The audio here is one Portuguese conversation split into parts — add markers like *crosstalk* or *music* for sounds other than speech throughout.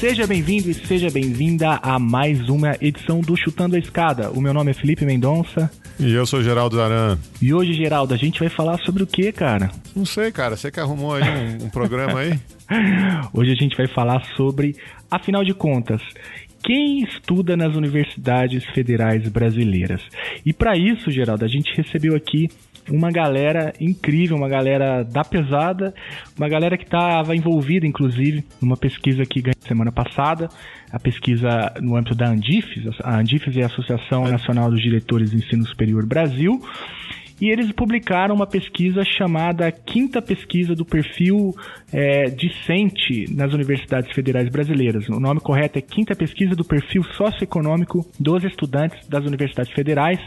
Seja bem-vindo e seja bem-vinda a mais uma edição do Chutando a Escada. O meu nome é Felipe Mendonça. E eu sou Geraldo Zaran. E hoje, Geraldo, a gente vai falar sobre o que, cara? Não sei, cara. Você que arrumou aí um, um programa aí? *laughs* hoje a gente vai falar sobre, afinal de contas, quem estuda nas universidades federais brasileiras. E para isso, Geraldo, a gente recebeu aqui uma galera incrível, uma galera da pesada, uma galera que estava envolvida, inclusive, numa pesquisa que ganhou semana passada, a pesquisa no âmbito da Andifes, a Andifes é a Associação Nacional dos Diretores de Ensino Superior Brasil, e eles publicaram uma pesquisa chamada Quinta Pesquisa do Perfil é, Discente nas Universidades Federais Brasileiras. O nome correto é Quinta Pesquisa do Perfil Socioeconômico dos Estudantes das Universidades Federais.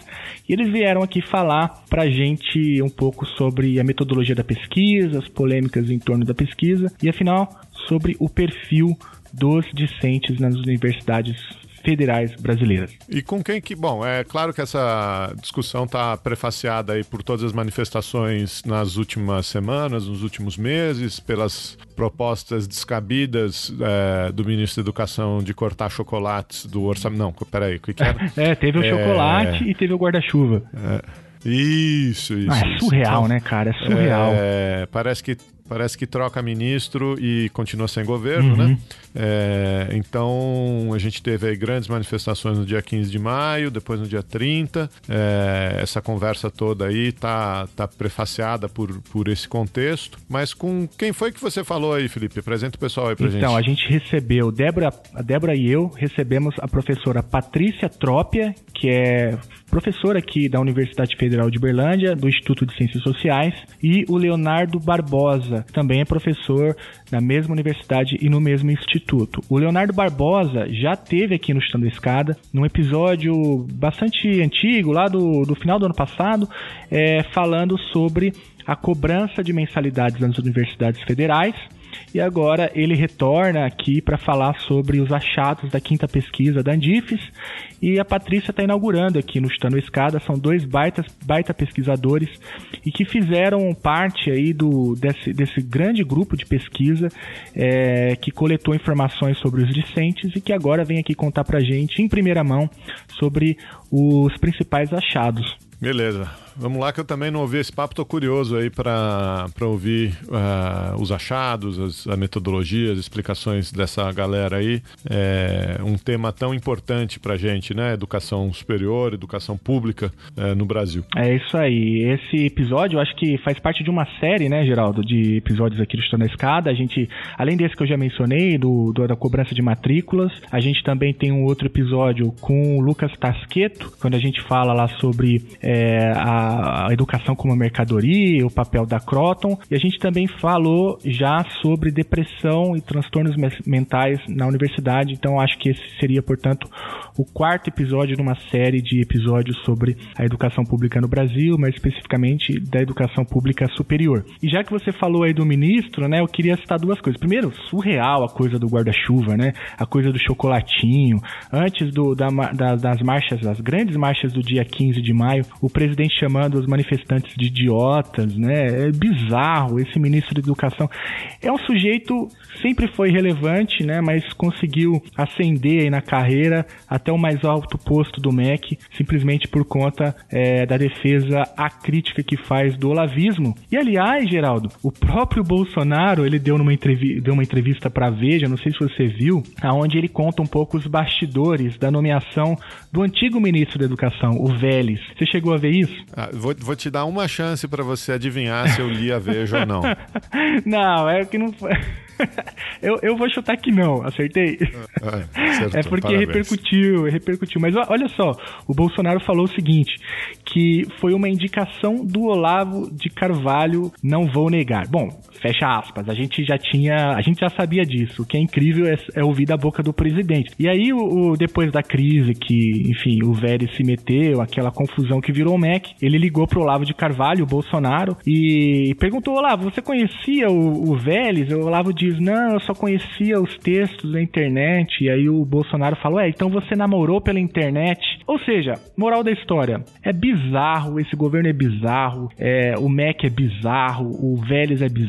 E eles vieram aqui falar para a gente um pouco sobre a metodologia da pesquisa, as polêmicas em torno da pesquisa e, afinal, sobre o perfil dos discentes nas universidades federais brasileiras. E com quem que. Bom, é claro que essa discussão está prefaciada aí por todas as manifestações nas últimas semanas, nos últimos meses, pelas propostas descabidas é, do ministro da Educação de cortar chocolates do orçamento. Não, peraí, o que, que era? *laughs* É, teve o é... chocolate e teve o guarda-chuva. É. Isso, isso. Ah, é surreal, então, né, cara? É surreal. É, parece que parece que troca ministro e continua sem governo, uhum. né? É, então a gente teve aí grandes manifestações no dia 15 de maio, depois no dia 30. É, essa conversa toda aí tá, tá prefaciada por, por esse contexto. Mas com quem foi que você falou aí, Felipe? Apresenta o pessoal aí pra então, gente. Então, a gente recebeu, Débora, a Débora e eu recebemos a professora Patrícia Trópia, que é professora aqui da Universidade Federal de Berlândia, do Instituto de Ciências Sociais, e o Leonardo Barbosa, também é professor na mesma universidade e no mesmo instituto. O Leonardo Barbosa já teve aqui no Chutando Escada, num episódio bastante antigo, lá do, do final do ano passado, é, falando sobre a cobrança de mensalidades nas universidades federais e agora ele retorna aqui para falar sobre os achados da quinta pesquisa da Andifes. E a Patrícia está inaugurando aqui no Chutando Escada. São dois baitas, baita pesquisadores e que fizeram parte aí do, desse, desse grande grupo de pesquisa é, que coletou informações sobre os discentes e que agora vem aqui contar para gente em primeira mão sobre os principais achados. Beleza. Vamos lá que eu também não ouvi esse papo, tô curioso aí para ouvir uh, os achados, as, a metodologia, as explicações dessa galera aí. É um tema tão importante para gente, né? Educação superior, educação pública uh, no Brasil. É isso aí. Esse episódio eu acho que faz parte de uma série, né, Geraldo, de episódios aqui do Estou na Escada. A gente, além desse que eu já mencionei, do, do, da cobrança de matrículas, a gente também tem um outro episódio com o Lucas Tasqueto, quando a gente fala lá sobre é, a a, educação como mercadoria, o papel da Croton, e a gente também falou já sobre depressão e transtornos mentais na universidade, então acho que esse seria, portanto, o quarto episódio de uma série de episódios sobre a educação pública no Brasil, mais especificamente da educação pública superior. E já que você falou aí do ministro, né, eu queria citar duas coisas. Primeiro, surreal a coisa do guarda-chuva, né, a coisa do chocolatinho. Antes do, da, da, das marchas, das grandes marchas do dia 15 de maio, o presidente chamou chamando os manifestantes de idiotas, né? É bizarro esse ministro da Educação. É um sujeito sempre foi relevante, né? Mas conseguiu ascender aí na carreira até o mais alto posto do MEC, simplesmente por conta é, da defesa acrítica que faz do olavismo. E aliás, Geraldo, o próprio Bolsonaro ele deu numa entrevista, deu uma entrevista para Veja, não sei se você viu, aonde ele conta um pouco os bastidores da nomeação do antigo ministro da Educação, o Vélez. Você chegou a ver isso? Ah, vou, vou te dar uma chance para você adivinhar se eu li a Veja ou não. *laughs* Não, é que não foi. *laughs* eu, eu vou chutar que não, acertei. É, é *laughs* porque Parabéns. repercutiu, repercutiu. Mas olha só, o Bolsonaro falou o seguinte: que foi uma indicação do Olavo de Carvalho, não vou negar. Bom, fecha aspas. A gente já tinha, a gente já sabia disso. O que é incrível é, é ouvir da boca do presidente. E aí, o, o, depois da crise que, enfim, o Vélez se meteu, aquela confusão que virou o MEC, ele ligou pro Olavo de Carvalho, o Bolsonaro, e perguntou: Olavo, você conhecia o, o Vélez? O Olavo diz: Não, eu só conhecia os textos da internet. E aí o Bolsonaro falou: É, então você namorou pela internet. Ou seja, moral da história: é bizarro, esse governo é bizarro, é, o MEC é bizarro, o Vélez é bizarro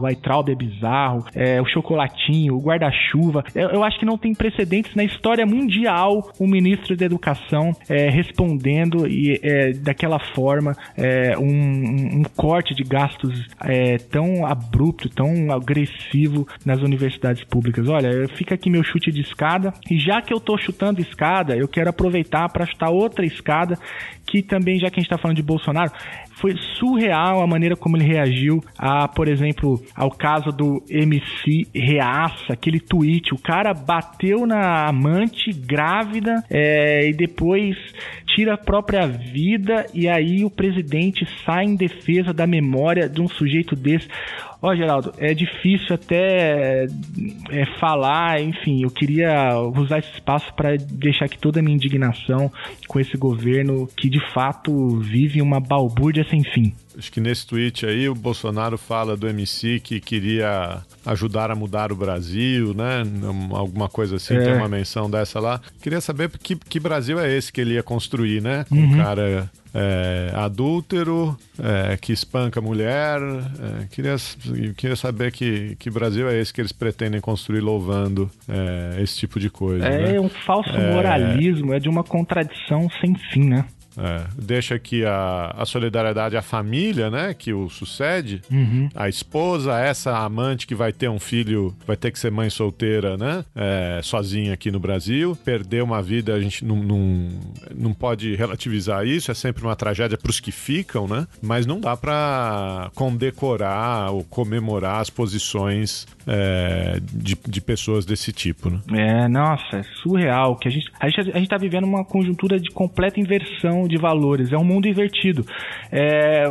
o Aitraub é bizarro, é, o chocolatinho, o guarda-chuva. Eu, eu, acho que não tem precedentes na história mundial um ministro da educação é, respondendo e é, daquela forma é, um, um, corte de gastos é, tão abrupto, tão agressivo nas universidades públicas. Olha, fica aqui meu chute de escada e já que eu tô chutando escada, eu quero aproveitar para chutar outra escada que também, já que a gente está falando de Bolsonaro, foi surreal a maneira como ele reagiu a, por exemplo, ao caso do MC Reaça, aquele tweet. O cara bateu na amante grávida é, e depois tira a própria vida e aí o presidente sai em defesa da memória de um sujeito desse. Ó, oh, Geraldo, é difícil até é, falar, enfim, eu queria usar esse espaço para deixar aqui toda a minha indignação com esse governo que de fato vive uma balbúrdia sem fim. Acho que nesse tweet aí o Bolsonaro fala do MC que queria ajudar a mudar o Brasil, né? Alguma coisa assim, é. tem uma menção dessa lá. Queria saber que, que Brasil é esse que ele ia construir, né? Com uhum. um cara é, adúltero, é, que espanca mulher. É, queria, queria saber que, que Brasil é esse que eles pretendem construir louvando é, esse tipo de coisa. É né? um falso é. moralismo, é de uma contradição sem fim, né? É, deixa aqui a, a solidariedade à família, né? Que o sucede. Uhum. A esposa, essa amante que vai ter um filho, vai ter que ser mãe solteira, né? É, sozinha aqui no Brasil. Perdeu uma vida, a gente não, não, não pode relativizar isso. É sempre uma tragédia para os que ficam, né? Mas não dá para condecorar ou comemorar as posições é, de, de pessoas desse tipo, né? É, nossa, é surreal. Que a gente, a gente, a gente tá vivendo uma conjuntura de completa inversão de valores, é um mundo invertido. É,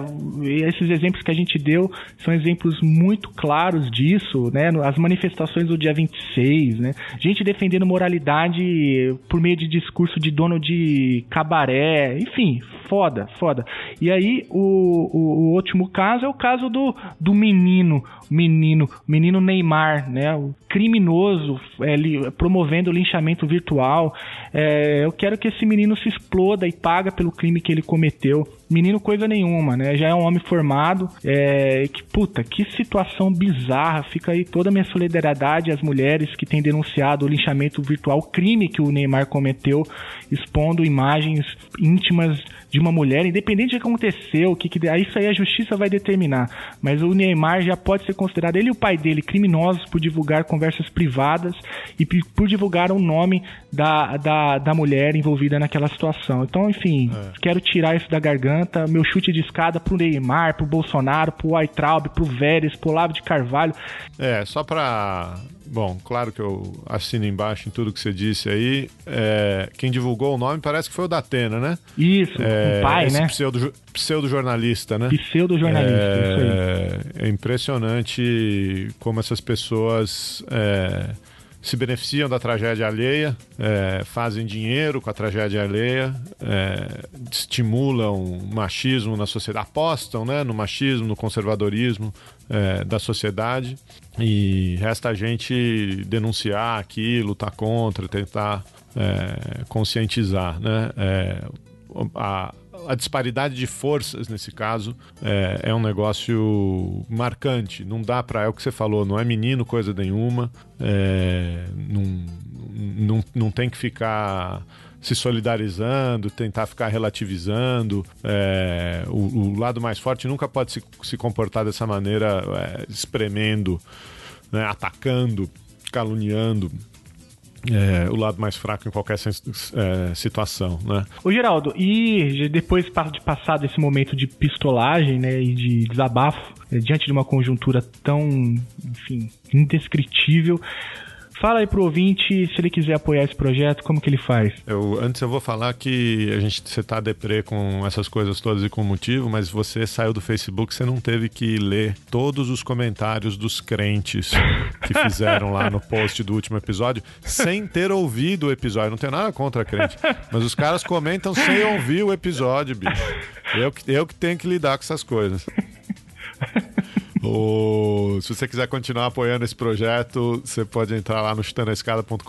esses exemplos que a gente deu são exemplos muito claros disso, né? As manifestações do dia 26, né? Gente defendendo moralidade por meio de discurso de dono de cabaré, enfim, foda, foda. E aí, o, o, o último caso é o caso do, do menino, menino, menino Neymar, né? O criminoso é, li, promovendo linchamento virtual. É, eu quero que esse menino se exploda e paga pelo crime que ele cometeu. Menino coisa nenhuma, né? Já é um homem formado. É, que puta, que situação bizarra. Fica aí toda a minha solidariedade às mulheres que têm denunciado o linchamento virtual, crime que o Neymar cometeu, expondo imagens íntimas de uma mulher, independente do que aconteceu, o que, que isso aí a justiça vai determinar. Mas o Neymar já pode ser considerado ele e o pai dele criminosos por divulgar conversas privadas e por divulgar o nome da, da, da mulher envolvida naquela situação. Então, enfim, é. quero tirar isso da garganta. Meu chute de escada pro Neymar, pro Bolsonaro, pro Aitraub, pro Vélez, pro Lavo de Carvalho. É, só pra Bom, claro que eu assino embaixo em tudo que você disse aí. É, quem divulgou o nome parece que foi o Datena, né? Isso, é, o pai, né? Pseudo, pseudo-jornalista, né? Pseudo-jornalista, é, isso aí. É impressionante como essas pessoas é, se beneficiam da tragédia alheia, é, fazem dinheiro com a tragédia alheia, é, estimulam machismo na sociedade, apostam né, no machismo, no conservadorismo é, da sociedade. E resta a gente denunciar aqui, lutar contra, tentar é, conscientizar. Né? É, a, a disparidade de forças nesse caso é, é, um negócio marcante. Não dá para. É o que você falou, não é menino coisa nenhuma. É, não, não, não tem que ficar se solidarizando, tentar ficar relativizando. É, o, o, lado mais forte nunca pode se, se comportar dessa maneira, é, espremendo, né, atacando, caluniando. É, o lado mais fraco em qualquer é, situação, né? Ô Geraldo, e depois de passado esse momento de pistolagem, né, e de desabafo, é, diante de uma conjuntura tão, enfim, indescritível. Fala aí pro ouvinte, se ele quiser apoiar esse projeto, como que ele faz? Eu, antes eu vou falar que a gente você tá deprê com essas coisas todas e com motivo, mas você saiu do Facebook, você não teve que ler todos os comentários dos crentes que *laughs* fizeram lá no post do último episódio, sem ter ouvido o episódio. Não tem nada contra crente, mas os caras comentam sem ouvir o episódio, bicho. Eu, eu que tenho que lidar com essas coisas. *laughs* O... Se você quiser continuar apoiando esse projeto, você pode entrar lá no chutanescada.com.br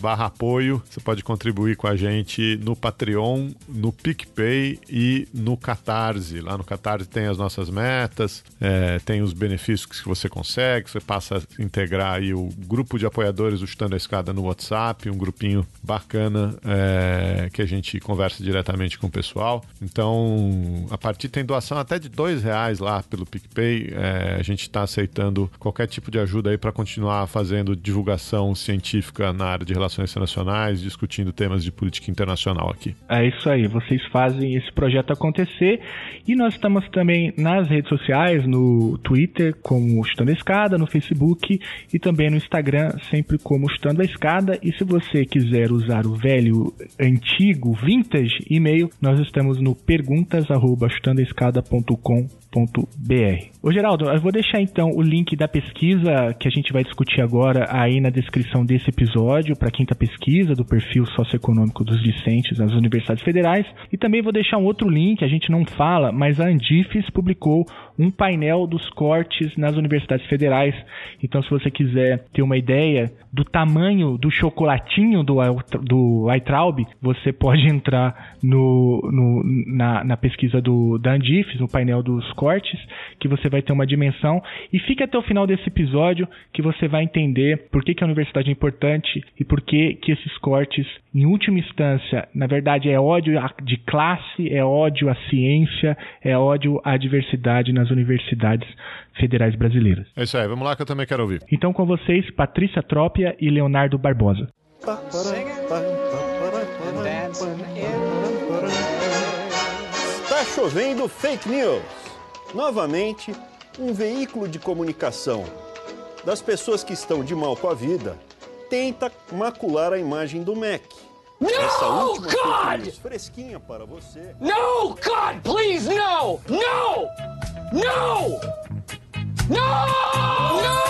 barra apoio. Você pode contribuir com a gente no Patreon, no PicPay e no Catarse. Lá no Catarse tem as nossas metas, é, tem os benefícios que você consegue, você passa a integrar aí o grupo de apoiadores do Chutando a Escada no WhatsApp, um grupinho bacana é, que a gente conversa diretamente com o pessoal. Então, a partir tem doação até de dois reais lá pelo PicPay. É, é, a gente está aceitando qualquer tipo de ajuda aí para continuar fazendo divulgação científica na área de relações internacionais, discutindo temas de política internacional aqui. É isso aí, vocês fazem esse projeto acontecer e nós estamos também nas redes sociais, no Twitter como Chutando a Escada, no Facebook e também no Instagram, sempre como Chutando a Escada. E se você quiser usar o velho, antigo, vintage e-mail, nós estamos no perguntas@chutandoaescada.com www.pesquisa.br. Ô Geraldo, eu vou deixar então o link da pesquisa que a gente vai discutir agora aí na descrição desse episódio para quinta pesquisa do perfil socioeconômico dos discentes nas universidades federais. E também vou deixar um outro link, a gente não fala, mas a Andifes publicou um painel dos cortes nas universidades federais. Então se você quiser ter uma ideia do tamanho do chocolatinho do, do você pode *laughs* entrar no, no na, na, pesquisa do, da Andifes, no painel dos cortes, que você vai ter uma dimensão. E fique até o final desse episódio que você vai entender por que, que a universidade é importante e por que, que esses cortes, em última instância, na verdade é ódio de classe, é ódio à ciência, é ódio à diversidade nas universidades federais brasileiras. É isso aí, vamos lá que eu também quero ouvir. Então com vocês, Patrícia Trópia e Leonardo Barbosa. Está chovendo fake news novamente, um veículo de comunicação das pessoas que estão de mal com a vida tenta macular a imagem do MEC. No, God! fresquinha para você. No, God, please, no! No! No! No! No!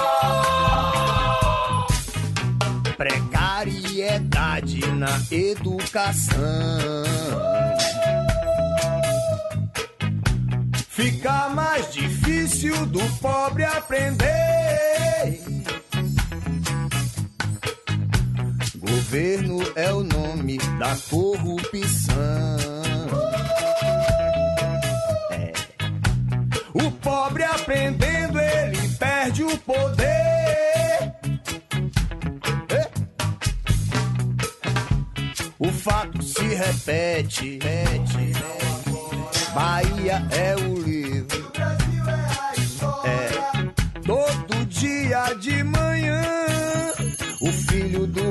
Precariedade na educação Fica mais difícil do pobre aprender. Governo é o nome da corrupção. É. O pobre aprendendo, ele perde o poder. É. O fato se repete. repete Bahia é o livro. É todo dia de manhã.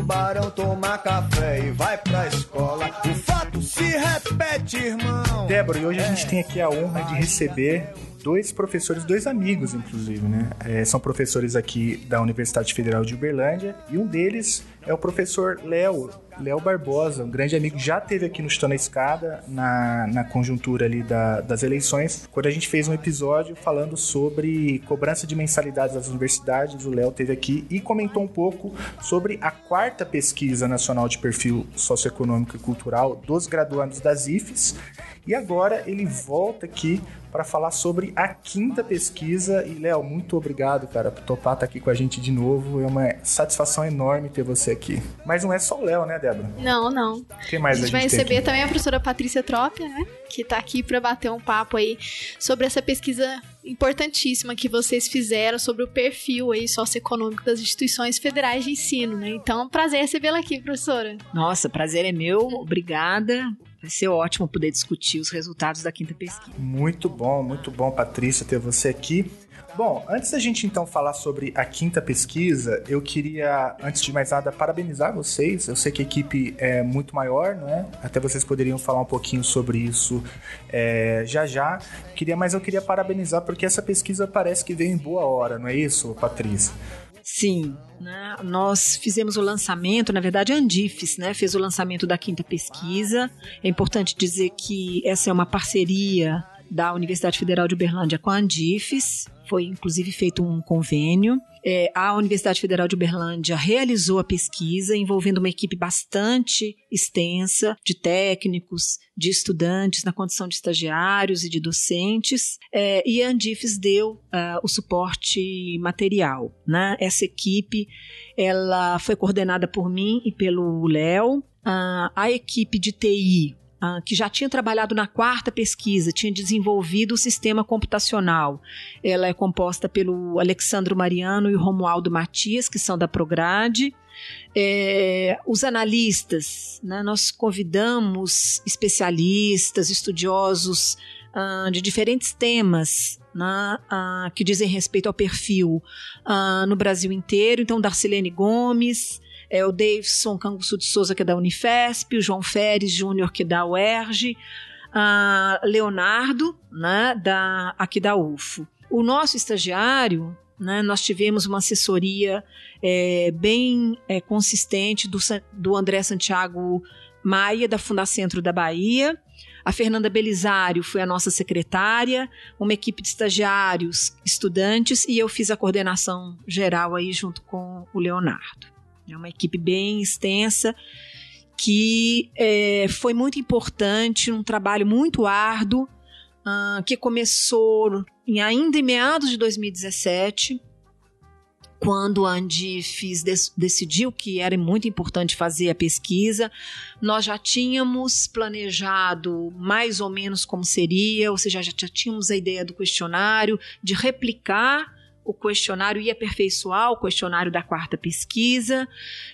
Barão toma café e vai pra escola. O fato se repete, irmão. Débora, e hoje a gente tem aqui a honra de receber dois professores, dois amigos, inclusive, né? É, são professores aqui da Universidade Federal de Uberlândia e um deles é o professor Léo, Léo Barbosa, um grande amigo, já teve aqui no Chutando a Escada, na, na conjuntura ali da, das eleições, quando a gente fez um episódio falando sobre cobrança de mensalidades das universidades, o Léo teve aqui e comentou um pouco sobre a quarta pesquisa nacional de perfil socioeconômico e cultural dos graduandos das IFES, e agora ele volta aqui para falar sobre a quinta pesquisa. E, Léo, muito obrigado, cara, por topar estar tá aqui com a gente de novo. É uma satisfação enorme ter você aqui. Mas não é só o Léo, né, Débora? Não, não. Quem mais a gente, a gente vai receber também a professora Patrícia Trópia, né? Que está aqui para bater um papo aí sobre essa pesquisa importantíssima que vocês fizeram sobre o perfil aí socioeconômico das instituições federais de ensino, né? Então, prazer recebê-la aqui, professora. Nossa, prazer é meu. Obrigada. Vai ser ótimo poder discutir os resultados da quinta pesquisa. Muito bom, muito bom, Patrícia, ter você aqui. Bom, antes da gente então falar sobre a quinta pesquisa, eu queria, antes de mais nada, parabenizar vocês. Eu sei que a equipe é muito maior, não é? Até vocês poderiam falar um pouquinho sobre isso é, já já. Queria, mas eu queria parabenizar porque essa pesquisa parece que veio em boa hora, não é isso, Patrícia? Sim, né? nós fizemos o lançamento, na verdade a Andifes né, fez o lançamento da quinta pesquisa. É importante dizer que essa é uma parceria da Universidade Federal de Uberlândia com a Andifes, foi inclusive feito um convênio. É, a Universidade Federal de Uberlândia realizou a pesquisa envolvendo uma equipe bastante extensa de técnicos, de estudantes na condição de estagiários e de docentes, é, e a Andifes deu uh, o suporte material. Né? Essa equipe ela foi coordenada por mim e pelo Léo. Uh, a equipe de TI ah, que já tinha trabalhado na quarta pesquisa, tinha desenvolvido o sistema computacional. Ela é composta pelo Alexandro Mariano e Romualdo Matias, que são da Prograde. É, os analistas, né, nós convidamos especialistas, estudiosos ah, de diferentes temas né, ah, que dizem respeito ao perfil no Brasil inteiro. Então, Darcilene Gomes, é o Davidson Canguçu de Souza, que é da Unifesp, o João Feres Júnior, que é da UERJ, a Leonardo, né, da, aqui da UFO. O nosso estagiário, né, nós tivemos uma assessoria é, bem é, consistente do, do André Santiago Maia, da Fundacentro da Bahia. A Fernanda Belisário foi a nossa secretária, uma equipe de estagiários, estudantes, e eu fiz a coordenação geral aí junto com o Leonardo. É uma equipe bem extensa que é, foi muito importante, um trabalho muito árduo, uh, que começou em, ainda em meados de 2017, quando a Andifes decidiu que era muito importante fazer a pesquisa, nós já tínhamos planejado mais ou menos como seria, ou seja, já, já tínhamos a ideia do questionário, de replicar o questionário e aperfeiçoar o questionário da quarta pesquisa.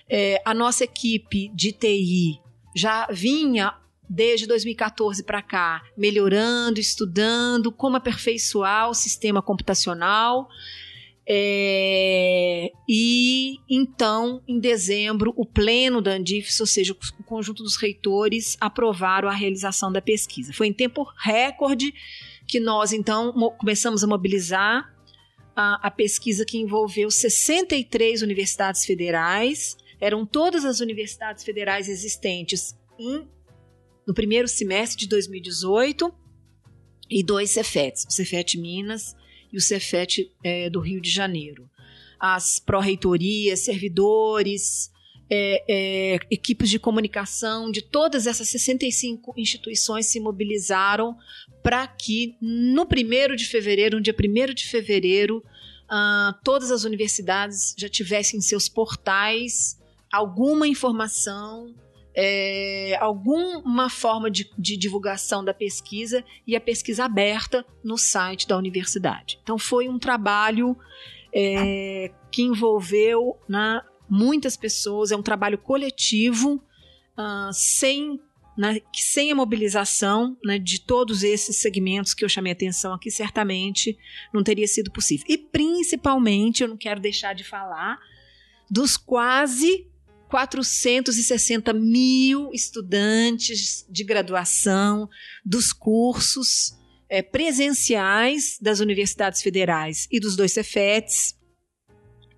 É, a nossa equipe de TI já vinha desde 2014 para cá, melhorando, estudando como aperfeiçoar o sistema computacional. É, e então, em dezembro, o pleno da Andifes, ou seja, o conjunto dos reitores, aprovaram a realização da pesquisa. Foi em tempo recorde que nós, então, começamos a mobilizar a, a pesquisa que envolveu 63 universidades federais, eram todas as universidades federais existentes em, no primeiro semestre de 2018 e dois Cefetes, o Cefet Minas e o Cefet é, do Rio de Janeiro. As pró-reitorias, servidores, é, é, equipes de comunicação de todas essas 65 instituições se mobilizaram para que no primeiro de fevereiro, no dia 1 de fevereiro, uh, todas as universidades já tivessem em seus portais alguma informação é, alguma forma de, de, divulgação da pesquisa e a pesquisa aberta no site da universidade. Então, foi um trabalho é, que envolveu né, muitas pessoas, é um trabalho coletivo, uh, sem né, sem a mobilização né, de todos esses segmentos que eu chamei atenção aqui, certamente não teria sido possível. E principalmente, eu não quero deixar de falar dos quase 460 mil estudantes de graduação dos cursos é, presenciais das universidades federais e dos dois Cefetes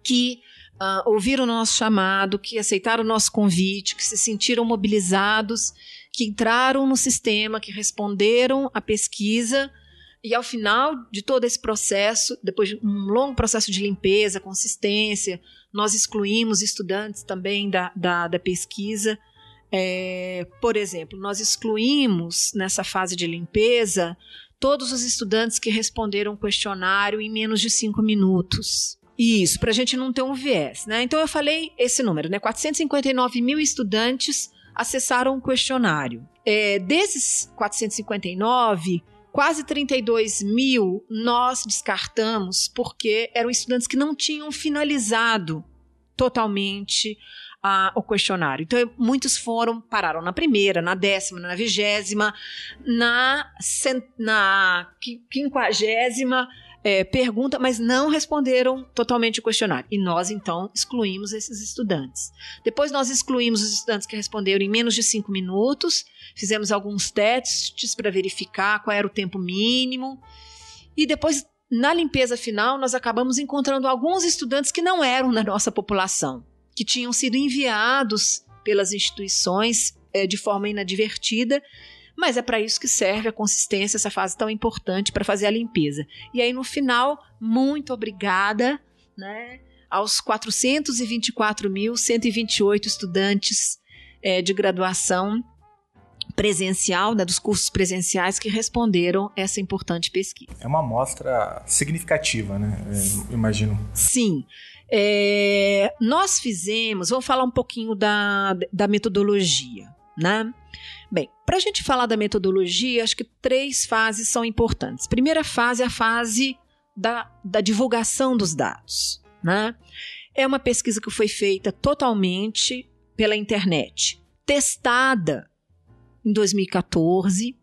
que uh, ouviram o nosso chamado, que aceitaram o nosso convite, que se sentiram mobilizados que entraram no sistema, que responderam à pesquisa. E ao final de todo esse processo, depois de um longo processo de limpeza, consistência, nós excluímos estudantes também da, da, da pesquisa. É, por exemplo, nós excluímos nessa fase de limpeza todos os estudantes que responderam o questionário em menos de cinco minutos. Isso, para a gente não ter um viés. Né? Então eu falei esse número, né? 459 mil estudantes acessaram o questionário. É, desses 459, quase 32 mil nós descartamos porque eram estudantes que não tinham finalizado totalmente a, o questionário. Então, muitos foram, pararam na primeira, na décima, na vigésima, na, na quinquagésima é, pergunta, mas não responderam totalmente o questionário. E nós, então, excluímos esses estudantes. Depois, nós excluímos os estudantes que responderam em menos de cinco minutos, fizemos alguns testes para verificar qual era o tempo mínimo. E depois, na limpeza final, nós acabamos encontrando alguns estudantes que não eram da nossa população, que tinham sido enviados pelas instituições é, de forma inadvertida mas é para isso que serve a consistência, essa fase tão importante para fazer a limpeza. E aí no final, muito obrigada, né, aos 424.128 estudantes é, de graduação presencial, né, dos cursos presenciais que responderam essa importante pesquisa. É uma amostra significativa, né? É, imagino. Sim. É, nós fizemos, vamos falar um pouquinho da, da metodologia, né? Bem, para a gente falar da metodologia, acho que três fases são importantes. Primeira fase é a fase da, da divulgação dos dados. Né? É uma pesquisa que foi feita totalmente pela internet, testada em 2014,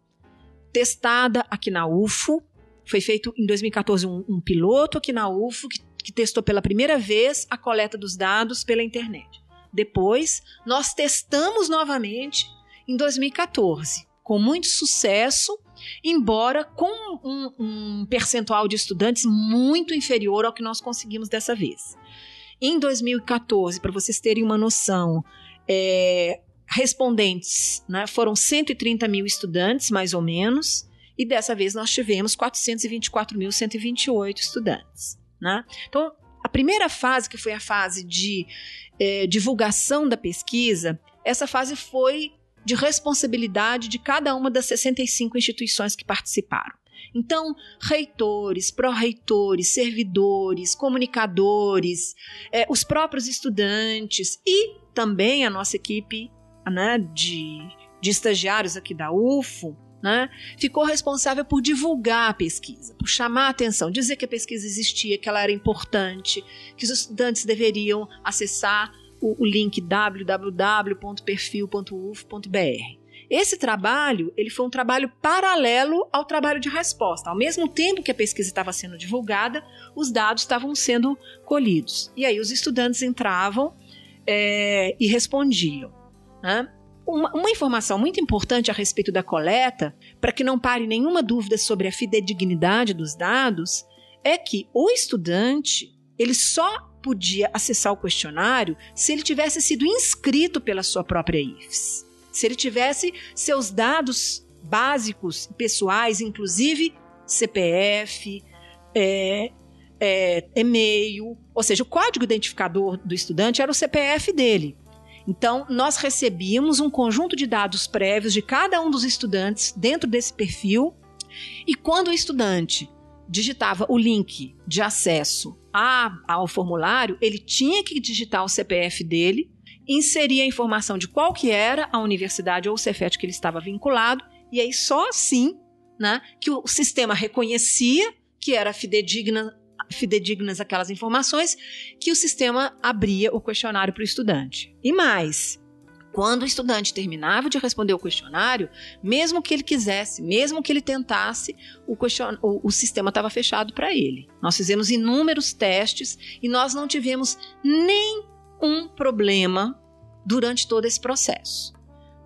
testada aqui na UFO. Foi feito em 2014 um, um piloto aqui na UFO que, que testou pela primeira vez a coleta dos dados pela internet. Depois, nós testamos novamente em 2014, com muito sucesso, embora com um, um percentual de estudantes muito inferior ao que nós conseguimos dessa vez. Em 2014, para vocês terem uma noção, é, respondentes né, foram 130 mil estudantes, mais ou menos, e dessa vez nós tivemos 424.128 estudantes. Né? Então, a primeira fase, que foi a fase de é, divulgação da pesquisa, essa fase foi de responsabilidade de cada uma das 65 instituições que participaram. Então, reitores, pró-reitores, servidores, comunicadores, é, os próprios estudantes e também a nossa equipe né, de, de estagiários aqui da UFO, né, ficou responsável por divulgar a pesquisa, por chamar a atenção, dizer que a pesquisa existia, que ela era importante, que os estudantes deveriam acessar o, o link www.perfil.uf.br. Esse trabalho, ele foi um trabalho paralelo ao trabalho de resposta. Ao mesmo tempo que a pesquisa estava sendo divulgada, os dados estavam sendo colhidos. E aí os estudantes entravam é, e respondiam. Né? Uma, uma, informação muito importante a respeito da coleta, para que não pare nenhuma dúvida sobre a fidedignidade dos dados, é que o estudante ele só podia acessar o questionário se ele tivesse sido inscrito pela sua própria IFES. Se ele tivesse seus dados básicos, pessoais, inclusive CPF, é, é, e-mail, ou seja, o código identificador do estudante era o CPF dele. Então, nós recebíamos um conjunto de dados prévios de cada um dos estudantes dentro desse perfil, e quando o estudante digitava o link de acesso a, ao formulário, ele tinha que digitar o CPF dele, inserir a informação de qual que era a universidade ou o Cefet que ele estava vinculado, e aí só assim né, que o sistema reconhecia que era fidedigna, fidedignas aquelas informações, que o sistema abria o questionário para o estudante. E mais, quando o estudante terminava de responder o questionário, mesmo que ele quisesse, mesmo que ele tentasse, o, question... o, o sistema estava fechado para ele. Nós fizemos inúmeros testes e nós não tivemos nenhum problema durante todo esse processo.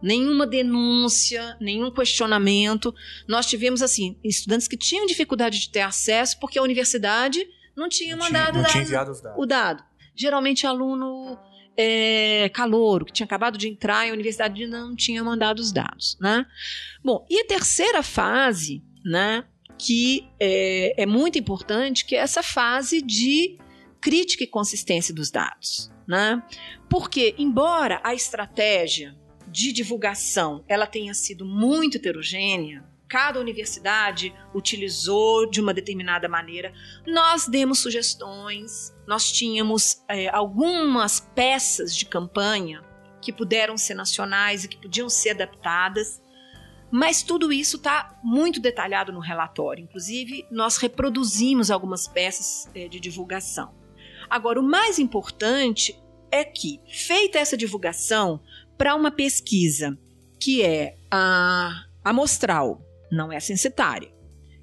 Nenhuma denúncia, nenhum questionamento. Nós tivemos, assim, estudantes que tinham dificuldade de ter acesso porque a universidade não tinha não mandado tinha, não tinha enviado os dados. o dado. Geralmente, aluno é, calouro, que tinha acabado de entrar e a universidade não tinha mandado os dados. Né? Bom, e a terceira fase, né, que é, é muito importante, que é essa fase de crítica e consistência dos dados. Né? Porque, embora a estratégia de divulgação ela tenha sido muito heterogênea, cada universidade utilizou de uma determinada maneira. Nós demos sugestões, nós tínhamos é, algumas peças de campanha que puderam ser nacionais e que podiam ser adaptadas, mas tudo isso está muito detalhado no relatório. Inclusive, nós reproduzimos algumas peças é, de divulgação. Agora, o mais importante é que, feita essa divulgação para uma pesquisa que é a amostral, não é censitária,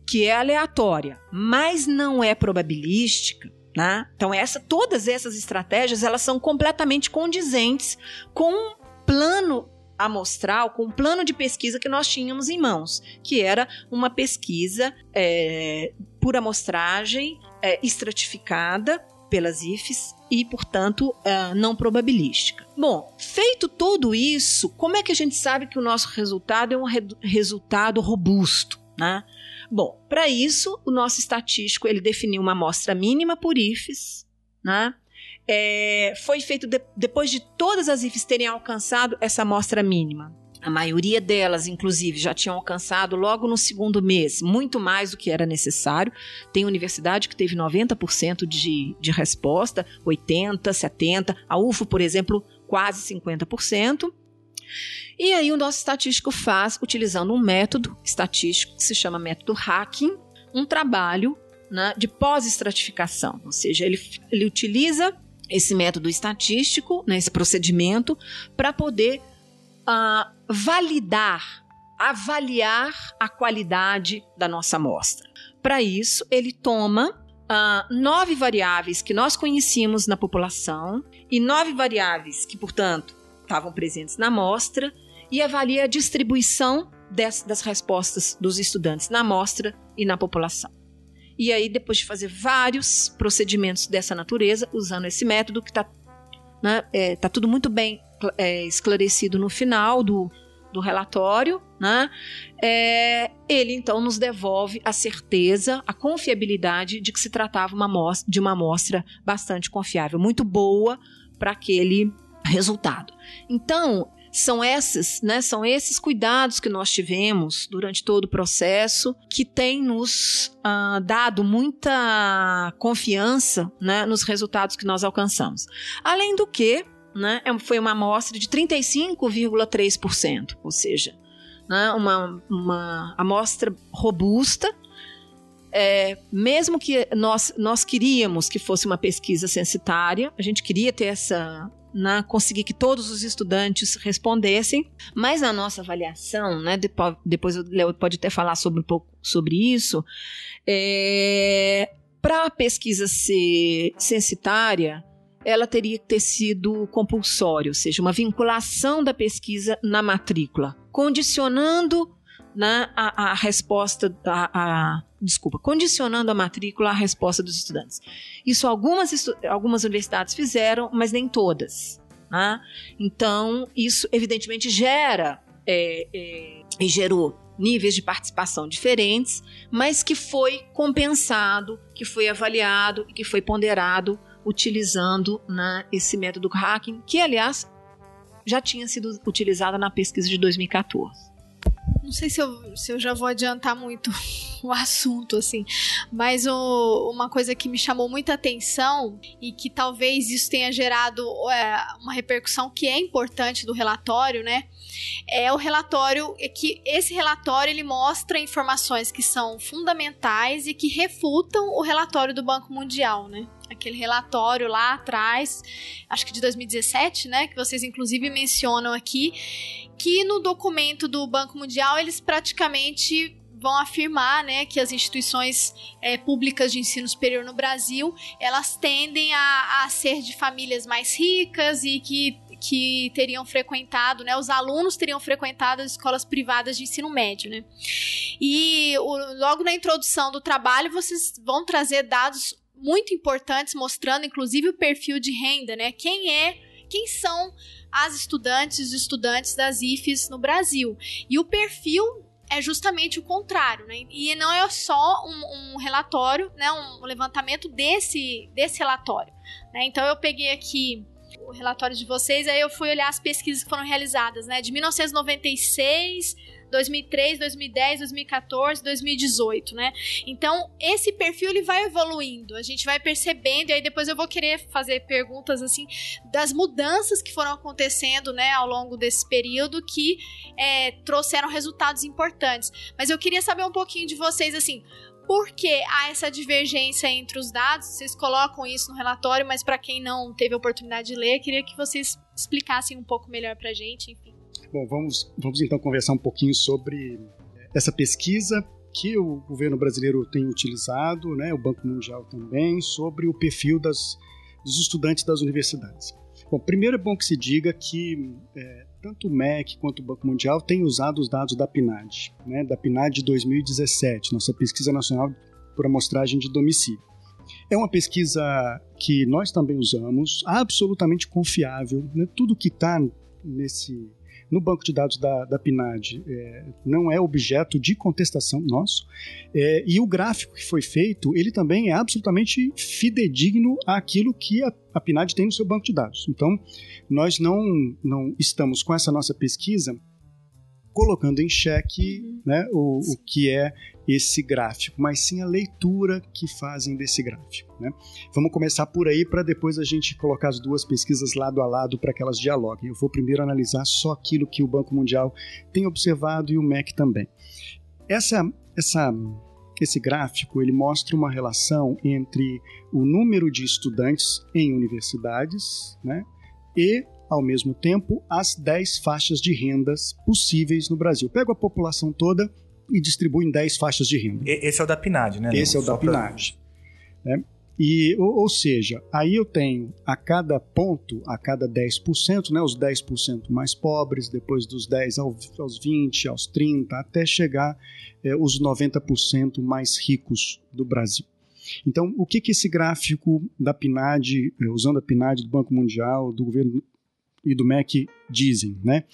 que é aleatória, mas não é probabilística, né? Então essa, todas essas estratégias elas são completamente condizentes com um plano amostral, com um plano de pesquisa que nós tínhamos em mãos, que era uma pesquisa é, por amostragem é, estratificada pelas IFES e, portanto, uh, não probabilística. Bom, feito tudo isso, como é que a gente sabe que o nosso resultado é um re resultado robusto? Né? Bom, para isso, o nosso estatístico ele definiu uma amostra mínima por IFES, né? É, foi feito de, depois de todas as IFES terem alcançado essa amostra mínima. A maioria delas, inclusive, já tinham alcançado logo no segundo mês, muito mais do que era necessário. Tem universidade que teve 90% de, de resposta, 80%, 70%. A UFO, por exemplo, quase 50%. E aí o nosso estatístico faz, utilizando um método estatístico que se chama método hacking, um trabalho né, de pós-estratificação. Ou seja, ele, ele utiliza esse método estatístico, né, esse procedimento, para poder uh, validar, avaliar a qualidade da nossa amostra. Para isso, ele toma uh, nove variáveis que nós conhecíamos na população e nove variáveis que, portanto, estavam presentes na amostra e avalia a distribuição des, das respostas dos estudantes na amostra e na população. E aí, depois de fazer vários procedimentos dessa natureza, usando esse método que está né, é, tá tudo muito bem é, esclarecido no final do, do relatório, né? É, ele então nos devolve a certeza, a confiabilidade de que se tratava uma amostra, de uma amostra bastante confiável, muito boa para aquele resultado. Então, são esses, né, são esses cuidados que nós tivemos durante todo o processo que tem nos uh, dado muita confiança né, nos resultados que nós alcançamos. Além do que, né, é foi uma amostra de 35,3%, ou seja, né, uma, uma amostra robusta, é, mesmo que nós, nós queríamos que fosse uma pesquisa censitária, a gente queria ter essa né, conseguir que todos os estudantes respondessem, mas na nossa avaliação, né, depois, o Léo pode até falar sobre um pouco sobre isso, é, para a pesquisa ser censitária, ela teria que ter sido compulsória, ou seja, uma vinculação da pesquisa na matrícula, condicionando né, a, a resposta, a, a, desculpa, condicionando a matrícula à resposta dos estudantes. Isso algumas, algumas universidades fizeram, mas nem todas. Né? Então, isso evidentemente gera é, é, e gerou níveis de participação diferentes, mas que foi compensado, que foi avaliado e que foi ponderado utilizando né, esse método hacking, que aliás já tinha sido utilizado na pesquisa de 2014 não sei se eu, se eu já vou adiantar muito *laughs* o assunto, assim, mas o, uma coisa que me chamou muita atenção e que talvez isso tenha gerado é, uma repercussão que é importante do relatório, né? É o relatório, é que esse relatório ele mostra informações que são fundamentais e que refutam o relatório do Banco Mundial, né? aquele relatório lá atrás, acho que de 2017, né, que vocês inclusive mencionam aqui, que no documento do Banco Mundial eles praticamente vão afirmar né, que as instituições é, públicas de ensino superior no Brasil elas tendem a, a ser de famílias mais ricas e que que teriam frequentado, né, os alunos teriam frequentado as escolas privadas de ensino médio, né? E o, logo na introdução do trabalho vocês vão trazer dados muito importantes mostrando inclusive o perfil de renda, né? Quem é, quem são as estudantes e estudantes das IFES no Brasil. E o perfil é justamente o contrário, né? E não é só um, um relatório, né? Um levantamento desse, desse relatório. Né? Então eu peguei aqui o relatório de vocês, aí eu fui olhar as pesquisas que foram realizadas, né? De 1996 2003, 2010, 2014, 2018, né? Então, esse perfil ele vai evoluindo, a gente vai percebendo e aí depois eu vou querer fazer perguntas assim das mudanças que foram acontecendo, né, ao longo desse período que é, trouxeram resultados importantes. Mas eu queria saber um pouquinho de vocês assim, por que há essa divergência entre os dados? Vocês colocam isso no relatório, mas para quem não teve a oportunidade de ler, queria que vocês explicassem um pouco melhor para a gente, enfim. Bom, vamos, vamos então conversar um pouquinho sobre essa pesquisa que o governo brasileiro tem utilizado, né, o Banco Mundial também, sobre o perfil das, dos estudantes das universidades. Bom, primeiro é bom que se diga que é, tanto o MEC quanto o Banco Mundial têm usado os dados da PNAD, né, da PNAD de 2017, nossa pesquisa nacional por amostragem de domicílio. É uma pesquisa que nós também usamos, absolutamente confiável. Né? Tudo que está nesse no banco de dados da, da PNAD é, não é objeto de contestação nosso. É, e o gráfico que foi feito, ele também é absolutamente fidedigno àquilo que a, a PNAD tem no seu banco de dados. Então, nós não, não estamos com essa nossa pesquisa colocando em xeque uhum. né, o, o que é esse gráfico, mas sim a leitura que fazem desse gráfico. Né? Vamos começar por aí para depois a gente colocar as duas pesquisas lado a lado para que elas dialoguem. Eu vou primeiro analisar só aquilo que o Banco Mundial tem observado e o MEC também. Essa, essa, esse gráfico ele mostra uma relação entre o número de estudantes em universidades né, e ao mesmo tempo, as 10 faixas de rendas possíveis no Brasil. Pego a população toda e distribuo em 10 faixas de renda. Esse é o da PNAD, né? Esse é o da PNAD. Pra... Né? E, ou, ou, seja, aí eu tenho a cada ponto, a cada 10%, né, os 10% mais pobres, depois dos 10 aos 20, aos 30, até chegar é, os 90% mais ricos do Brasil. Então, o que, que esse gráfico da PNAD, eh, usando a PNAD do Banco Mundial, do governo e do MEC dizem, né?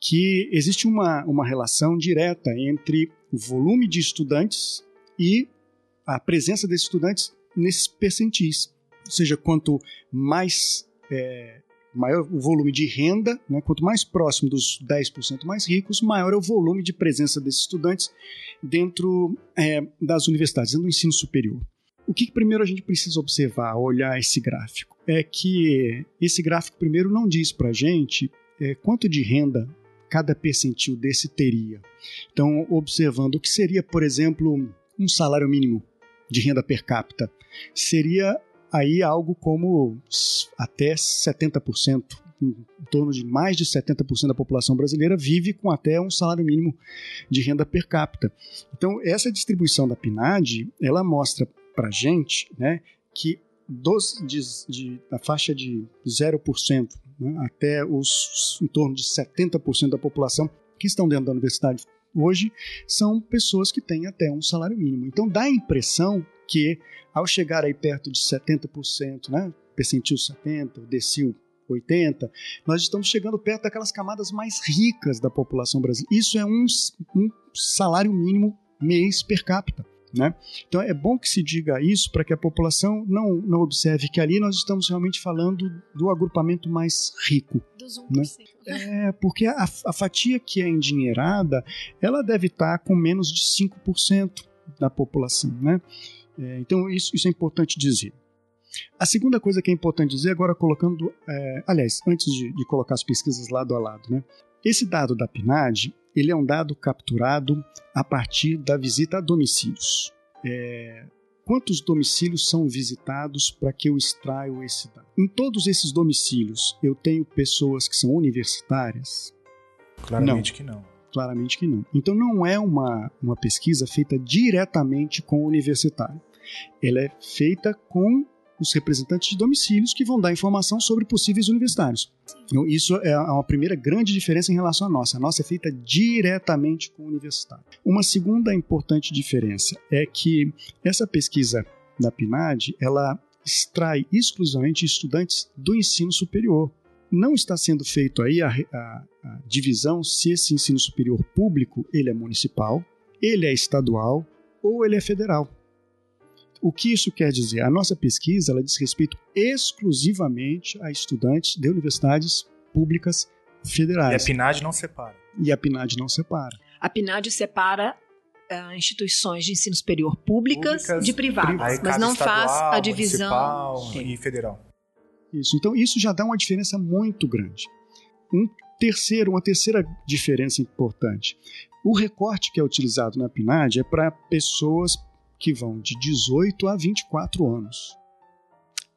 Que existe uma, uma relação direta entre o volume de estudantes e a presença desses estudantes nesses percentis. Ou seja, quanto mais é, maior o volume de renda, né, quanto mais próximo dos 10% mais ricos, maior é o volume de presença desses estudantes dentro é, das universidades, dentro do ensino superior. O que, que primeiro a gente precisa observar, olhar esse gráfico? É que esse gráfico primeiro não diz para a gente é, quanto de renda cada percentil desse teria. Então, observando o que seria, por exemplo, um salário mínimo de renda per capita, seria aí algo como até 70%, em torno de mais de 70% da população brasileira vive com até um salário mínimo de renda per capita. Então, essa distribuição da PNAD, ela mostra para a gente né, que de, de, da faixa de 0% né, até os em torno de 70% da população que estão dentro da universidade hoje são pessoas que têm até um salário mínimo. Então dá a impressão que ao chegar aí perto de 70%, né, percentil 70, decil 80, nós estamos chegando perto daquelas camadas mais ricas da população brasileira. Isso é um, um salário mínimo mês per capita. Né? Então é bom que se diga isso para que a população não, não observe que ali nós estamos realmente falando do agrupamento mais rico. Dos 1%. Né? É, porque a, a, fatia que é endinheirada, ela deve estar com menos de 5% da população. Né? É, então isso, isso é importante dizer. A segunda coisa que é importante dizer, agora colocando, é, aliás, antes de, de, colocar as pesquisas lado a lado, né? Esse dado da PNAD ele é um dado capturado a partir da visita a domicílios. É, quantos domicílios são visitados para que eu extraia esse dado? Em todos esses domicílios, eu tenho pessoas que são universitárias? Claramente não. que não. Claramente que não. Então não é uma, uma pesquisa feita diretamente com o universitário. Ela é feita com os representantes de domicílios que vão dar informação sobre possíveis universitários. Então, isso é uma primeira grande diferença em relação à nossa. A nossa é feita diretamente com o universitário. Uma segunda importante diferença é que essa pesquisa da PNAD, ela extrai exclusivamente estudantes do ensino superior. Não está sendo feito aí a, a, a divisão se esse ensino superior público ele é municipal, ele é estadual ou ele é federal. O que isso quer dizer? A nossa pesquisa ela diz respeito exclusivamente a estudantes de universidades públicas federais. E a PNAD não separa. E a PNAD não separa. A PNAD separa uh, instituições de ensino superior públicas, públicas de privadas, mas não faz a divisão e federal. Isso. Então isso já dá uma diferença muito grande. Um terceiro, uma terceira diferença importante. O recorte que é utilizado na PNAD é para pessoas que vão de 18 a 24 anos.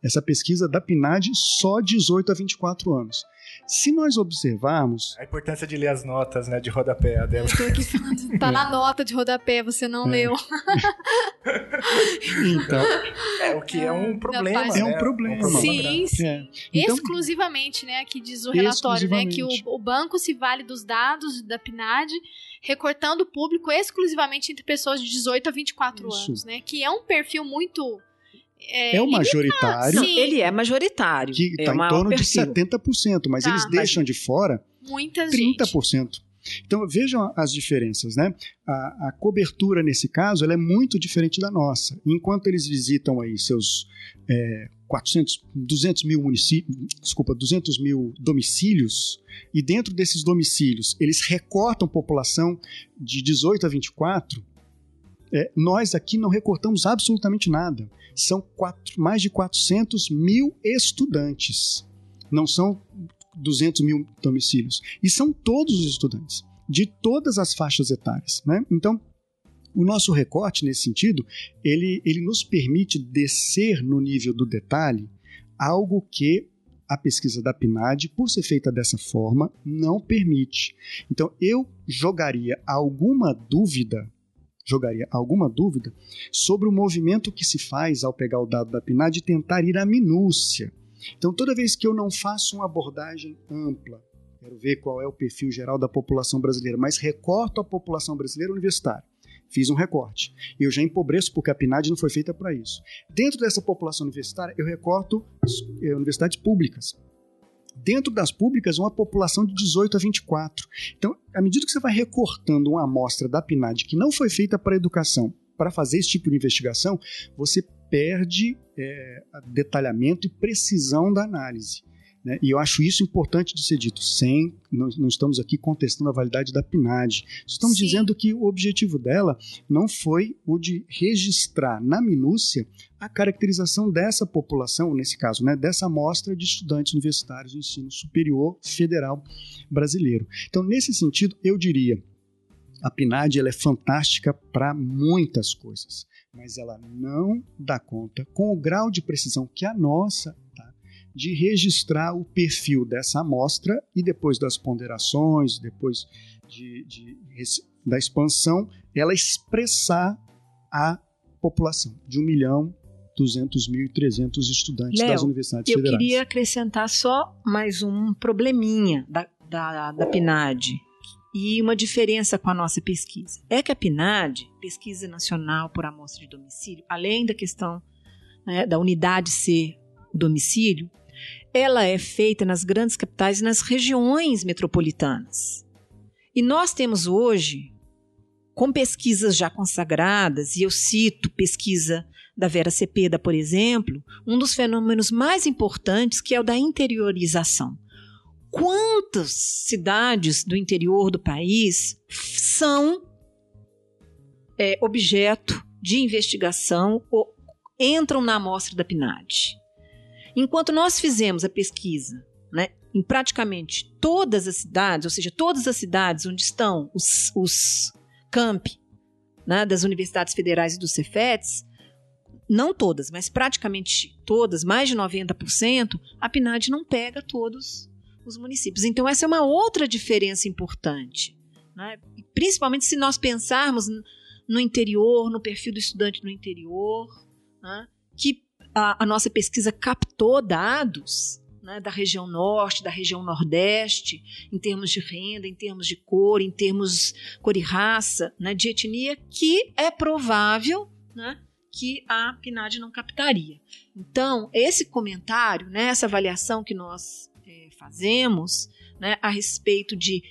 Essa pesquisa da PNAD só 18 a 24 anos. Se nós observarmos. A importância de ler as notas né, de rodapé, Adela. Tô aqui falando, tá na nota de rodapé, você não É. leu. *laughs* Então, É, o que é um problema. É um né? problema. Sim, sim. é. Então, exclusivamente, né? Aqui diz o relatório, né? Que o, o banco se vale dos dados da PNAD, recortando o público exclusivamente entre pessoas de 18 a 24 Isso. anos, né? Que é um perfil muito. É, é o majoritário Não, Sim. ele é majoritário. que é está o em maior torno de perfil. 70%, mas Tá, eles mas- deixam de fora Muita gente. 30%. Então vejam as diferenças, né? A, a cobertura nesse caso ela é muito diferente da nossa. Enquanto eles visitam aí seus é, 400, 200 mil municípios, desculpa, 200 mil domicílios e dentro desses domicílios eles recortam população de 18 a 24, é, nós aqui não recortamos absolutamente nada. São quatro, mais de 400 mil estudantes. Não são 200 mil domicílios. E são todos os estudantes, de todas as faixas etárias. Né? Então, o nosso recorte, nesse sentido, ele, ele nos permite descer no nível do detalhe algo que a pesquisa da PNAD, por ser feita dessa forma, não permite. Então, eu jogaria alguma dúvida, jogaria alguma dúvida sobre o movimento que se faz ao pegar o dado da PNAD e tentar ir à minúcia. Então, toda vez que eu não faço uma abordagem ampla, quero ver qual é o perfil geral da população brasileira, mas recorto a população brasileira universitária. Fiz um recorte. Eu já empobreço porque a PNAD não foi feita para isso. Dentro dessa população universitária, eu recorto eh, universidades públicas. Dentro das públicas, uma população de 18 a 24. Então, à medida que você vai recortando uma amostra da PNAD que não foi feita para educação, para fazer esse tipo de investigação, você perde é, detalhamento e precisão da análise. Né? E eu acho isso importante de ser dito, sem, não, não estamos aqui contestando a validade da PNAD. Estamos Sim. dizendo que o objetivo dela não foi o de registrar na minúcia a caracterização dessa população, nesse caso, né, dessa amostra de estudantes universitários do ensino superior federal brasileiro. Então, nesse sentido, eu diria, a PNAD ela é fantástica para muitas coisas, mas ela não dá conta, com o grau de precisão que a nossa de registrar o perfil dessa amostra e depois das ponderações, depois de, de- da expansão, ela expressar a população de 1 milhão 200 mil e 300 estudantes Léo, das universidades Eu federais. queria acrescentar só mais um probleminha da, da, da PNAD e uma diferença com a nossa pesquisa. É que a PNAD, Pesquisa Nacional por Amostra de Domicílio, além da questão né, da unidade ser o domicílio, ela é feita nas grandes capitais e nas regiões metropolitanas. E nós temos hoje, com pesquisas já consagradas, e eu cito pesquisa da Vera Cepeda, por exemplo, um dos fenômenos mais importantes que é o da interiorização. Quantas cidades do interior do país são é, objeto de investigação ou entram na amostra da PNAD? Enquanto nós fizemos a pesquisa né, em praticamente todas as cidades, ou seja, todas as cidades onde estão os, os campi né, das universidades federais e dos Cefetes, não todas, mas praticamente todas, mais de 90%, a PNAD não pega todos os municípios. Então, essa é uma outra diferença importante. Né? Principalmente se nós pensarmos no interior, no perfil do estudante no interior, né? que a, a nossa pesquisa captou dados né, da região norte, da região nordeste, em termos de renda, em termos de cor, em termos cor e raça, né, de etnia, que é provável né, que a PNAD não captaria. Então, esse comentário, né, essa avaliação que nós eh, fazemos né, a respeito de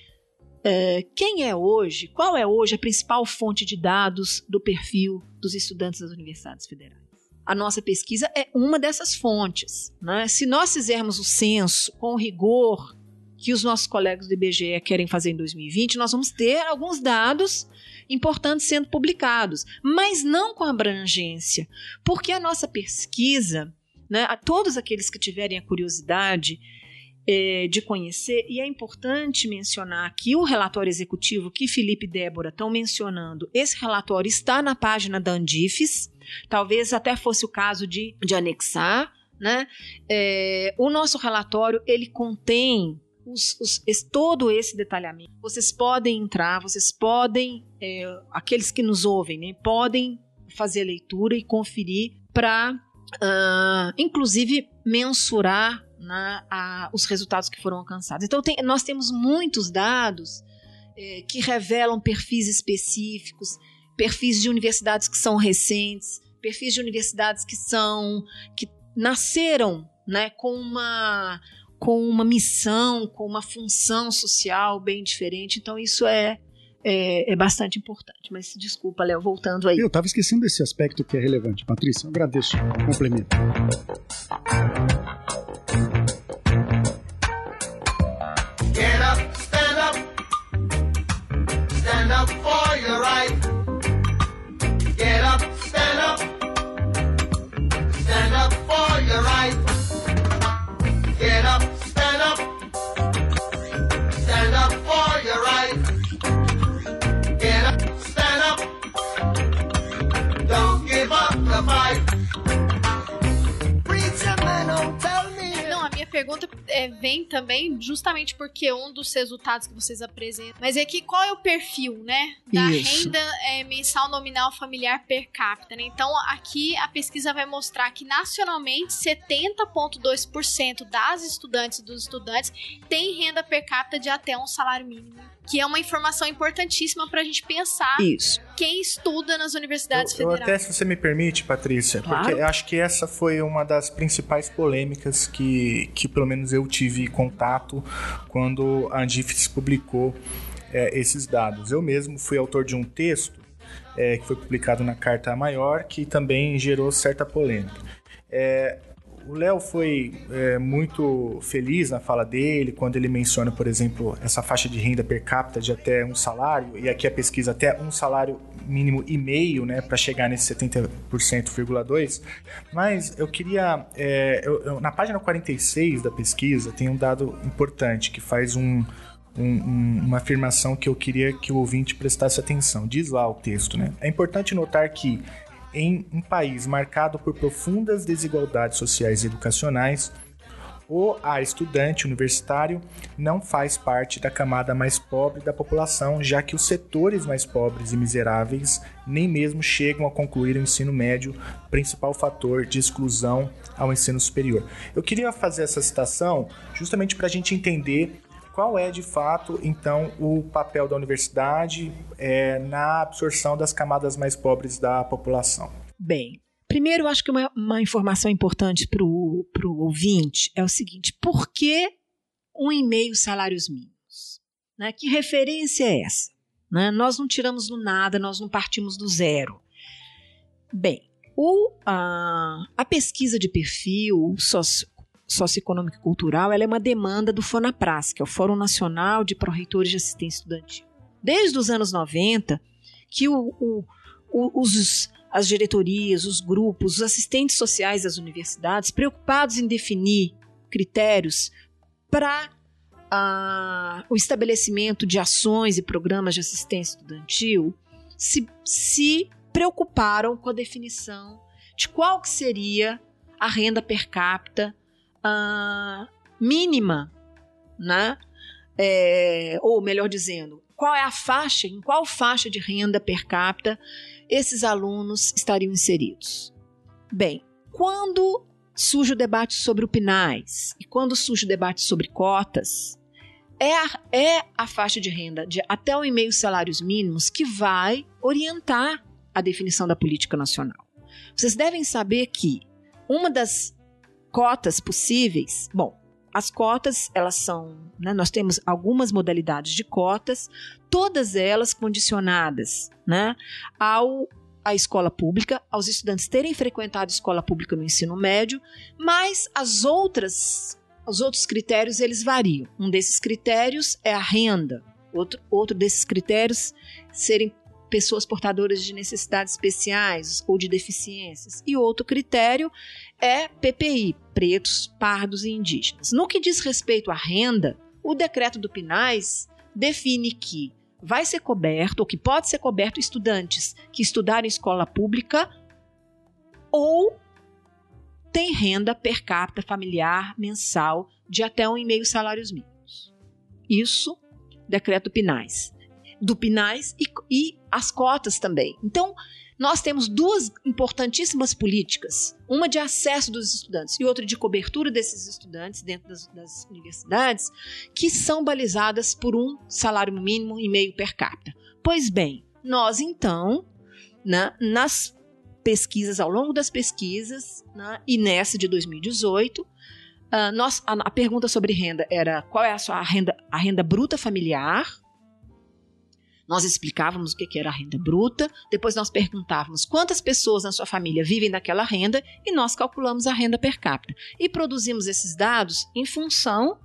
eh, quem é hoje, qual é hoje a principal fonte de dados do perfil dos estudantes das universidades federais. A nossa pesquisa é uma dessas fontes. né? Se nós fizermos o censo com o rigor que os nossos colegas do IBGE querem fazer em 2020, nós vamos ter alguns dados importantes sendo publicados, mas não com abrangência, porque a nossa pesquisa, né, a todos aqueles que tiverem a curiosidade eh, de conhecer, e é importante mencionar que o relatório executivo que Felipe e Débora estão mencionando, esse relatório está na página da Andifes, talvez até fosse o caso de, de anexar né? É, o nosso relatório ele contém os, os, todo esse detalhamento. Vocês podem entrar, vocês podem, é, aqueles que nos ouvem, né, podem fazer a leitura e conferir para, uh, inclusive, mensurar né, a, os resultados que foram alcançados. Então, tem, nós temos muitos dados é, que revelam perfis específicos, perfis de universidades que são recentes, perfis de universidades que são que nasceram né, com uma com uma missão, com uma função social bem diferente. Então isso é é, é, bastante importante. Mas desculpa, Léo, voltando aí. Eu estava esquecendo desse aspecto que é relevante. Patrícia, eu agradeço o complemento. Get pergunta é, vem também justamente porque um dos resultados que vocês apresentam. Mas é que qual é o perfil, né? Da Isso. renda é, mensal nominal familiar per capita, né? Então aqui a pesquisa vai mostrar que nacionalmente 70,2% das estudantes e dos estudantes têm renda per capita de até um salário mínimo. Que é uma informação importantíssima para a gente pensar Isso. quem estuda nas universidades Eu, eu federais. até, se você me permite, Patrícia, Claro. porque eu acho que essa foi uma das principais polêmicas que, que pelo menos eu tive contato quando a Andifes publicou é, esses dados. Eu mesmo fui autor de um texto é, que foi publicado na Carta Maior, que também gerou certa polêmica. É, o Léo foi é, muito feliz na fala dele quando ele menciona, por exemplo, essa faixa de renda per capita de até um salário, e aqui a pesquisa até um salário mínimo e meio, né, para chegar nesse 70,2%. Mas eu queria, é, eu- eu- na página 46 da pesquisa tem um dado importante que faz um, um- um- uma afirmação que eu queria que o ouvinte prestasse atenção. Diz lá o texto, né? É importante notar que em um país marcado por profundas desigualdades sociais e educacionais, o A estudante universitário não faz parte da camada mais pobre da população, já que os setores mais pobres e miseráveis nem mesmo chegam a concluir o ensino médio, principal fator de exclusão ao ensino superior. Eu queria fazer essa citação justamente para a gente entender qual é de fato então o papel da universidade é, na absorção das camadas mais pobres da população. Bem, primeiro acho que uma, uma informação importante para o ouvinte é o seguinte: por que um e meio salários mínimos? Né? Que referência é essa? Né? Nós não tiramos do nada, nós não partimos do zero. Bem, o, a, a pesquisa de perfil socio, socioeconômico e cultural ela é uma demanda do FONAPRAS, que é o Fórum Nacional de Pró-Reitores de Assistência Estudantil. Desde os anos 90, que o, o, o, os, as diretorias, os grupos, os assistentes sociais das universidades, preocupados em definir critérios para o estabelecimento de ações e programas de assistência estudantil, se, se preocuparam com a definição de qual que seria a renda per capita ah, mínima, né? É, ou melhor dizendo, qual é a faixa, em qual faixa de renda per capita esses alunos estariam inseridos. Bem, quando surge o debate sobre o PNAES e quando surge o debate sobre cotas, é a, é a faixa de renda de até um e meio salários mínimos que vai orientar a definição da política nacional. Vocês devem saber que uma das cotas possíveis, bom, as cotas, elas são, né, nós temos algumas modalidades de cotas, todas elas condicionadas, né, ao à escola pública, aos estudantes terem frequentado escola pública no ensino médio, mas as outras, os outros critérios eles variam. Um desses critérios é a renda, outro, outro desses critérios serem pessoas portadoras de necessidades especiais ou de deficiências. E outro critério é PPI, pretos, pardos e indígenas. No que diz respeito à renda, o decreto do PNAES define que vai ser coberto, ou que pode ser coberto, estudantes que estudarem em escola pública ou tem renda per capita familiar mensal de até um e meio salários mínimos. Isso, decreto Pinais. Do Pinais e, e as cotas também. Então, nós temos duas importantíssimas políticas, uma de acesso dos estudantes e outra de cobertura desses estudantes dentro das, das universidades, que são balizadas por um salário mínimo e meio per capita. Pois bem, nós então, né, nas pesquisas, ao longo das pesquisas, né, e nessa de 2018, Uh, nós, a, a, pergunta sobre renda era qual é a sua renda, a renda bruta familiar, nós explicávamos o que era a renda bruta, depois nós perguntávamos quantas pessoas na sua família vivem daquela renda e nós calculamos a renda per capita. E produzimos esses dados em função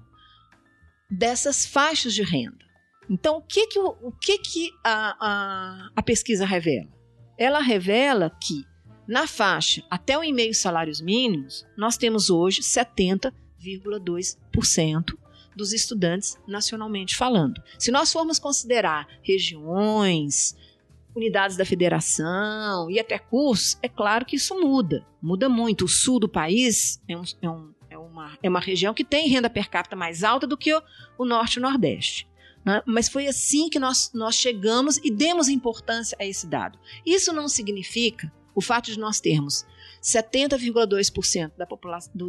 dessas faixas de renda. Então, o que, que, o, que, que a, a, a pesquisa revela? Ela revela que na faixa até o e-mail salários mínimos, nós temos hoje 70,2% dos estudantes nacionalmente falando. Se nós formos considerar regiões, unidades da federação e até cursos, é claro que isso muda, muda muito. O sul do país é, um, é, um, é, uma, é uma região que tem renda per capita mais alta do que o, o norte e o nordeste. Né? Mas foi assim que nós, nós chegamos e demos importância a esse dado. Isso não significa o fato de nós termos 70,2% da,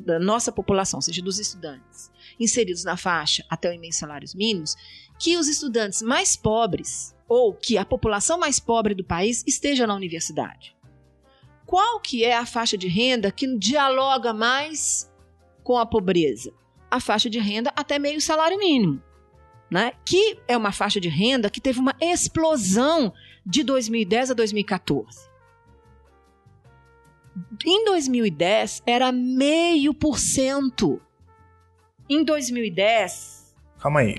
da nossa população, ou seja, dos estudantes, inseridos na faixa até o imenso salários mínimos, que os estudantes mais pobres ou que a população mais pobre do país esteja na universidade. Qual que é a faixa de renda que dialoga mais com a pobreza? A faixa de renda até meio salário mínimo, né? Que é uma faixa de renda que teve uma explosão de 2010 a 2014. Em 2010 era meio por cento. Em 2010 Calma aí,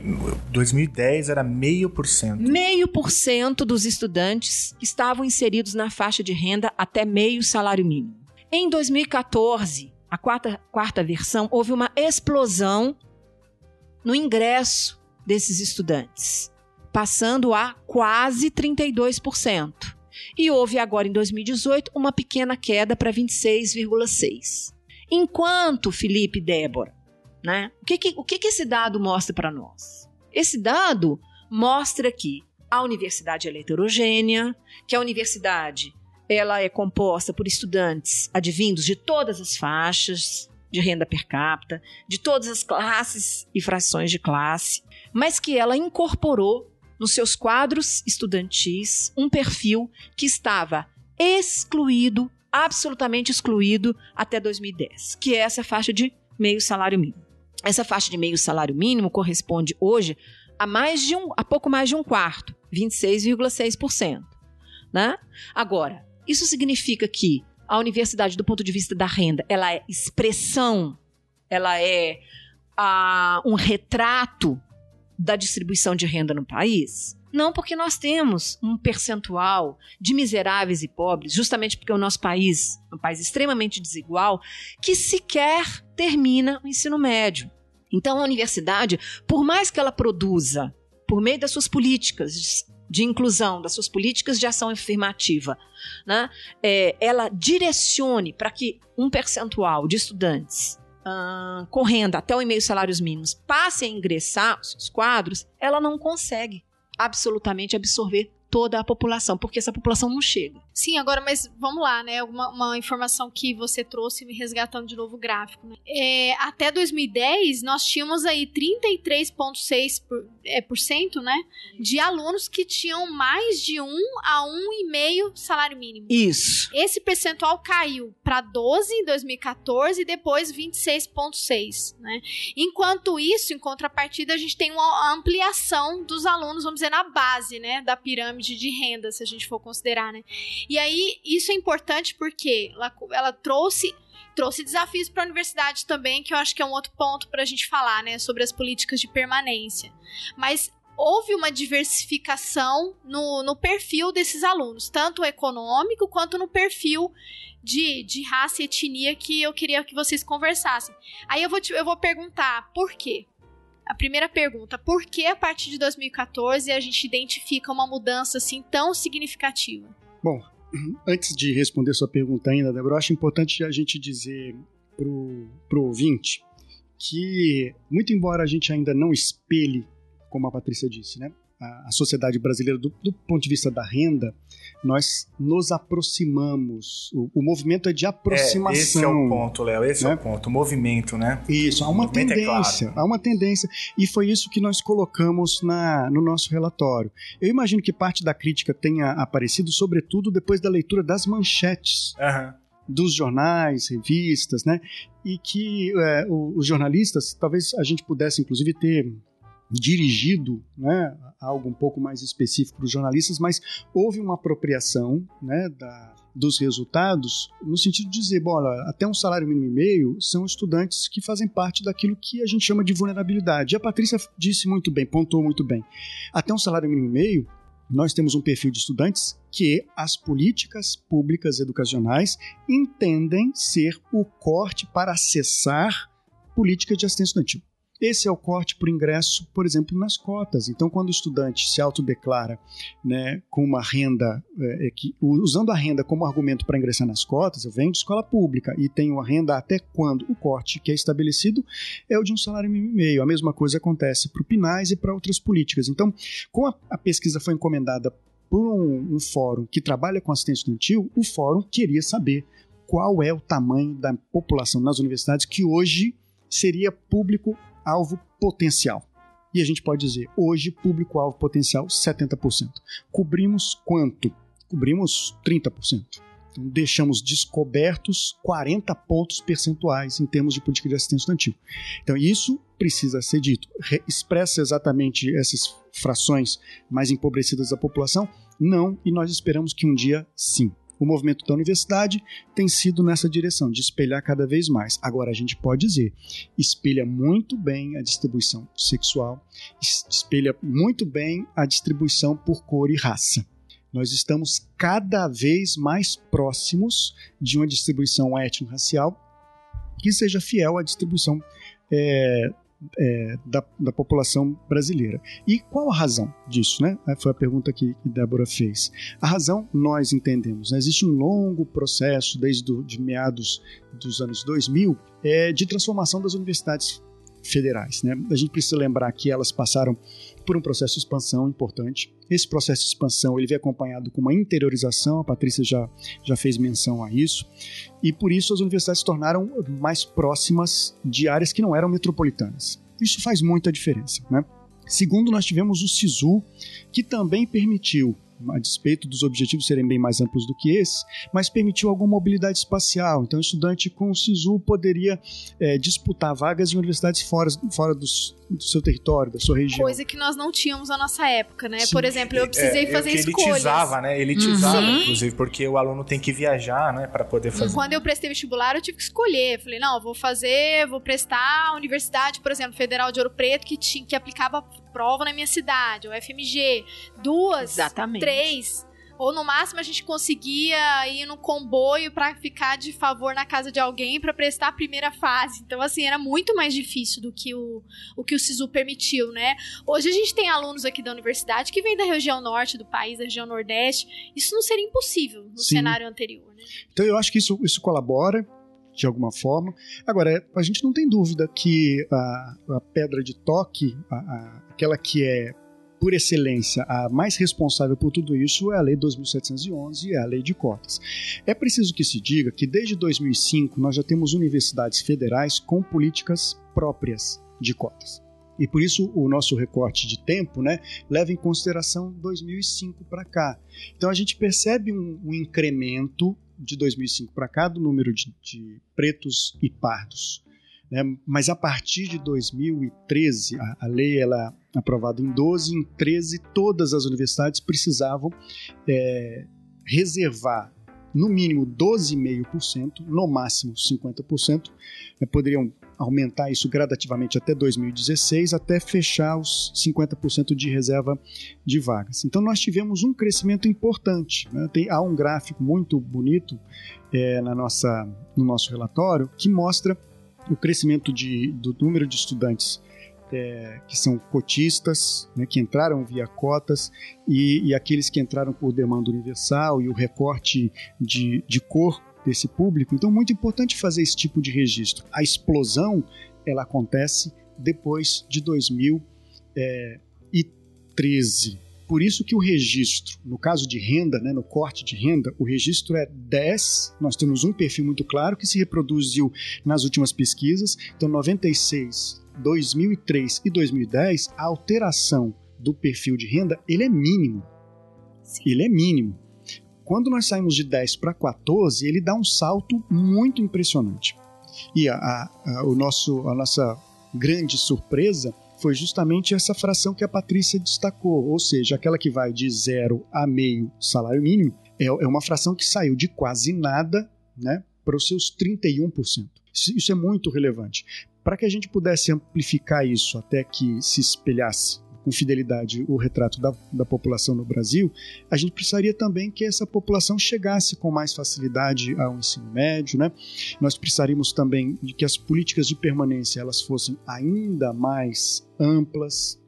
2010 era meio por cento. Meio por cento dos estudantes estavam inseridos na faixa de renda até meio salário mínimo. Em 2014, a quarta, quarta versão, houve uma explosão no ingresso desses estudantes, passando a quase 32%. E houve agora em 2018 uma pequena queda para 26,6%. Enquanto, Felipe e Débora, né, o, que, que, o que, que esse dado mostra para nós? Esse dado mostra que a universidade é heterogênea, que a universidade ela é composta por estudantes advindos de todas as faixas de renda per capita, de todas as classes e frações de classe, mas que ela incorporou nos seus quadros estudantis um perfil que estava excluído, absolutamente excluído até 2010, que é essa faixa de meio salário mínimo. Essa faixa de meio salário mínimo corresponde hoje a mais de um, a pouco mais de um quarto, 26,6%, né? Agora, isso significa que a universidade, do ponto de vista da renda, ela é expressão, ela é ah, um retrato da distribuição de renda no país? Não, porque nós temos um percentual de miseráveis e pobres, justamente porque o nosso país é um país extremamente desigual, que sequer termina o ensino médio. Então, a universidade, por mais que ela produza, por meio das suas políticas de inclusão, das suas políticas de ação afirmativa, né, é, ela direcione para que um percentual de estudantes uh, correndo até o e-mail salários mínimos passe a ingressar os quadros, ela não consegue absolutamente absorver toda a população, porque essa população não chega. Sim, agora, mas vamos lá, né? Uma, uma informação que você trouxe me resgatando de novo o gráfico. Né? É, até 2010, nós tínhamos aí 33,6% por, é, por cento, né, de alunos que tinham mais de um a um e meio salário mínimo. Isso. Esse percentual caiu para 12 em 2014 e depois 26,6%. Né? Enquanto isso, em contrapartida, a gente tem uma ampliação dos alunos, vamos dizer, na base né, da pirâmide pirâmide de renda, se a gente for considerar, né? E aí, isso é importante porque ela, ela trouxe trouxe desafios para a universidade também, que eu acho que é um outro ponto para a gente falar, né, sobre as políticas de permanência. Mas houve uma diversificação no, no perfil desses alunos, tanto econômico quanto no perfil de, de raça e etnia que eu queria que vocês conversassem. Aí eu vou, te, eu vou perguntar por quê? A primeira pergunta, por que a partir de 2014 a gente identifica uma mudança assim tão significativa? Bom, antes de responder sua pergunta ainda, Débora, acho importante a gente dizer pro, pro ouvinte que, muito embora a gente ainda não espelhe, como a Patrícia disse, né, a, a sociedade brasileira do, do, ponto de vista da renda, nós nos aproximamos. O, o movimento é de aproximação. É, esse é o ponto, Léo. Esse né? é o ponto. O movimento, né? Isso. Há uma tendência. É claro. Há uma tendência. E foi isso que nós colocamos na, no nosso relatório. Eu imagino que parte da crítica tenha aparecido, sobretudo depois da leitura das manchetes. Uhum dos jornais, revistas, né? E que é, os jornalistas, talvez a gente pudesse inclusive ter dirigido né, algo um pouco mais específico para os jornalistas, mas houve uma apropriação né, da, dos resultados no sentido de dizer, bom, olha, até um salário mínimo e meio são estudantes que fazem parte daquilo que a gente chama de vulnerabilidade. E a Patrícia disse muito bem, pontuou muito bem. Até um salário mínimo e meio, nós temos um perfil de estudantes que as políticas públicas educacionais entendem ser o corte para acessar políticas de assistência estudantil. Esse é o corte por ingresso, por exemplo, nas cotas. Então, quando o estudante se autodeclara né, com uma renda, é, é que, usando a renda como argumento para ingressar nas cotas, eu venho de escola pública e tenho a renda até quando o corte que é estabelecido é o de um salário mínimo e meio. A mesma coisa acontece para o PINAIS e para outras políticas. Então, como a, a pesquisa foi encomendada por um, um fórum que trabalha com assistência estudantil, o fórum queria saber qual é o tamanho da população nas universidades que hoje seria público alvo potencial. E a gente pode dizer, hoje, público-alvo potencial 70%. Cobrimos quanto? Cobrimos 30%. Então, deixamos descobertos 40 pontos percentuais em termos de política de assistência estudantil. Então, isso precisa ser dito. Re expressa exatamente essas frações mais empobrecidas da população? Não, e nós esperamos que um dia sim o movimento da universidade tem sido nessa direção, de espelhar cada vez mais. Agora, a gente pode dizer, espelha muito bem a distribuição sexual, espelha muito bem a distribuição por cor e raça. Nós estamos cada vez mais próximos de uma distribuição étnico-racial que seja fiel à distribuição é, é, da, da, população brasileira. E qual a razão disso? Né? Foi a pergunta que, que Débora fez. A razão, nós entendemos, né? existe um longo processo, desde do, de meados dos anos 2000, é, de transformação das universidades federais. Né? A gente precisa lembrar que elas passaram por um processo de expansão importante. Esse processo de expansão ele vem acompanhado com uma interiorização, a Patrícia já, já fez menção a isso, e por isso as universidades se tornaram mais próximas de áreas que não eram metropolitanas. Isso faz muita diferença. Né? Segundo, nós tivemos o SISU, que também permitiu a despeito dos objetivos serem bem mais amplos do que esses, mas permitiu alguma mobilidade espacial. Então, o estudante com o SISU poderia é, disputar vagas em universidades fora, fora dos, do seu território, da sua região. Coisa que nós não tínhamos na nossa época, né? Sim. Por exemplo, eu precisei é, fazer escolhas. Elitizava, né? Elitizava, uhum. inclusive, porque o aluno tem que viajar, né? Para poder fazer. Quando eu prestei vestibular, eu tive que escolher. Falei, não, vou fazer, vou prestar a universidade, por exemplo, Federal de Ouro Preto, que, tinha, que aplicava prova na minha cidade, o FMG. Duas, Exatamente. três ou no máximo a gente conseguia ir no comboio para ficar de favor na casa de alguém para prestar a primeira fase. Então, assim, era muito mais difícil do que o, o que o SISU permitiu, né? Hoje a gente tem alunos aqui da universidade que vêm da região norte do país, da região nordeste. Isso não seria impossível no Sim. cenário anterior, né? Então, eu acho que isso, isso colabora de alguma forma. Agora, a gente não tem dúvida que a, a pedra de toque, a, a, aquela que é por excelência, a mais responsável por tudo isso é a Lei 2711 e é a Lei de Cotas. É preciso que se diga que desde 2005 nós já temos universidades federais com políticas próprias de cotas. E por isso o nosso recorte de tempo né, leva em consideração 2005 para cá. Então a gente percebe um, um incremento de 2005 para cá do número de, de pretos e pardos. Né? Mas a partir de 2013, a, a lei ela é aprovada em 12, em 13 todas as universidades precisavam é, reservar no mínimo 12,5%, no máximo 50%, né? poderiam aumentar isso gradativamente até 2016, até fechar os 50% de reserva de vagas. Então nós tivemos um crescimento importante. Né? Tem, há um gráfico muito bonito é, na nossa, no nosso relatório que mostra o crescimento de, do número de estudantes é, que são cotistas, né, que entraram via cotas, e, e, aqueles que entraram por demanda universal, e o recorte de, de cor desse público. Então, muito importante fazer esse tipo de registro. A explosão ela acontece depois de 2013. Por isso que o registro, no caso de renda, né, no corte de renda, o registro é 10. Nós temos um perfil muito claro que se reproduziu nas últimas pesquisas. Então, 96, 2003 e 2010, a alteração do perfil de renda ele é mínimo. Ele é mínimo. Quando nós saímos de 10 para 14, ele dá um salto muito impressionante. E a, a, o nosso, a nossa grande surpresa foi justamente essa fração que a Patrícia destacou, ou seja, aquela que vai de zero a meio salário mínimo, é, é uma fração que saiu de quase nada né, para os seus 31%. Isso é muito relevante. Para que a gente pudesse amplificar isso até que se espelhasse com fidelidade o retrato da, da população no Brasil, a gente precisaria também que essa população chegasse com mais facilidade ao ensino médio, né? Nós precisaríamos também de que as políticas de permanência elas fossem ainda mais amplas,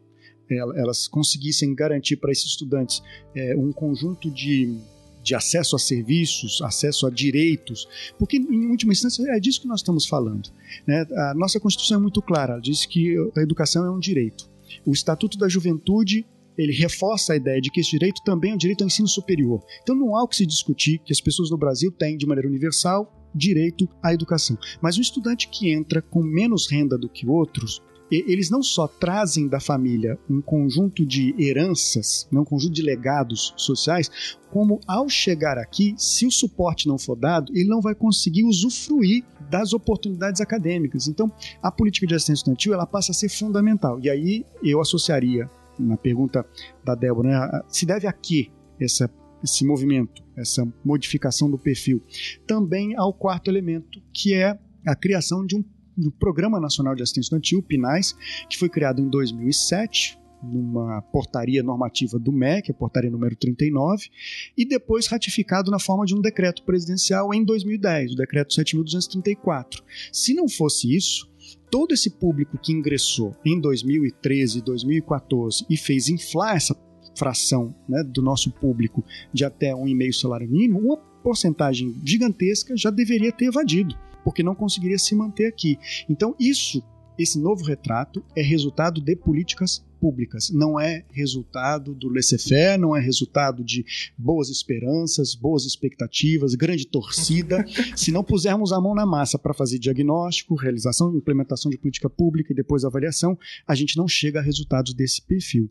elas conseguissem garantir para esses estudantes é, um conjunto de de acesso a serviços, acesso a direitos, porque, em última instância, é disso que nós estamos falando. Né? A nossa Constituição é muito clara, ela diz que a educação é um direito. O Estatuto da Juventude ele reforça a ideia de que esse direito também é um direito ao ensino superior. Então não há o que se discutir que as pessoas no Brasil têm, de maneira universal, direito à educação. Mas um estudante que entra com menos renda do que outros, eles não só trazem da família um conjunto de heranças, né, um conjunto de legados sociais, como ao chegar aqui, se o suporte não for dado, ele não vai conseguir usufruir das oportunidades acadêmicas. Então, a política de assistência estudantil ela passa a ser fundamental. E aí eu associaria na pergunta da Débora, né, se deve a quê essa, esse movimento, essa modificação do perfil? Também ao quarto elemento, que é a criação de um do Programa Nacional de Assistência Estudantil, PNAES, que foi criado em 2007, numa portaria normativa do MEC, a portaria número 39, e depois ratificado na forma de um decreto presidencial em 2010, o decreto 7.234. Se não fosse isso, todo esse público que ingressou em 2013 e 2014 e fez inflar essa fração né, do nosso público de até um e meio salário mínimo, uma porcentagem gigantesca já deveria ter evadido porque não conseguiria se manter aqui. Então, isso, esse novo retrato, é resultado de políticas públicas, não é resultado do laissez-faire, não é resultado de boas esperanças, boas expectativas, grande torcida. *laughs* Se não pusermos a mão na massa para fazer diagnóstico, realização, implementação de política pública e depois avaliação, a gente não chega a resultados desse perfil.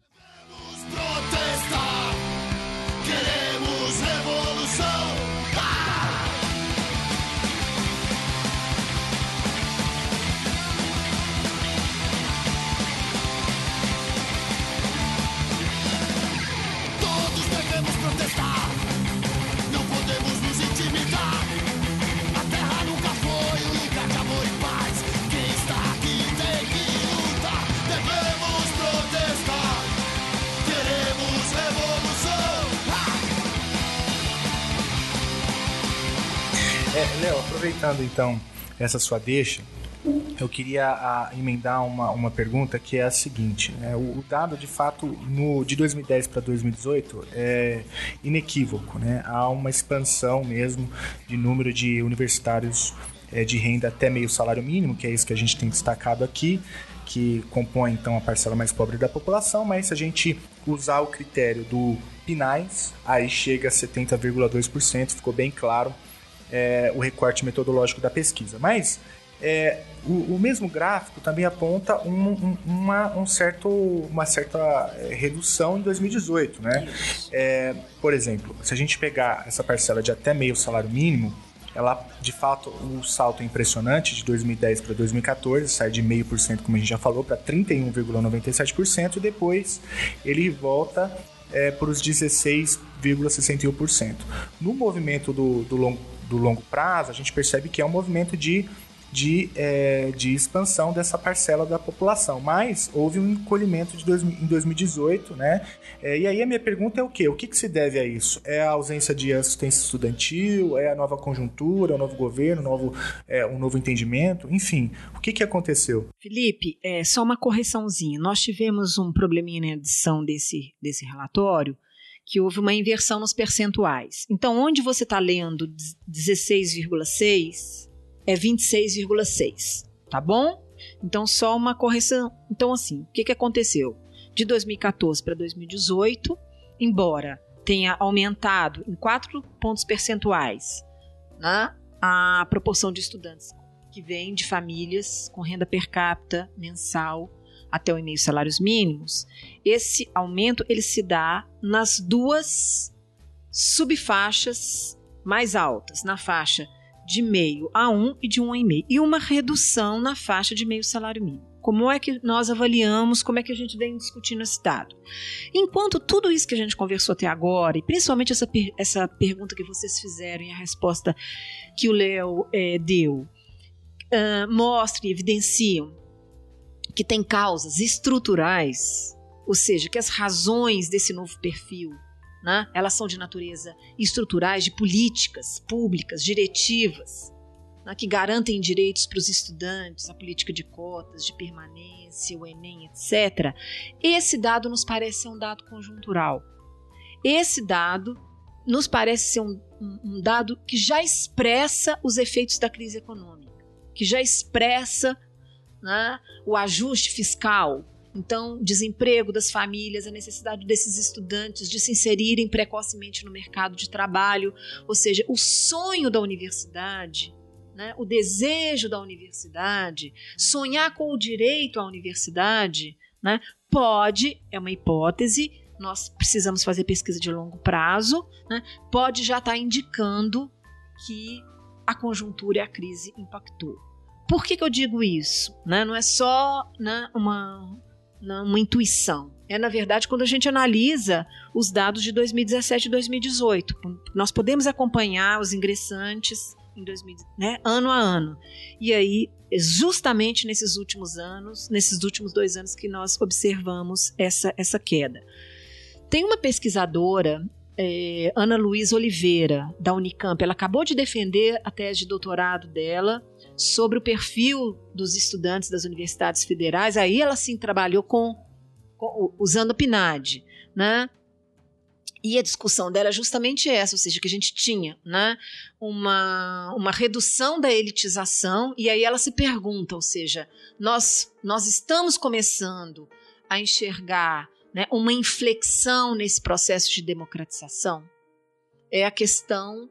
Aproveitando então essa sua deixa, eu queria a, emendar uma, uma pergunta que é a seguinte: né? o, o, dado de fato no, de 2010 para 2018 é inequívoco, né? há uma expansão mesmo de número de universitários é, de renda até meio salário mínimo, que é isso que a gente tem destacado aqui, que compõe então a parcela mais pobre da população, mas se a gente usar o critério do PNAES, aí chega a 70,2%, ficou bem claro é, o recorte metodológico da pesquisa. Mas é, o, o, mesmo gráfico também aponta um, um, uma, um certo, uma certa é, redução em 2018. Né? É, por exemplo, se a gente pegar essa parcela de até meio salário mínimo, ela de fato o salto é impressionante de 2010 para 2014, sai de 0,5%, como a gente já falou, para 31,97% e depois ele volta é, para os 16,61%. No movimento do, do longo do longo prazo, a gente percebe que é um movimento de, de, é, de expansão dessa parcela da população. Mas houve um encolhimento de dois, em 2018, né? É, e aí a minha pergunta é o quê? O que, que se deve a isso? É a ausência de assistência estudantil? É a nova conjuntura, o novo governo, novo, é, um novo entendimento? Enfim, o que, que aconteceu? Felipe, é, só uma correçãozinha. Nós tivemos um probleminha na edição desse, desse relatório que houve uma inversão nos percentuais. Então, onde você está lendo 16,6 é 26,6, tá bom? Então, só uma correção. Então, assim, o que, que aconteceu? De 2014 para 2018, embora tenha aumentado em 4 pontos percentuais né, a proporção de estudantes que vêm de famílias com renda per capita mensal até o e-mail salários mínimos, esse aumento ele se dá nas duas subfaixas mais altas, na faixa de meio a um e de um a meio, e uma redução na faixa de meio salário mínimo. Como é que nós avaliamos, como é que a gente vem discutindo esse dado? Enquanto tudo isso que a gente conversou até agora, e principalmente essa, essa pergunta que vocês fizeram e a resposta que o Léo é, deu, uh, mostra e evidenciam que tem causas estruturais, ou seja, que as razões desse novo perfil, né, elas são de natureza estruturais, de políticas públicas, diretivas, né, que garantem direitos para os estudantes, a política de cotas, de permanência, o Enem, etc. Esse dado nos parece ser um dado conjuntural. Esse dado nos parece ser um, um, dado que já expressa os efeitos da crise econômica, que já expressa né? o ajuste fiscal, então, desemprego das famílias, a necessidade desses estudantes de se inserirem precocemente no mercado de trabalho, ou seja, o sonho da universidade, né? o desejo da universidade, sonhar com o direito à universidade, né? pode, é uma hipótese, nós precisamos fazer pesquisa de longo prazo, né? pode já estar indicando que a conjuntura e a crise impactou. Por que, que eu digo isso? Né? Não é só né, uma, uma intuição. É, na verdade, quando a gente analisa os dados de 2017 e 2018. Nós podemos acompanhar os ingressantes em 2000, né, ano a ano. E aí, justamente nesses últimos anos, nesses últimos dois anos que nós observamos essa, essa queda. Tem uma pesquisadora é, Ana Luísa Oliveira, da Unicamp. Ela acabou de defender a tese de doutorado dela sobre o perfil dos estudantes das universidades federais. Aí ela sim trabalhou com, com usando o PNAD, né? E a discussão dela é justamente essa, ou seja, que a gente tinha né, uma, uma redução da elitização, e aí ela se pergunta, ou seja, nós, nós estamos começando a enxergar né, uma inflexão nesse processo de democratização? É a questão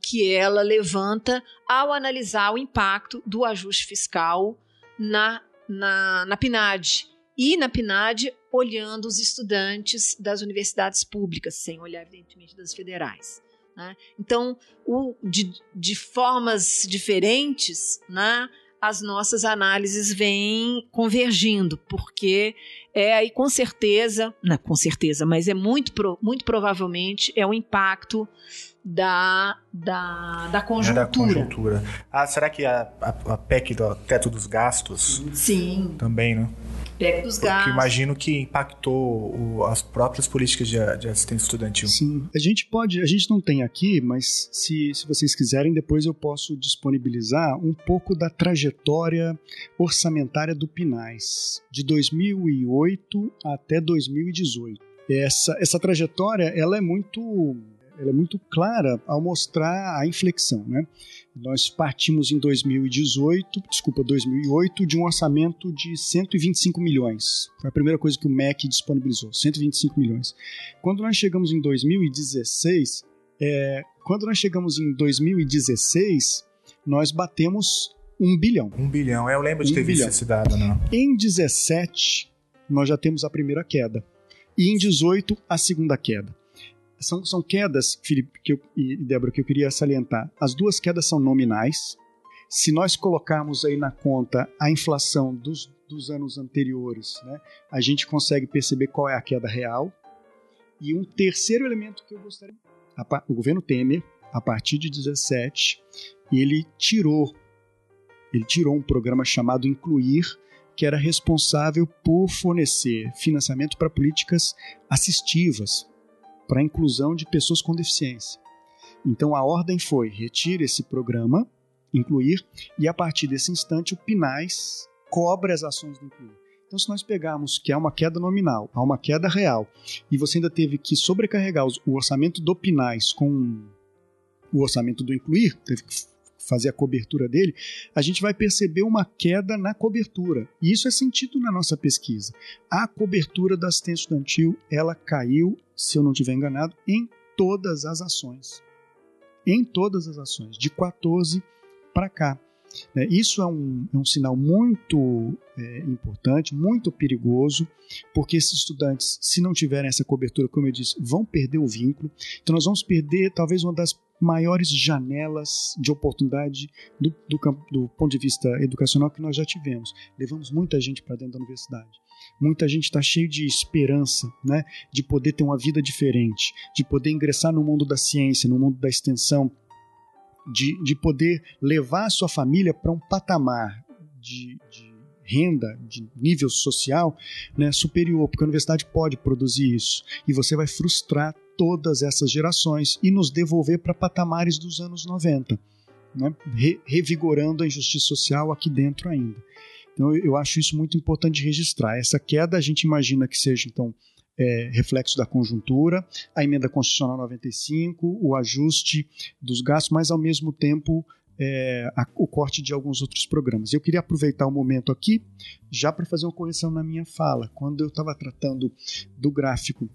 que ela levanta ao analisar o impacto do ajuste fiscal na, na, na PNAD. E na PNAD, olhando os estudantes das universidades públicas, sem olhar, evidentemente, das federais. Né? Então, o, de, de formas diferentes, né, as nossas análises vêm convergindo, porque é aí com certeza, não com certeza, mas é muito, muito provavelmente é o impacto da, da, da conjuntura. É da conjuntura. Ah, será que a, a, a PEC do teto dos gastos? Sim. Também, né? PEC dos gastos. Porque imagino que impactou o, as próprias políticas de, de assistência estudantil. Sim, a gente pode, a gente não tem aqui, mas se, se vocês quiserem, depois eu posso disponibilizar um pouco da trajetória orçamentária do PINAIS, de 2008 até 2018. Essa, essa trajetória ela é muito ela é muito clara ao mostrar a inflexão. Né? Nós partimos em 2018, desculpa, 2008, de um orçamento de 125 milhões. Foi a primeira coisa que o MEC disponibilizou, 125 milhões. Quando nós chegamos em 2016, é, quando nós chegamos em 2016, nós batemos um bilhão. Um bilhão, é, eu lembro de ter visto esse dado, não. Em 17, nós já temos a primeira queda. E em 18, a segunda queda. São, são quedas, Felipe que eu, e Débora, que eu queria salientar. As duas quedas são nominais. Se nós colocarmos aí na conta a inflação dos, dos anos anteriores, né, a gente consegue perceber qual é a queda real. E um terceiro elemento que eu gostaria. A, o governo Temer, a partir de 17, ele tirou ele tirou um programa chamado Incluir, que era responsável por fornecer financiamento para políticas assistivas, para a inclusão de pessoas com deficiência. Então a ordem foi: retire esse programa, incluir, e a partir desse instante o PNAES cobra as ações do incluir. Então, se nós pegarmos que há uma queda nominal, há uma queda real, e você ainda teve que sobrecarregar o orçamento do PINAIS com o orçamento do Incluir, teve que fazer a cobertura dele, a gente vai perceber uma queda na cobertura. E isso é sentido na nossa pesquisa. A cobertura da assistência estudantil, ela caiu, se eu não estiver enganado, em todas as ações. Em todas as ações, de 14 para cá. É, isso é um, é um sinal muito é, importante, muito perigoso, porque esses estudantes, se não tiverem essa cobertura, como eu disse, vão perder o vínculo. Então, nós vamos perder talvez uma das maiores janelas de oportunidade do, do, do ponto de vista educacional que nós já tivemos. Levamos muita gente para dentro da universidade. Muita gente está cheio de esperança, né, de poder ter uma vida diferente, de poder ingressar no mundo da ciência, no mundo da extensão, de, de poder levar a sua família para um patamar de, de renda, de nível social né, superior, porque a universidade pode produzir isso. E você vai frustrar todas essas gerações e nos devolver para patamares dos anos 90, né? Re revigorando a injustiça social aqui dentro ainda. Então eu acho isso muito importante registrar. Essa queda a gente imagina que seja então é, reflexo da conjuntura, a emenda constitucional 95, o ajuste dos gastos, mas ao mesmo tempo é, a, o corte de alguns outros programas. Eu queria aproveitar o momento aqui já para fazer uma correção na minha fala. Quando eu estava tratando do gráfico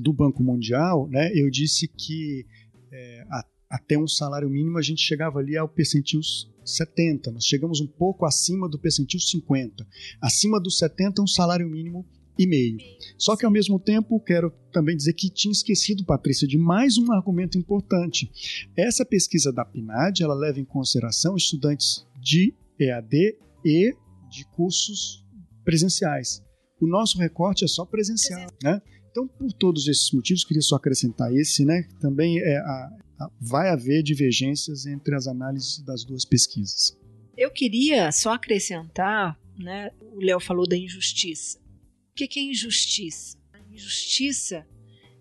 do Banco Mundial, né, eu disse que é, a, até um salário mínimo a gente chegava ali ao percentil 70, nós chegamos um pouco acima do percentil 50. Acima do 70 um salário mínimo e meio. Só que ao mesmo tempo quero também dizer que tinha esquecido, Patrícia, de mais um argumento importante. Essa pesquisa da PNAD ela leva em consideração estudantes de EAD e de cursos presenciais. O nosso recorte é só presencial, né? Então, por todos esses motivos, queria só acrescentar esse, né? Também é a, a, vai haver divergências entre as análises das duas pesquisas. Eu queria só acrescentar, né? O Léo falou da injustiça. O que é injustiça? A injustiça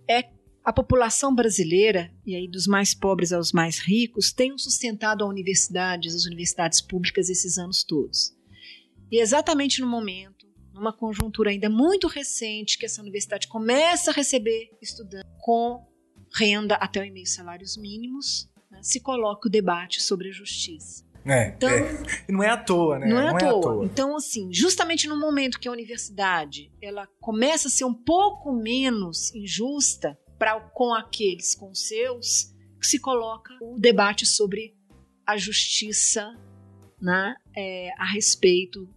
é a população brasileira, e aí dos mais pobres aos mais ricos, tem sustentado a universidades, as universidades públicas esses anos todos. E exatamente no momento numa conjuntura ainda muito recente, que essa universidade começa a receber estudantes com renda até o e-mail salários mínimos, né, se coloca o debate sobre a justiça. É, então, é. não é à toa, né? Não, é, não à, toa. é à toa. Então, assim, justamente no momento que a universidade ela começa a ser um pouco menos injusta para com aqueles com seus, se coloca o debate sobre a justiça né, é, a respeito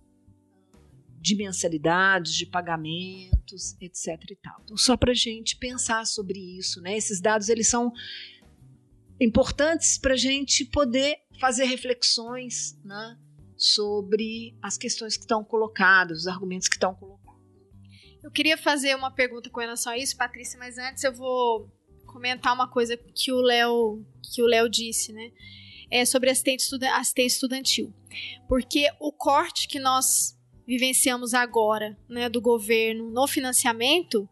de mensalidades, de pagamentos, etc. E tal. Então, só para a gente pensar sobre isso, né? Esses dados eles são importantes para a gente poder fazer reflexões, né? Sobre as questões que estão colocadas, os argumentos que estão colocados. Eu queria fazer uma pergunta com relação a isso, Patrícia, mas antes eu vou comentar uma coisa que o Léo que o Léo disse, né? É sobre assistente, assistente estudantil. Porque o corte que nós vivenciamos agora, né, do governo no financiamento,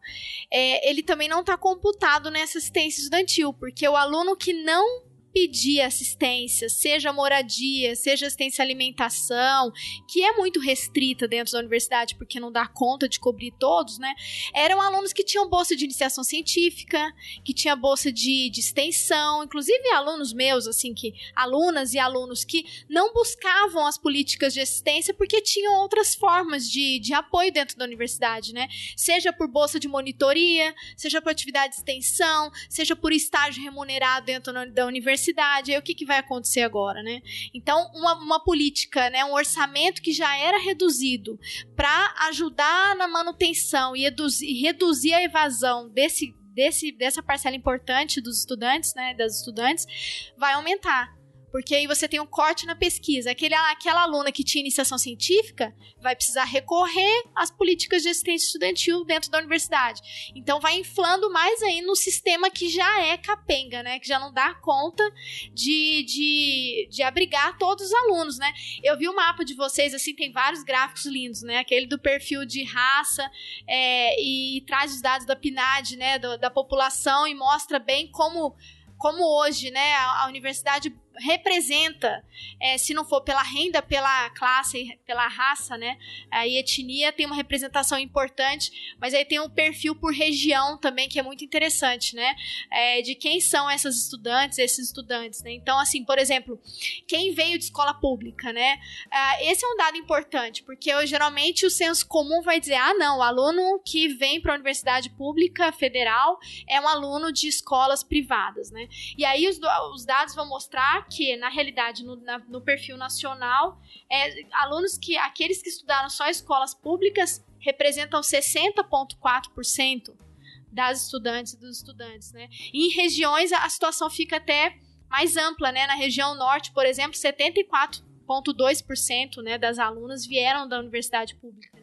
é, ele também não está computado nessa assistência estudantil, porque o aluno que não pedir assistência, seja moradia, seja assistência à alimentação, que é muito restrita dentro da universidade porque não dá conta de cobrir todos, né? Eram alunos que tinham bolsa de iniciação científica, que tinha bolsa de, de extensão, inclusive alunos meus, assim, que alunas e alunos que não buscavam as políticas de assistência porque tinham outras formas de, de apoio dentro da universidade, né? Seja por bolsa de monitoria, seja por atividade de extensão, seja por estágio remunerado dentro da universidade universidade, aí o que, que vai acontecer agora, né? Então, uma, uma política, né, um orçamento que já era reduzido para ajudar na manutenção e reduzir, reduzir a evasão desse, desse, dessa parcela importante dos estudantes, né, das estudantes, vai aumentar. Porque aí você tem um corte na pesquisa. Aquele, aquela aluna que tinha iniciação científica vai precisar recorrer às políticas de assistência estudantil dentro da universidade. Então vai inflando mais aí no sistema que já é capenga, né? Que já não dá conta de, de, de abrigar todos os alunos, né? Eu vi o mapa de vocês, assim, tem vários gráficos lindos, né? Aquele do perfil de raça é, e, e traz os dados da PNAD, né? Do, da população e mostra bem como como hoje, né, a, a universidade representa, é, se não for pela renda, pela classe, pela raça, né? Aí etnia tem uma representação importante, mas aí tem um perfil por região também que é muito interessante, né? É, de quem são essas estudantes, esses estudantes, né? Então, assim, por exemplo, quem veio de escola pública, né? Ah, esse é um dado importante, porque eu, geralmente o senso comum vai dizer, ah, não, o aluno que vem para a universidade pública federal é um aluno de escolas privadas, né? E aí os, os dados vão mostrar que, na realidade, no, na, no perfil nacional, é, alunos que, aqueles que estudaram só escolas públicas representam 60,4% das estudantes e dos estudantes, né? E em regiões a situação fica até mais ampla, né? Na região norte, por exemplo, 74,2% né, das alunas vieram da universidade pública.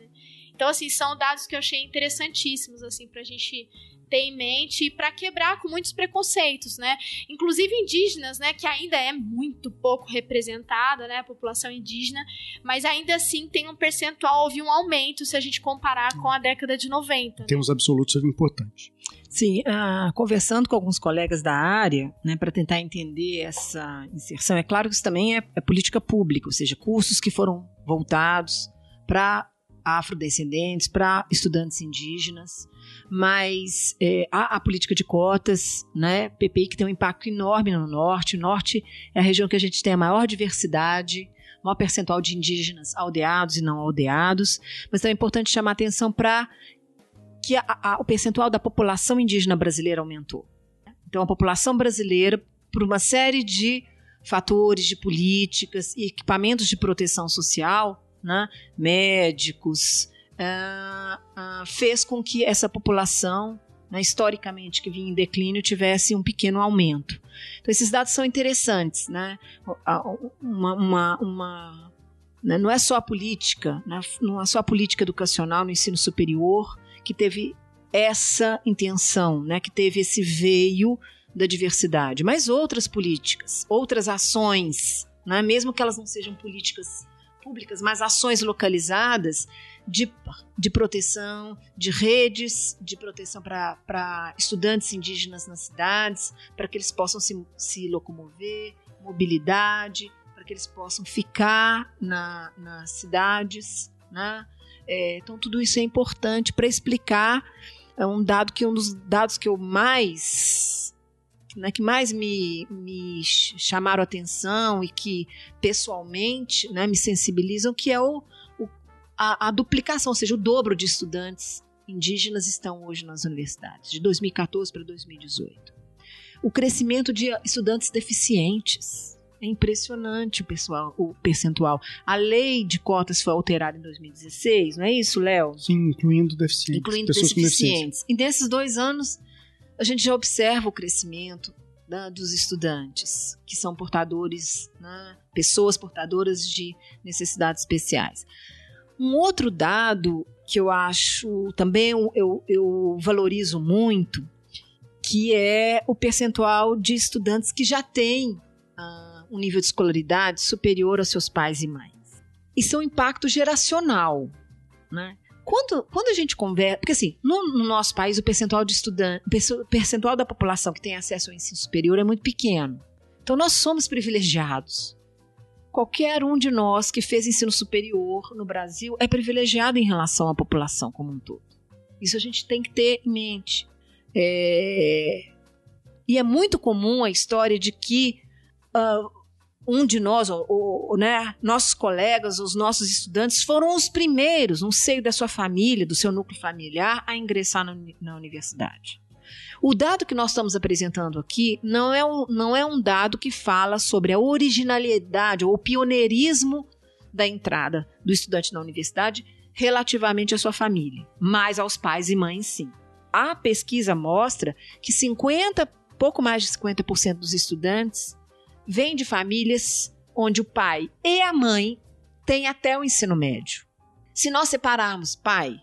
Então, assim, são dados que eu achei interessantíssimos, assim, para a gente ter em mente para quebrar com muitos preconceitos, né? Inclusive indígenas, né? Que ainda é muito pouco representada, né? A população indígena, mas ainda assim tem um percentual, houve um aumento se a gente comparar com a década de 90. Né? Termos absolutos é importante. Sim, uh, conversando com alguns colegas da área, né, para tentar entender essa inserção, é claro que isso também é, é política pública, ou seja, cursos que foram voltados para afrodescendentes, para estudantes indígenas, mas é, há a política de cotas, né? PPI que tem um impacto enorme no norte. O norte é a região que a gente tem a maior diversidade, maior percentual de indígenas aldeados e não aldeados, mas também é importante chamar atenção para que a, a, o percentual da população indígena brasileira aumentou. Então, a população brasileira, por uma série de fatores, de políticas e equipamentos de proteção social, né, médicos, uh, fez com que essa população, né, historicamente que vinha em declínio, tivesse um pequeno aumento. Então, esses dados são interessantes. Né? Uma, uma, uma né, não é só a política, né, não é só a política educacional no ensino superior que teve essa intenção, né, que teve esse veio da diversidade, mas outras políticas, outras ações, né, mesmo que elas não sejam políticas públicas, mas ações localizadas de, de proteção, de redes de proteção para estudantes indígenas nas cidades, para que eles possam se, se locomover, mobilidade, para que eles possam ficar na, nas cidades. Né? É, então, tudo isso é importante para explicar é um dado que um dos dados que eu mais né, que mais me, me chamaram a atenção e que pessoalmente né, me sensibilizam, que é o, o a, a, duplicação, ou seja, o dobro de estudantes indígenas estão hoje nas universidades, de 2014 para 2018. O crescimento de estudantes deficientes. É impressionante o, pessoal, o percentual. A lei de cotas foi alterada em 2016, não é isso, Léo? Sim, incluindo deficientes. Incluindo deficientes. E nesses dois anos, a gente já observa o crescimento né, dos estudantes, que são portadores, né, pessoas portadoras de necessidades especiais. Um outro dado que eu acho também eu, eu valorizo muito, que é o percentual de estudantes que já têm uh, um nível de escolaridade superior aos seus pais e mães. Isso é um impacto geracional. Né? Quando, quando a gente conversa. Porque, assim, no, no nosso país, o percentual de estudantes. O percentual da população que tem acesso ao ensino superior é muito pequeno. Então, nós somos privilegiados. Qualquer um de nós que fez ensino superior no Brasil é privilegiado em relação à população como um todo. Isso a gente tem que ter em mente. É... E é muito comum a história de que uh, um de nós, ou, ou, né, nossos colegas, os nossos estudantes, foram os primeiros, no seio da sua família, do seu núcleo familiar, a ingressar na, na universidade. O dado que nós estamos apresentando aqui não é, um, não é um dado que fala sobre a originalidade ou o pioneirismo da entrada do estudante na universidade relativamente à sua família, mas aos pais e mães sim. A pesquisa mostra que 50, pouco mais de 50% dos estudantes vem de famílias onde o pai e a mãe têm até o ensino médio. Se nós separarmos pai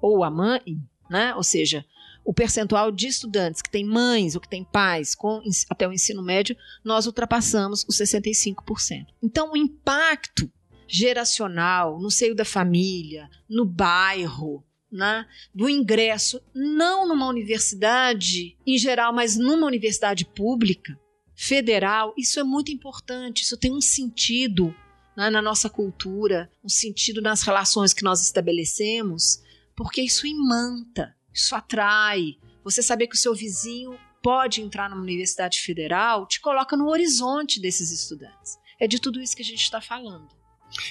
ou a mãe, né, ou seja, o percentual de estudantes que têm mães ou que têm pais com até o ensino médio, nós ultrapassamos os 65%. Então, o impacto geracional no seio da família, no bairro, né, do ingresso, não numa universidade em geral, mas numa universidade pública, federal, isso é muito importante, isso tem um sentido né, na nossa cultura, um sentido nas relações que nós estabelecemos, porque isso imanta, isso atrai. Você saber que o seu vizinho pode entrar numa universidade federal te coloca no horizonte desses estudantes. É de tudo isso que a gente está falando.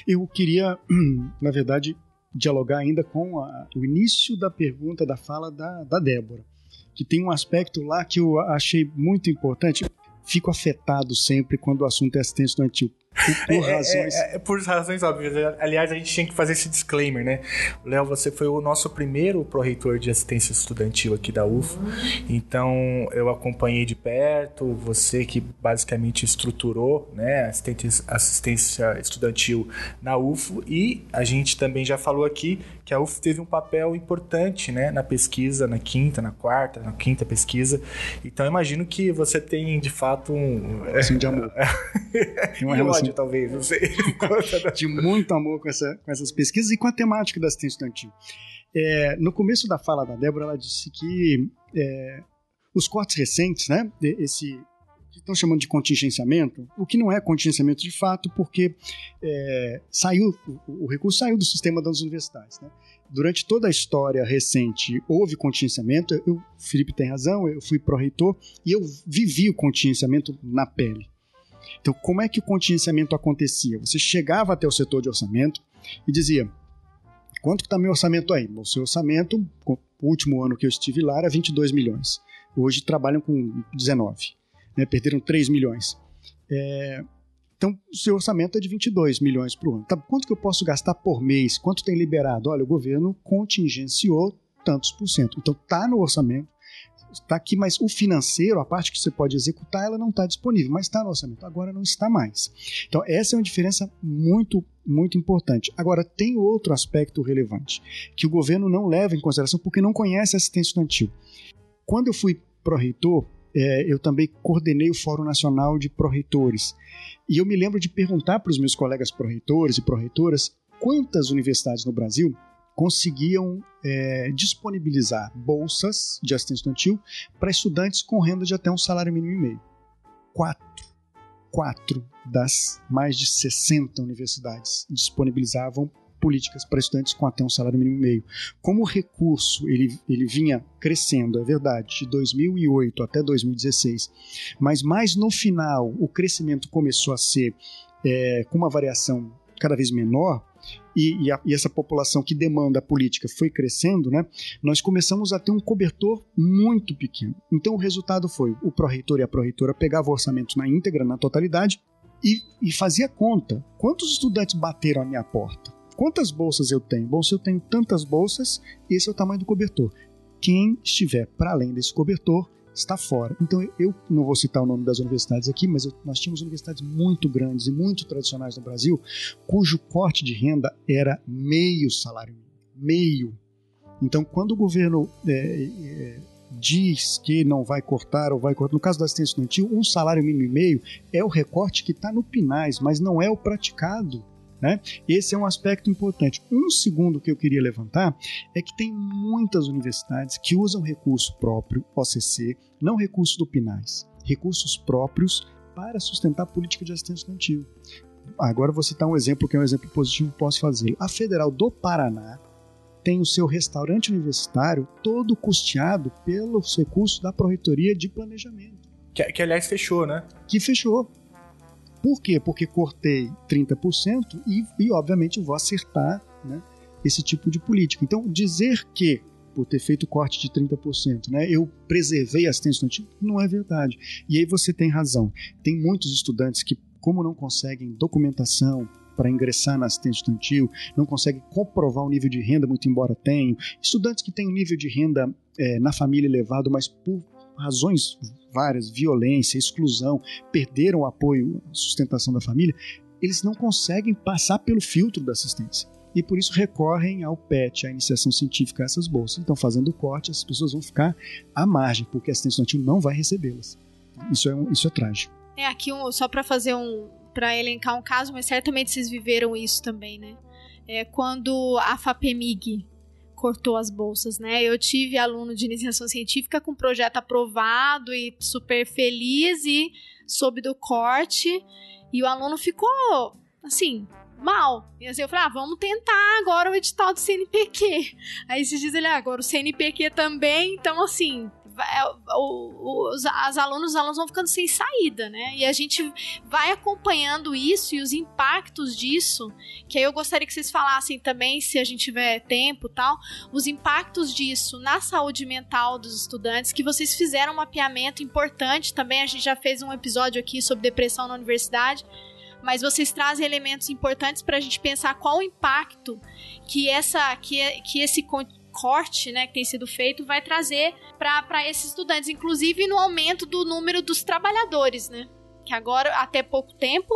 Eu queria, *clears throat* na verdade, dialogar ainda com a, o início da pergunta, da fala da, da Débora, que tem um aspecto lá que eu achei muito importante fico afetado sempre quando o assunto é assistência estudantil. Por, é, é, razões. É, é, por razões óbvias. Aliás, a gente tinha que fazer esse disclaimer, né? Léo, você foi o nosso primeiro pró-reitor de assistência estudantil aqui da UFO. Então, eu acompanhei de perto, você que basicamente estruturou né, assistência, estudantil na UFO. E a gente também já falou aqui que a UF teve um papel importante né, na pesquisa, na quinta, na quarta, na quinta pesquisa. Então, imagino que você tem, de fato, um... Assim, de amor. *laughs* uma relação ódio, talvez, não sei. *laughs* de muito amor com, essa, com essas pesquisas e com a temática da assistência estudantil. É, no começo da fala da Débora, ela disse que é, os cortes recentes, né, esse que estão chamando de contingenciamento, o que não é contingenciamento de fato, porque é, saiu o, o, recurso saiu do sistema das universidades. Né? Durante toda a história recente houve contingenciamento. Eu, o Felipe tem razão, eu fui pró-reitor e eu vivi o contingenciamento na pele. Então, como é que o contingenciamento acontecia? Você chegava até o setor de orçamento e dizia: quanto está meu orçamento aí? O seu orçamento, o último ano que eu estive lá, era 22 milhões. Hoje trabalham com 19 né, perderam 3 milhões. É, então, o seu orçamento é de 22 milhões por ano. Tá, quanto que eu posso gastar por mês? Quanto tem liberado? Olha, o governo contingenciou tantos por cento. Então, está no orçamento, está aqui, mas o financeiro, a parte que você pode executar, ela não está disponível, mas está no orçamento. Agora não está mais. Então, essa é uma diferença muito, muito importante. Agora, tem outro aspecto relevante, que o governo não leva em consideração porque não conhece a assistência estudantil. Quando eu fui pró-reitor, é, eu também coordenei o Fórum Nacional de Pró-Reitores. E eu me lembro de perguntar para os meus colegas pró-reitores e pró-reitoras quantas universidades no Brasil conseguiam é, disponibilizar bolsas de assistência estudantil para estudantes com renda de até um salário mínimo e meio. Quatro. Quatro das mais de 60 universidades disponibilizavam políticas para estudantes com até um salário mínimo e meio. Como o recurso ele, ele vinha crescendo, é verdade, de 2008 até 2016, mas mais no final o crescimento começou a ser é, com uma variação cada vez menor, e, e, a, e, essa população que demanda a política foi crescendo, né, nós começamos a ter um cobertor muito pequeno. Então o resultado foi o pró-reitor e a pró-reitora pegavam o orçamento na íntegra, na totalidade, e, e fazia conta. Quantos estudantes bateram à minha porta? Quantas bolsas eu tenho? Bom, se eu tenho tantas bolsas, esse é o tamanho do cobertor. Quem estiver para além desse cobertor está fora. Então eu não vou citar o nome das universidades aqui, mas eu, nós tínhamos universidades muito grandes e muito tradicionais no Brasil, cujo corte de renda era meio salário mínimo. Meio. Então, quando o governo é, é, diz que não vai cortar ou vai cortar, no caso da assistência estudantil, um salário mínimo e meio é o recorte que está no PINAS, mas não é o praticado. Né? Esse é um aspecto importante. Um segundo que eu queria levantar é que tem muitas universidades que usam recurso próprio, OCC, não recurso do PINAS, recursos próprios para sustentar a política de assistência estudantil. Agora vou citar um exemplo que é um exemplo positivo, posso fazer. A Federal do Paraná tem o seu restaurante universitário todo custeado pelos recursos da Proreitoria de Planejamento. Que, que aliás fechou, né? Que fechou. Por quê? Porque cortei 30% e, e obviamente, vou acertar né, esse tipo de política. Então, dizer que, por ter feito corte de 30%, né, eu preservei a assistência estudantil, não é verdade. E aí você tem razão. Tem muitos estudantes que, como não conseguem documentação, para ingressar na assistência estudantil, não conseguem comprovar o nível de renda, muito embora tenham. Estudantes que têm um nível de renda é, na família elevado, mas por razões várias, violência, exclusão, perderam o apoio, a sustentação da família, eles não conseguem passar pelo filtro da assistência. E por isso recorrem ao PET, à iniciação científica, a essas bolsas. Então, fazendo o corte, as pessoas vão ficar à margem, porque a assistência estudantil não vai recebê-las. Isso é, um, isso é trágico. É, aqui um, só para fazer um. para elencar um caso, mas certamente vocês viveram isso também, né? É, quando a FAPEMIG cortou as bolsas, né? Eu tive aluno de iniciação científica com projeto aprovado e super feliz e soube do corte e o aluno ficou assim mal. E assim, eu falei, ah, vamos tentar agora o edital do CNPq. Aí esses dias ele, ah, agora o CNPq também, então assim, os, as alunos, os alunos vão ficando sem saída, né? E a gente vai acompanhando isso e os impactos disso, que aí eu gostaria que vocês falassem também, se a gente tiver tempo tal, os impactos disso na saúde mental dos estudantes, que vocês fizeram um mapeamento importante também, a gente já fez um episódio aqui sobre depressão na universidade, mas vocês trazem elementos importantes para a gente pensar qual o impacto que essa que, que esse corte né, que tem sido feito vai trazer para esses estudantes, inclusive no aumento do número dos trabalhadores, né? Que agora, até pouco tempo,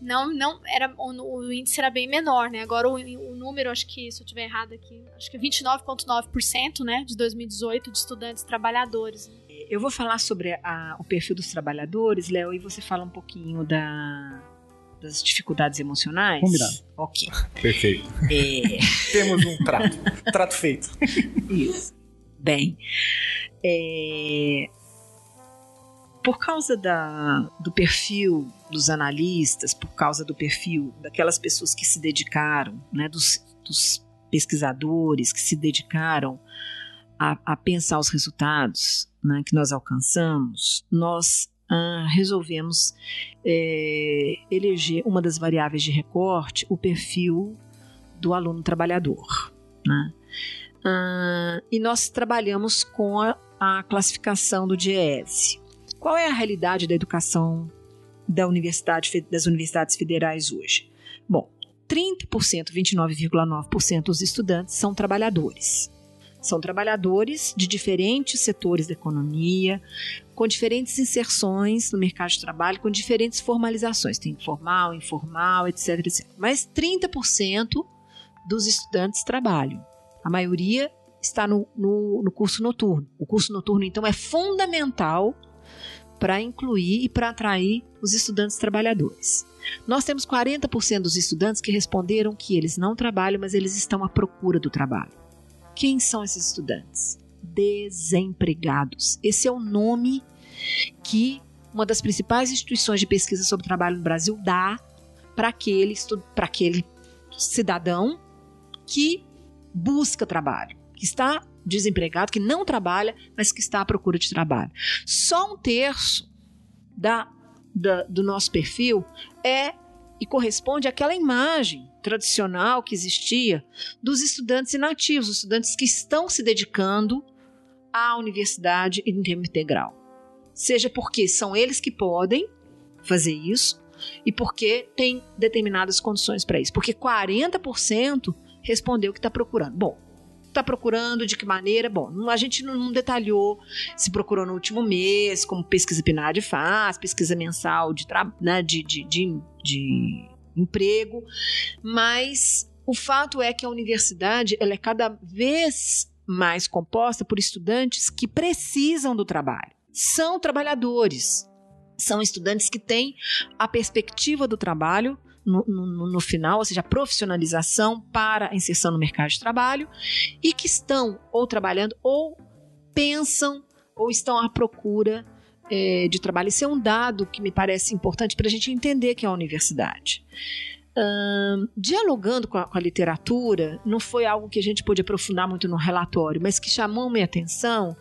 não, não era o, o índice era bem menor, né? Agora o, o número, acho que se eu estiver errado aqui, acho que 29,9%, né, de 2018 de estudantes trabalhadores. Né? Eu vou falar sobre a, o perfil dos trabalhadores, Léo, e você fala um pouquinho da das dificuldades emocionais. Combinado. Ok. Perfeito. É... *laughs* Temos um trato. trato feito. Isso. Bem, é... por causa da, do perfil dos analistas, por causa do perfil daquelas pessoas que se dedicaram, né, dos, dos pesquisadores que se dedicaram a, a pensar os resultados né, que nós alcançamos, nós resolvemos é, eleger uma das variáveis de recorte, o perfil do aluno trabalhador. Né? Ah, e nós trabalhamos com a, a classificação do DIEESE. Qual é a realidade da educação da universidade, das universidades federais hoje? Bom, 30%, 29,9% dos estudantes são trabalhadores. São trabalhadores de diferentes setores da economia, com diferentes inserções no mercado de trabalho, com diferentes formalizações. Tem formal, informal, etc, etc. Mas 30% dos estudantes trabalham. A maioria está no, no, no curso noturno. O curso noturno, então, é fundamental para incluir e para atrair os estudantes trabalhadores. Nós temos 40% dos estudantes que responderam que eles não trabalham, mas eles estão à procura do trabalho. Quem são esses estudantes? Desempregados. Esse é o nome que uma das principais instituições de pesquisa sobre trabalho no Brasil dá para aquele, aquele cidadão que busca trabalho, que está desempregado, que não trabalha, mas que está à procura de trabalho. Só um terço da, da do nosso perfil é e corresponde àquela imagem tradicional que existia dos estudantes inativos, os estudantes que estão se dedicando à universidade em tempo integral. Seja porque são eles que podem fazer isso e porque tem determinadas condições para isso. Porque 40% respondeu que está procurando. Bom, está procurando, de que maneira? Bom, a gente não detalhou se procurou no último mês, como pesquisa PNAD faz, pesquisa mensal de, né, de, de, de, de emprego, mas o fato é que a universidade ela é cada vez mais composta por estudantes que precisam do trabalho. São trabalhadores, são estudantes que têm a perspectiva do trabalho no, no, no, final, ou seja, a profissionalização para a inserção no mercado de trabalho e que estão ou trabalhando ou pensam ou estão à procura é, de trabalho. Isso é um dado que me parece importante para a gente entender que é a universidade. Dialogando com a, com a, literatura, não foi algo que a gente pôde aprofundar muito no relatório, mas que chamou minha atenção,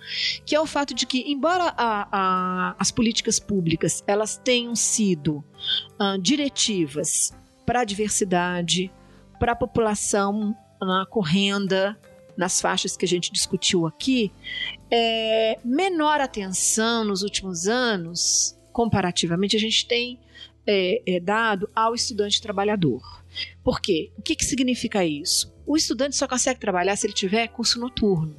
que é o fato de que, embora a, a, as políticas públicas elas tenham sido diretivas para a diversidade, para a população na correnda, nas faixas que a gente discutiu aqui, é, menor atenção nos últimos anos, comparativamente, a gente tem é, é, dado ao estudante trabalhador. Por quê? O que, que significa isso? O estudante só consegue trabalhar se ele tiver curso noturno.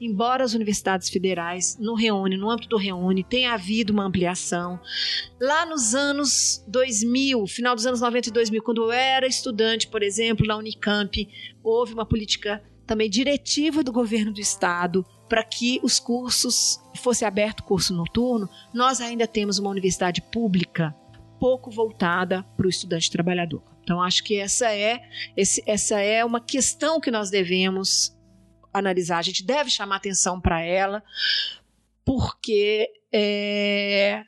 Embora as universidades federais, no Reúne, no âmbito do Reúne, tenha havido uma ampliação. Lá nos anos 2000, final dos anos 90 e 2000, quando eu era estudante, por exemplo, na Unicamp, houve uma política também diretiva do governo do estado para que os cursos fosse aberto curso noturno, nós ainda temos uma universidade pública pouco voltada para o estudante trabalhador. Então acho que essa é esse, essa é uma questão que nós devemos analisar, a gente deve chamar atenção para ela, porque é,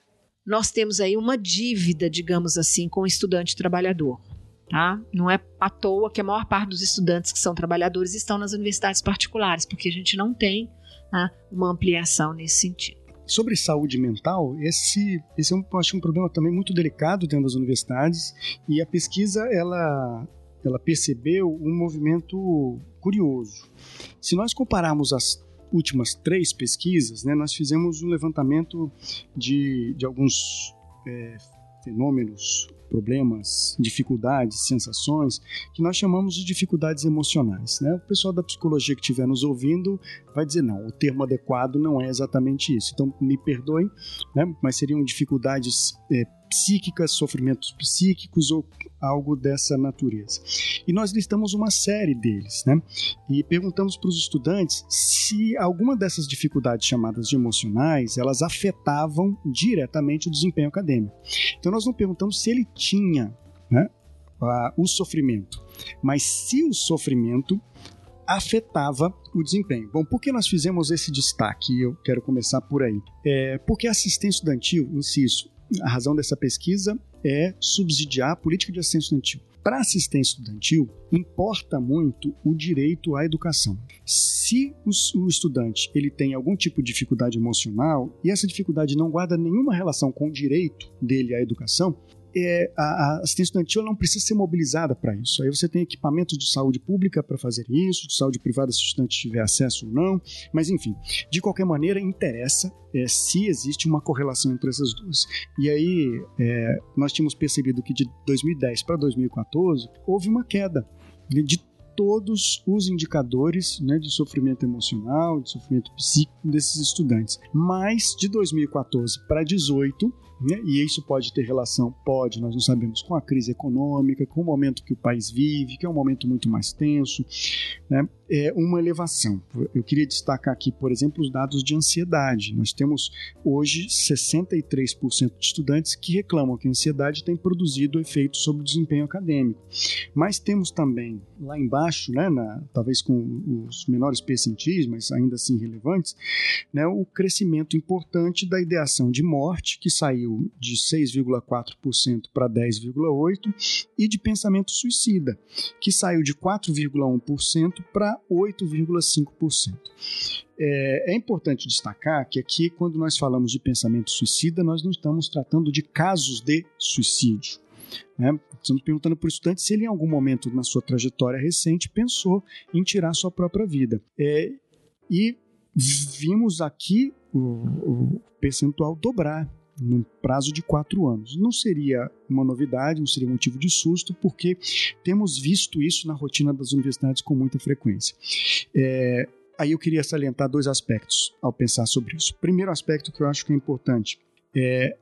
nós temos aí uma dívida, digamos assim, com o estudante trabalhador. Tá? Não é à toa que a maior parte dos estudantes que são trabalhadores estão nas universidades particulares, porque a gente não tem né, uma ampliação nesse sentido. Sobre saúde mental, esse, esse é um, acho um problema também muito delicado dentro das universidades e a pesquisa ela, ela percebeu um movimento curioso. Se nós compararmos as últimas três pesquisas, né, nós fizemos um levantamento de, de alguns é, fenômenos problemas, dificuldades, sensações, que nós chamamos de dificuldades emocionais. Né? O pessoal da psicologia que estiver nos ouvindo vai dizer: não, o termo adequado não é exatamente isso. Então, me perdoem, né? mas seriam dificuldades é, psíquicas, sofrimentos psíquicos ou algo dessa natureza. E nós listamos uma série deles, né? E perguntamos para os estudantes se alguma dessas dificuldades chamadas de emocionais, elas afetavam diretamente o desempenho acadêmico. Então nós não perguntamos se ele tinha né, o sofrimento, mas se o sofrimento afetava o desempenho. Bom, por que nós fizemos esse destaque? Eu quero começar por aí. É, porque a assistência estudantil, insisto, a razão dessa pesquisa é subsidiar a política de assistência estudantil. Para assistência estudantil, importa muito o direito à educação. Se o estudante ele tem algum tipo de dificuldade emocional e essa dificuldade não guarda nenhuma relação com o direito dele à educação, é, a, a, assistência estudantil não precisa ser mobilizada para isso. Aí você tem equipamentos de saúde pública para fazer isso, de saúde privada se o estudante tiver acesso ou não, mas enfim, de qualquer maneira, interessa é, se existe uma correlação entre essas duas. E aí, é, nós tínhamos percebido que de 2010 para 2014 houve uma queda de todos os indicadores né, de sofrimento emocional, de sofrimento psíquico desses estudantes. Mas de 2014 para 2018, né? E isso pode ter relação, pode, nós não sabemos, com a crise econômica, com o momento que o país vive, que é um momento muito mais tenso, né? é uma elevação. Eu queria destacar aqui, por exemplo, os dados de ansiedade. Nós temos hoje 63% de estudantes que reclamam que a ansiedade tem produzido efeitos sobre o desempenho acadêmico. Mas temos também lá embaixo, né, na, talvez com os menores percentis, mas ainda assim relevantes, né, o crescimento importante da ideação de morte, que saiu de 6,4% para 10,8%, e de pensamento suicida, que saiu de 4,1% para 8,5%. É, é, importante destacar que aqui, quando nós falamos de pensamento suicida, nós não estamos tratando de casos de suicídio. Né? Estamos perguntando para o estudante se ele, em algum momento na sua trajetória recente, pensou em tirar sua própria vida. É, e vimos aqui o, o percentual dobrar num prazo de quatro anos. Não seria uma novidade, não seria motivo de susto, porque temos visto isso na rotina das universidades com muita frequência. É, aí eu queria salientar dois aspectos ao pensar sobre isso. Primeiro aspecto que eu acho que é importante é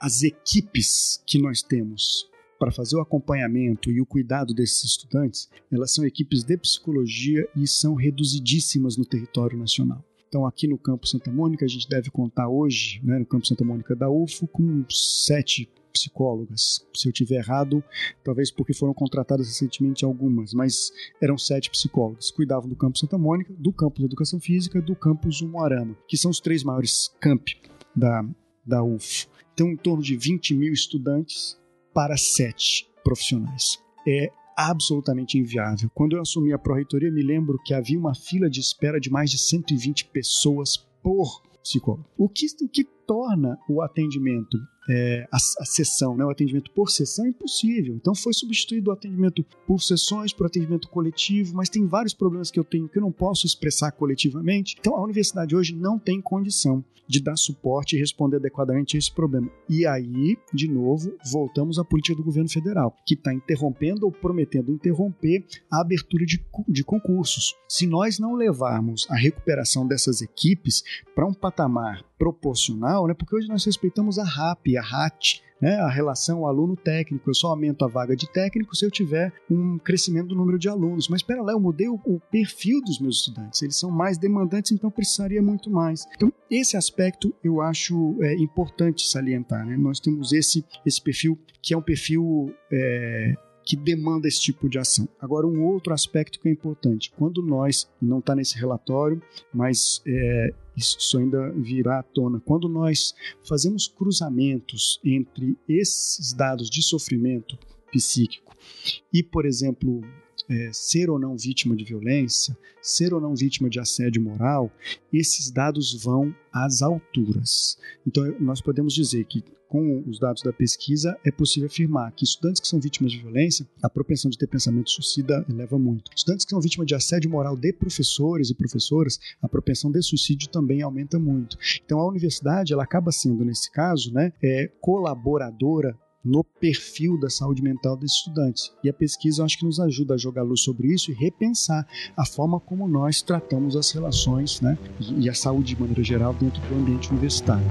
as equipes que nós temos para fazer o acompanhamento e o cuidado desses estudantes, elas são equipes de psicologia e são reduzidíssimas no território nacional. Então, aqui no Campo Santa Mônica, a gente deve contar hoje, né, no Campo Santa Mônica da UFO, com sete psicólogas. Se eu tiver errado, talvez porque foram contratadas recentemente algumas, mas eram sete psicólogas. Cuidavam do Campo Santa Mônica, do campus de Educação Física, do campus Umuarama, que são os três maiores campi da, da UFO. Então, em torno de 20 mil estudantes para sete profissionais. É absolutamente inviável. Quando eu assumi a pró-reitoria, me lembro que havia uma fila de espera de mais de 120 pessoas por psicólogo. O que, o que torna o atendimento é, a, a, sessão, né, o atendimento por sessão impossível. Então foi substituído o atendimento por sessões, por atendimento coletivo, mas tem vários problemas que eu tenho que eu não posso expressar coletivamente. Então a universidade hoje não tem condição de dar suporte e responder adequadamente a esse problema. E aí, de novo, voltamos à política do governo federal, que está interrompendo ou prometendo interromper a abertura de, de concursos. Se nós não levarmos a recuperação dessas equipes para um patamar proporcional, né, porque hoje nós respeitamos a RAP, a RAT, né, a relação aluno-técnico. Eu só aumento a vaga de técnico se eu tiver um crescimento do número de alunos. Mas espera lá, eu mudei o, o, perfil dos meus estudantes. Eles são mais demandantes, então precisaria muito mais. Então, esse aspecto eu acho é, importante salientar. Né? Nós temos esse, esse perfil que é um perfil é, que demanda esse tipo de ação. Agora, um outro aspecto que é importante, quando nós, não está nesse relatório, mas é, isso ainda virá à tona, quando nós fazemos cruzamentos entre esses dados de sofrimento psíquico e, por exemplo, é, ser ou não vítima de violência, ser ou não vítima de assédio moral, esses dados vão às alturas. Então, nós podemos dizer que com os dados da pesquisa, é possível afirmar que estudantes que são vítimas de violência, a propensão de ter pensamento suicida eleva muito. Estudantes que são vítimas de assédio moral de professores e professoras, a propensão de suicídio também aumenta muito. Então a universidade, ela acaba sendo, nesse caso, né, é, colaboradora no perfil da saúde mental desses estudantes. E a pesquisa acho que nos ajuda a jogar luz sobre isso e repensar a forma como nós tratamos as relações né, e a saúde de maneira geral dentro do ambiente universitário.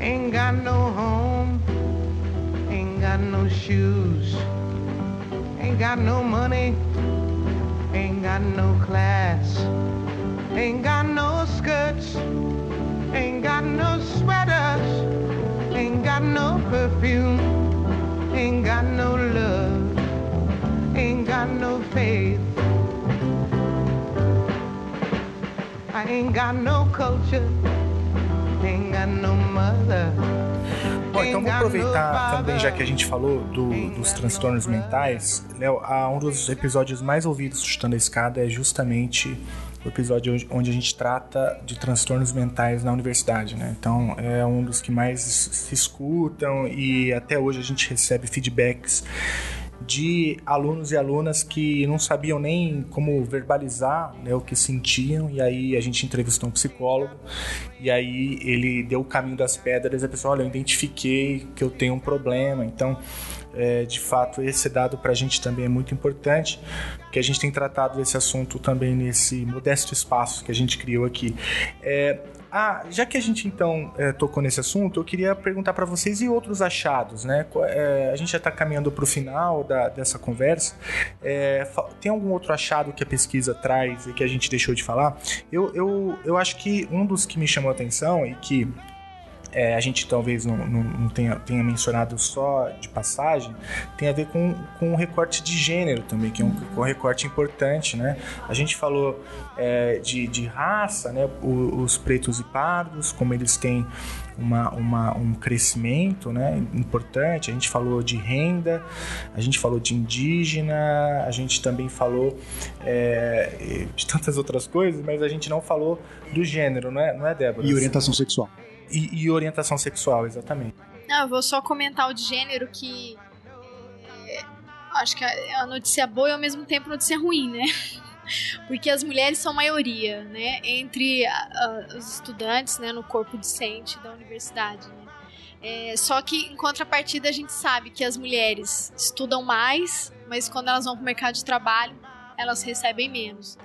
Ain't got no home, ain't got no shoes, ain't got no money, ain't got no class, ain't got no skirts, ain't got no sweaters, ain't got no perfume, ain't got no love, ain't got no faith. I ain't got no culture. Bom, então vou aproveitar também, já que a gente falou do, dos transtornos mentais, Léo, um dos episódios mais ouvidos do Chutando a Escada é justamente o episódio onde a gente trata de transtornos mentais na universidade, né? Então é um dos que mais se escutam e até hoje a gente recebe feedbacks de alunos e alunas que não sabiam nem como verbalizar né, o que sentiam, e aí a gente entrevistou um psicólogo, e aí ele deu o caminho das pedras, e a pessoa, olha, eu identifiquei que eu tenho um problema, então, é, de fato, esse dado para a gente também é muito importante, que a gente tem tratado esse assunto também nesse modesto espaço que a gente criou aqui. É, ah, já que a gente então é, tocou nesse assunto, eu queria perguntar para vocês e outros achados, né? É, a gente já está caminhando para o final da, dessa conversa. É, tem algum outro achado que a pesquisa traz e que a gente deixou de falar? Eu, eu, eu acho que um dos que me chamou a atenção e que é, a gente talvez não, não, não, tenha, tenha mencionado só de passagem, tem a ver com, com o recorte de gênero também, que é um, um recorte importante, né? A gente falou é, de, de raça, né? O, os pretos e pardos, como eles têm uma, uma, um crescimento né, importante. A gente falou de renda, a gente falou de indígena, a gente também falou é, de tantas outras coisas, mas a gente não falou do gênero, não é, não é Débora? E orientação sexual. E, e orientação sexual, exatamente. Não, eu vou só comentar o de gênero que. É, acho que é a notícia boa e ao mesmo tempo notícia ruim, né? *laughs* Porque as mulheres são maioria, né? Entre a, a, os estudantes, né? No corpo docente da universidade, né? É, só que em contrapartida a gente sabe que as mulheres estudam mais, mas quando elas vão para o mercado de trabalho, elas recebem menos.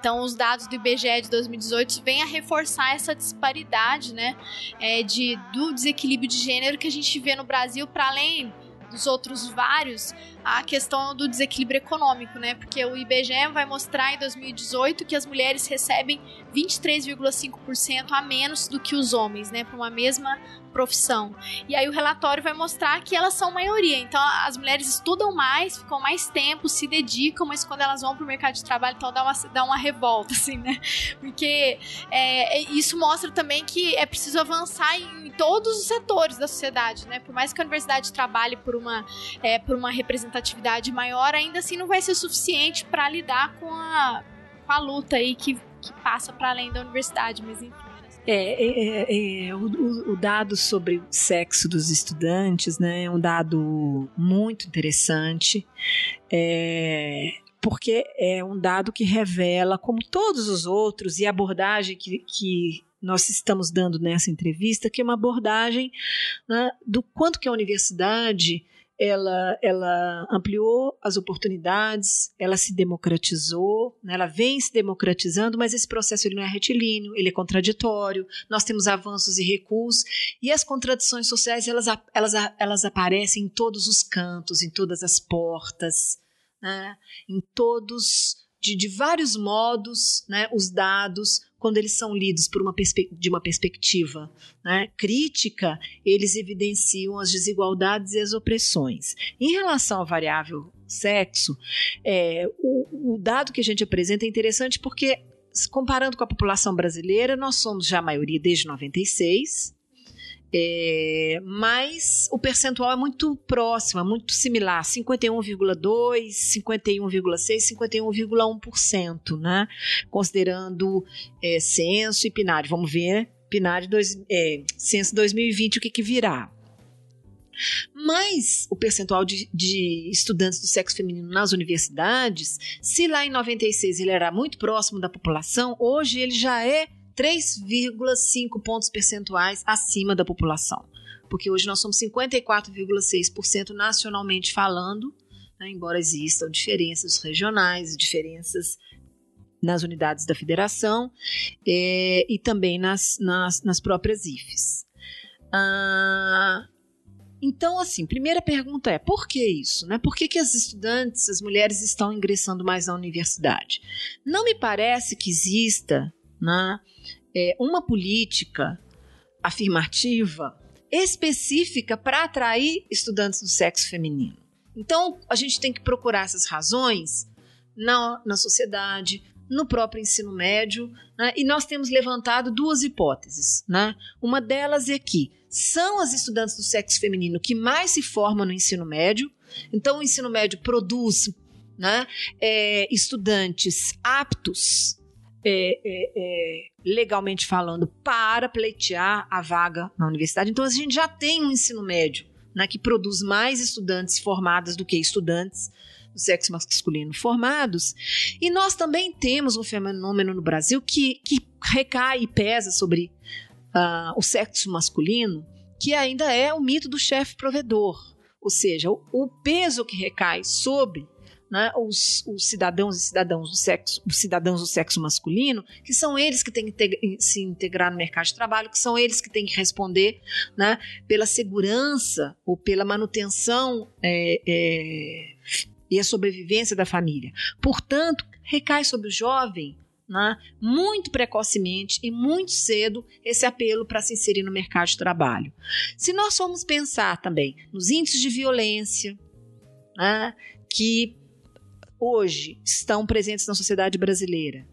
Então, os dados do IBGE de 2018 vêm a reforçar essa disparidade, né, é, de, do desequilíbrio de gênero que a gente vê no Brasil, para além dos outros vários, a questão do desequilíbrio econômico, né? Porque o IBGE vai mostrar em 2018 que as mulheres recebem 23,5% a menos do que os homens, né, para uma mesma profissão. E aí o relatório vai mostrar que elas são maioria. Então as mulheres estudam mais, ficam mais tempo, se dedicam, mas quando elas vão para o mercado de trabalho, então dá uma, dá uma revolta, *laughs* assim, né? Porque é, é, isso mostra também que é preciso avançar em todos os setores da sociedade, né? Por mais que a universidade trabalhe por uma, é, por uma representatividade maior, ainda assim não vai ser suficiente para lidar com a, com a luta aí que, que passa para além da universidade, mas enfim. É, é, é, é o, o, dado sobre o sexo dos estudantes né, é um dado muito interessante, é, porque é um dado que revela, como todos os outros, e a abordagem que, que nós estamos dando nessa entrevista, que é uma abordagem né, do quanto que a universidade ela, ela ampliou as oportunidades, ela se democratizou, né? ela vem se democratizando, mas esse processo ele não é retilíneo, ele é contraditório, nós temos avanços e recuos, e as contradições sociais elas, elas, elas aparecem em todos os cantos, em todas as portas, né? em todos de, de vários modos né, os dados, quando eles são lidos por uma de uma perspectiva né, crítica, eles evidenciam as desigualdades e as opressões. Em relação à variável sexo, é, o, o dado que a gente apresenta é interessante porque, comparando com a população brasileira, nós somos já a maioria desde 96, é, mas o percentual é muito próximo, é muito similar, 51,2, 51,6, 51,1%, né? Considerando é, censo e PNAD. Vamos ver PNAD dois, é, censo 2020 o que, que virá. Mas o percentual de, de, estudantes do sexo feminino nas universidades, se lá em 96 ele era muito próximo da população, hoje ele já é 3,5 pontos percentuais acima da população. Porque hoje nós somos 54,6% nacionalmente falando, né, embora existam diferenças regionais, diferenças nas unidades da federação é, e também nas, nas, nas próprias IFES. Ah, então, assim, primeira pergunta é, por que isso? Né? Por que, que as estudantes, as mulheres estão ingressando mais na universidade? Não me parece que exista né, é, uma política afirmativa específica para atrair estudantes do sexo feminino. Então, a gente tem que procurar essas razões na, na sociedade, no próprio ensino médio, né? e nós temos levantado duas hipóteses. Né? Uma delas é que são as estudantes do sexo feminino que mais se formam no ensino médio, então o ensino médio produz né, é, estudantes aptos é, é, é, legalmente falando, para pleitear a vaga na universidade. Então, a gente já tem um ensino médio né, que produz mais estudantes formadas do que estudantes do sexo masculino formados. E nós também temos um fenômeno no Brasil que, que recai e pesa sobre uh, o sexo masculino, que ainda é o mito do chefe provedor. Ou seja, o, o peso que recai sobre né, os, os, cidadãos e cidadãos do sexo, os cidadãos do sexo masculino, que são eles que têm que se integrar no mercado de trabalho, que são eles que têm que responder né, pela segurança ou pela manutenção é, é, e a sobrevivência da família. Portanto, recai sobre o jovem né, muito precocemente e muito cedo esse apelo para se inserir no mercado de trabalho. Se nós formos pensar também nos índices de violência, né, que hoje estão presentes na sociedade brasileira.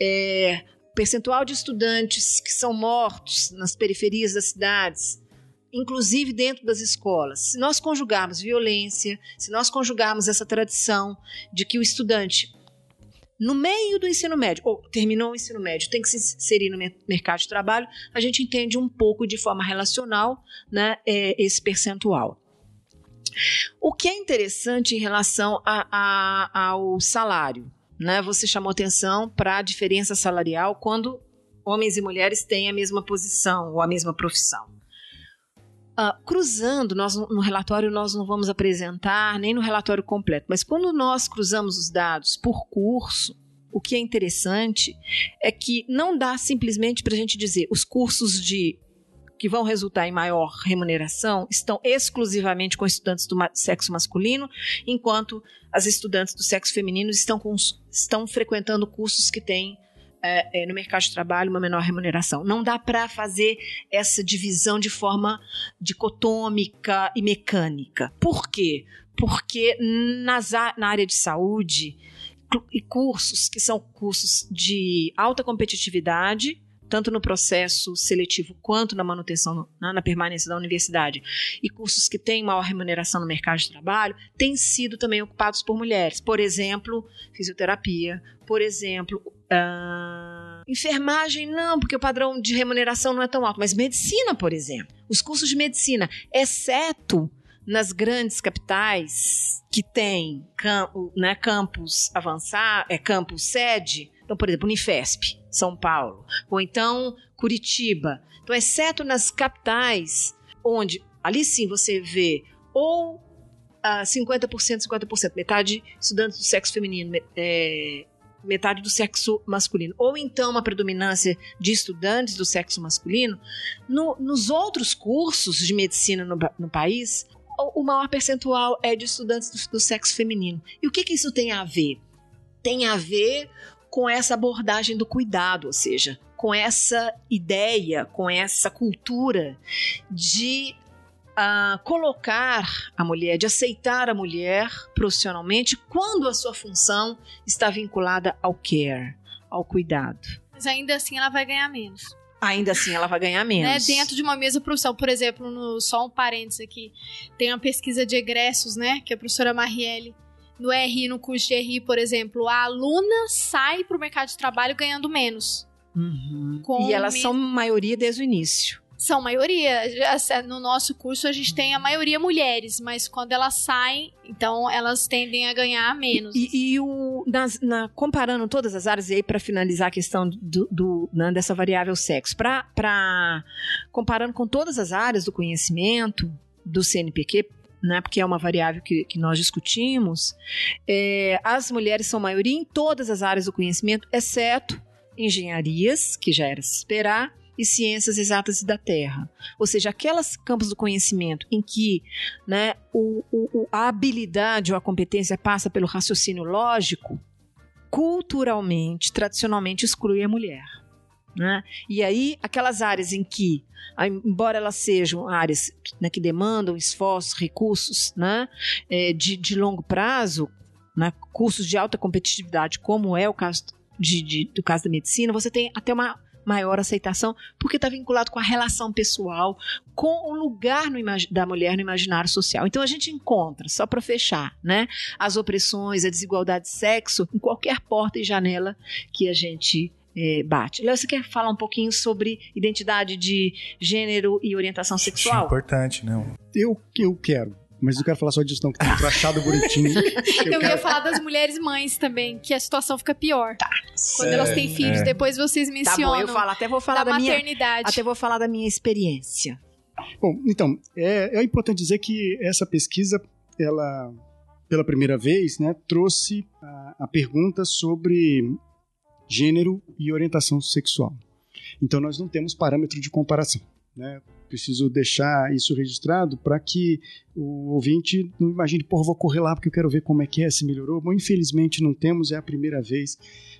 É, percentual de estudantes que são mortos nas periferias das cidades, inclusive dentro das escolas. Se nós conjugarmos violência, se nós conjugarmos essa tradição de que o estudante no meio do ensino médio, ou terminou o ensino médio, tem que se inserir no mercado de trabalho, a gente entende um pouco de forma relacional né, é, esse percentual. O que é interessante em relação a, a, ao salário, né? Você chamou atenção para a diferença salarial quando homens e mulheres têm a mesma posição ou a mesma profissão. Uh, cruzando, nós no relatório nós não vamos apresentar nem no relatório completo, mas quando nós cruzamos os dados por curso, o que é interessante é que não dá simplesmente para a gente dizer os cursos de que vão resultar em maior remuneração estão exclusivamente com estudantes do sexo masculino, enquanto as estudantes do sexo feminino estão, com, estão frequentando cursos que têm é, é, no mercado de trabalho uma menor remuneração. Não dá para fazer essa divisão de forma dicotômica e mecânica. Por quê? Porque nas, na área de saúde e cursos que são cursos de alta competitividade tanto no processo seletivo quanto na manutenção, na, na permanência da universidade, e cursos que têm maior remuneração no mercado de trabalho, têm sido também ocupados por mulheres. Por exemplo, fisioterapia, por exemplo, uh, enfermagem, não, porque o padrão de remuneração não é tão alto, mas medicina, por exemplo. Os cursos de medicina, exceto nas grandes capitais que têm campo, né, campus avançar, é campus sede, então, por exemplo, Unifesp, São Paulo, ou então Curitiba. Então, exceto nas capitais, onde ali sim você vê ou uh, 50%, 50%, metade estudantes do sexo feminino, é, metade do sexo masculino, ou então uma predominância de estudantes do sexo masculino, no, nos outros cursos de medicina no, no país, o, o, maior percentual é de estudantes do, do sexo feminino. E o que, que isso tem a ver? tem a ver com essa abordagem do cuidado, ou seja, com essa ideia, com essa cultura de uh, colocar a mulher, de aceitar a mulher profissionalmente quando a sua função está vinculada ao care, ao cuidado. Mas ainda assim ela vai ganhar menos. Ainda assim ela vai ganhar Né? menos. Dentro de uma mesma profissão, por exemplo, no, só um parênteses aqui, tem uma pesquisa de egressos, né, que a professora Marielle, no RI, no curso de RI, por exemplo, a aluna sai para o mercado de trabalho ganhando menos. Uhum. Com E elas me- são maioria desde o início. São maioria. Já- No nosso curso a gente tem a maioria mulheres, mas quando elas saem, então elas tendem a ganhar menos. E, e o, nas- na- comparando todas as áreas, e aí para finalizar a questão do, do- né, dessa variável sexo, para comparando com todas as áreas do conhecimento do CNPq, né, porque é uma variável que, que nós discutimos, é, as mulheres são maioria em todas as áreas do conhecimento, exceto engenharias, que já era se esperar, e ciências exatas e da terra. Ou seja, aquelas campos do conhecimento em que né, o, o- a habilidade ou a competência passa pelo raciocínio lógico, culturalmente, tradicionalmente exclui a mulher. Né? E aí, aquelas áreas em que, embora elas sejam áreas né, que demandam esforços, recursos né, eh, de, de longo prazo, né, cursos de alta competitividade, como é o caso de- de- do caso da medicina, você tem até uma maior aceitação, porque está vinculado com a relação pessoal, com o lugar da mulher no imaginário social. Então a gente encontra, só para fechar, né, as opressões, a desigualdade de sexo em qualquer porta e janela que a gente eh, bate. Léo, você quer falar um pouquinho sobre identidade de gênero e orientação Isso é sexual? importante, não. Eu, eu quero, mas não quero falar só disso, não, que tem um crachado bonitinho. *laughs* Eu, ia quero- falar das mulheres mães também, que a situação fica pior. Quando elas têm filhos, é. depois vocês Tá mencionam. bom, eu falo, até vou falar da, da, minha maternidade. até vou falar da minha experiência. Bom, então, é, é importante dizer que essa pesquisa, ela, pela primeira vez, né, trouxe a, a pergunta sobre gênero e orientação sexual. Então, nós não temos parâmetro de comparação. Né? Preciso deixar isso registrado para que o ouvinte não imagine, porra, vou correr lá porque eu quero ver como é que é, se melhorou. Bom, infelizmente não temos, é a primeira vez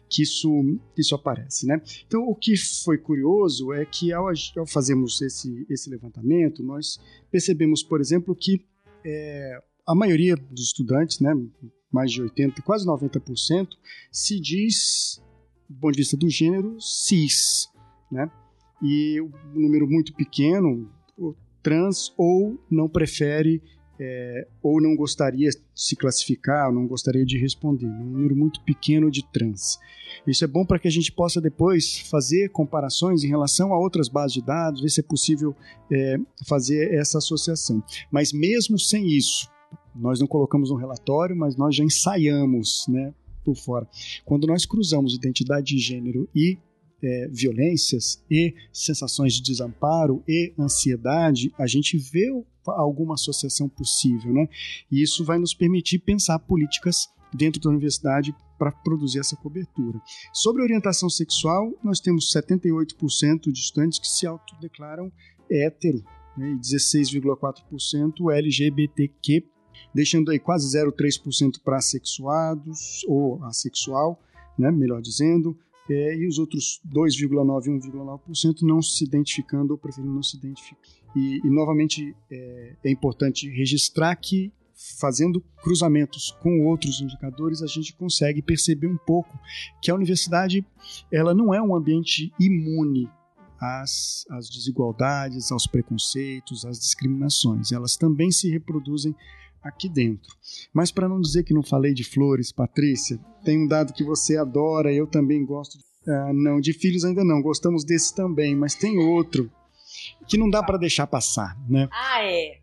que isso, isso aparece. Né? Então, o que foi curioso é que ao, ao fazermos esse, esse levantamento, nós percebemos, por exemplo, que é, a maioria dos estudantes, né, mais de 80%, quase 90%, se diz, do ponto de vista do gênero, cis. Né? E um número muito pequeno, trans, ou não prefere é, ou não gostaria de se classificar, ou não gostaria de responder. Um número muito pequeno de trans. Isso é bom para que a gente possa depois fazer comparações em relação a outras bases de dados, ver se é possível é, fazer essa associação. Mas mesmo sem isso, nós não colocamos no relatório, mas nós já ensaiamos né, por fora. Quando nós cruzamos identidade de gênero e é, violências e sensações de desamparo e ansiedade, a gente vê alguma associação possível, né? E isso vai nos permitir pensar políticas dentro da universidade para produzir essa cobertura. Sobre orientação sexual, nós temos 78% de estudantes que se autodeclaram hétero né, e 16,4% LGBTQ, deixando aí quase 0,3% para assexuados ou assexual, né, melhor dizendo, é, e os outros 2,9% e 1,9% não se identificando ou preferindo não se identificar. E, e novamente, é, é importante registrar que fazendo cruzamentos com outros indicadores, a gente consegue perceber um pouco que a universidade ela não é um ambiente imune às, às desigualdades, aos preconceitos, às discriminações. Elas também se reproduzem aqui dentro. Mas para não dizer que não falei de flores, Patrícia, tem um dado que você adora, eu também gosto. De, ah, não, de filhos ainda não, gostamos desse também, mas tem outro que não dá para deixar passar, né? Ah, é.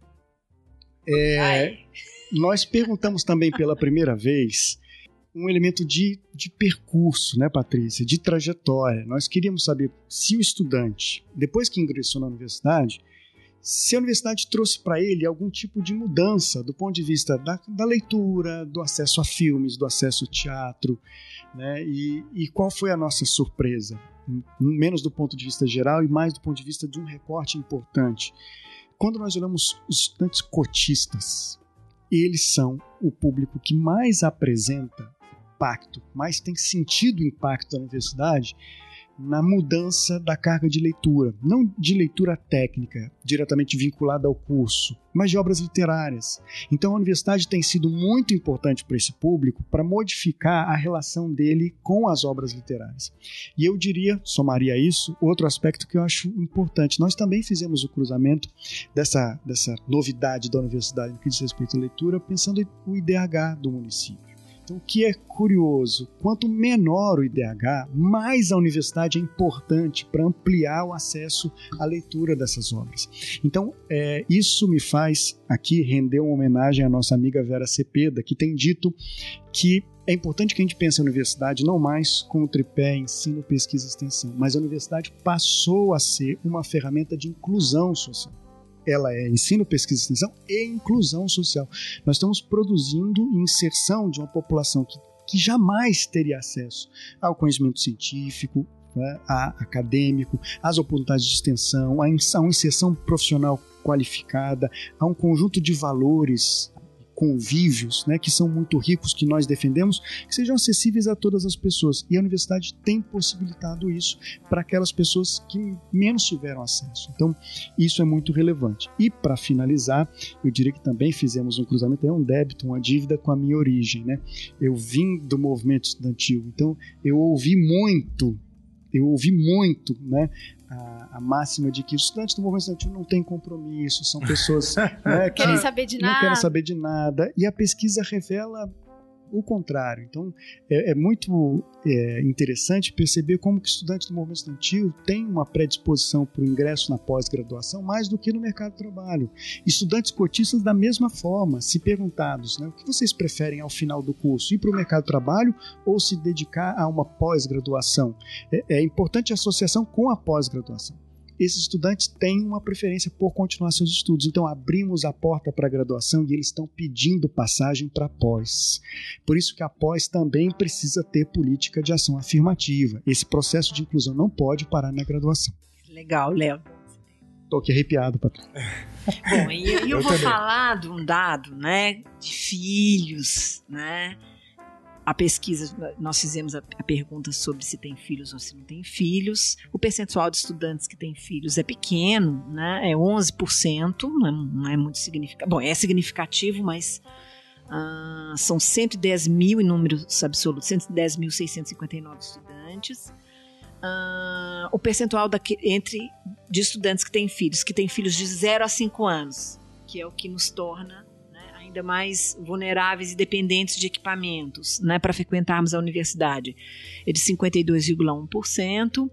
É, nós perguntamos também pela primeira vez um elemento de, de percurso, né, Patrícia? De trajetória. Nós queríamos saber se o estudante, depois que ingressou na universidade, se a universidade trouxe para ele algum tipo de mudança do ponto de vista da, da, leitura, do acesso a filmes, do acesso ao teatro, né? E, e qual foi a nossa surpresa? Menos do ponto de vista geral e mais do ponto de vista de um recorte importante. Quando nós olhamos os estudantes cotistas, eles são o público que mais apresenta impacto, mais tem sentido o impacto da universidade na mudança da carga de leitura, não de leitura técnica, diretamente vinculada ao curso, mas de obras literárias. Então a universidade tem sido muito importante para esse público para modificar a relação dele com as obras literárias. E eu diria, somaria isso, outro aspecto que eu acho importante. Nós também fizemos o cruzamento dessa, dessa novidade da universidade no que diz respeito à leitura, pensando no IDH do município. Então, o que é curioso, quanto menor o IDH, mais a universidade é importante para ampliar o acesso à leitura dessas obras. Então, é, isso me faz aqui render uma homenagem à nossa amiga Vera Cepeda, que tem dito que é importante que a gente pense a universidade não mais com o tripé ensino, pesquisa e extensão, mas a universidade passou a ser uma ferramenta de inclusão social ela é ensino, pesquisa extensão e inclusão social. Nós estamos produzindo inserção de uma população que, que jamais teria acesso ao conhecimento científico, né, a acadêmico, às oportunidades de extensão, a uma inserção profissional qualificada, a um conjunto de valores convívios, né, que são muito ricos, que nós defendemos, que sejam acessíveis a todas as pessoas. E a universidade tem possibilitado isso para aquelas pessoas que menos tiveram acesso. Então, isso é muito relevante. E para finalizar, eu diria que também fizemos um cruzamento, é um débito, uma dívida com a minha origem, né? Eu vim do movimento estudantil, então eu ouvi muito eu ouvi muito né, a, a, máxima de que os estudantes do movimento estudantil não têm compromisso, são pessoas *laughs* né, que não querem saber de nada. E a pesquisa revela o contrário. Então, é, é muito é, interessante perceber como que estudantes do movimento estudantil têm uma predisposição para o ingresso na pós-graduação mais do que no mercado de trabalho. Estudantes cotistas da mesma forma, se perguntados, né, o que vocês preferem ao final do curso, ir para o mercado de trabalho ou se dedicar a uma pós-graduação? É, é importante a associação com a pós-graduação esses estudantes têm uma preferência por continuar seus estudos. Então, abrimos a porta para a graduação e eles estão pedindo passagem para pós. Por isso que a pós também precisa ter política de ação afirmativa. Esse processo de inclusão não pode parar na graduação. Legal, Léo. Tô aqui arrepiado, Patrícia. Bom, e eu, eu vou também. falar de um dado, né, de filhos, né, a pesquisa, nós fizemos a, a, pergunta sobre se tem filhos ou se não tem filhos. O percentual de estudantes que têm filhos é pequeno, né? É 11%, não é, não é muito significativo. Bom, é significativo, mas uh, são 110 mil em números absolutos, 110.659 estudantes. Uh, o percentual entre de estudantes que têm filhos, que têm filhos de 0 a 5 anos, que é o que nos torna ainda mais vulneráveis e dependentes de equipamentos, né, para frequentarmos a universidade, é de 52,1%.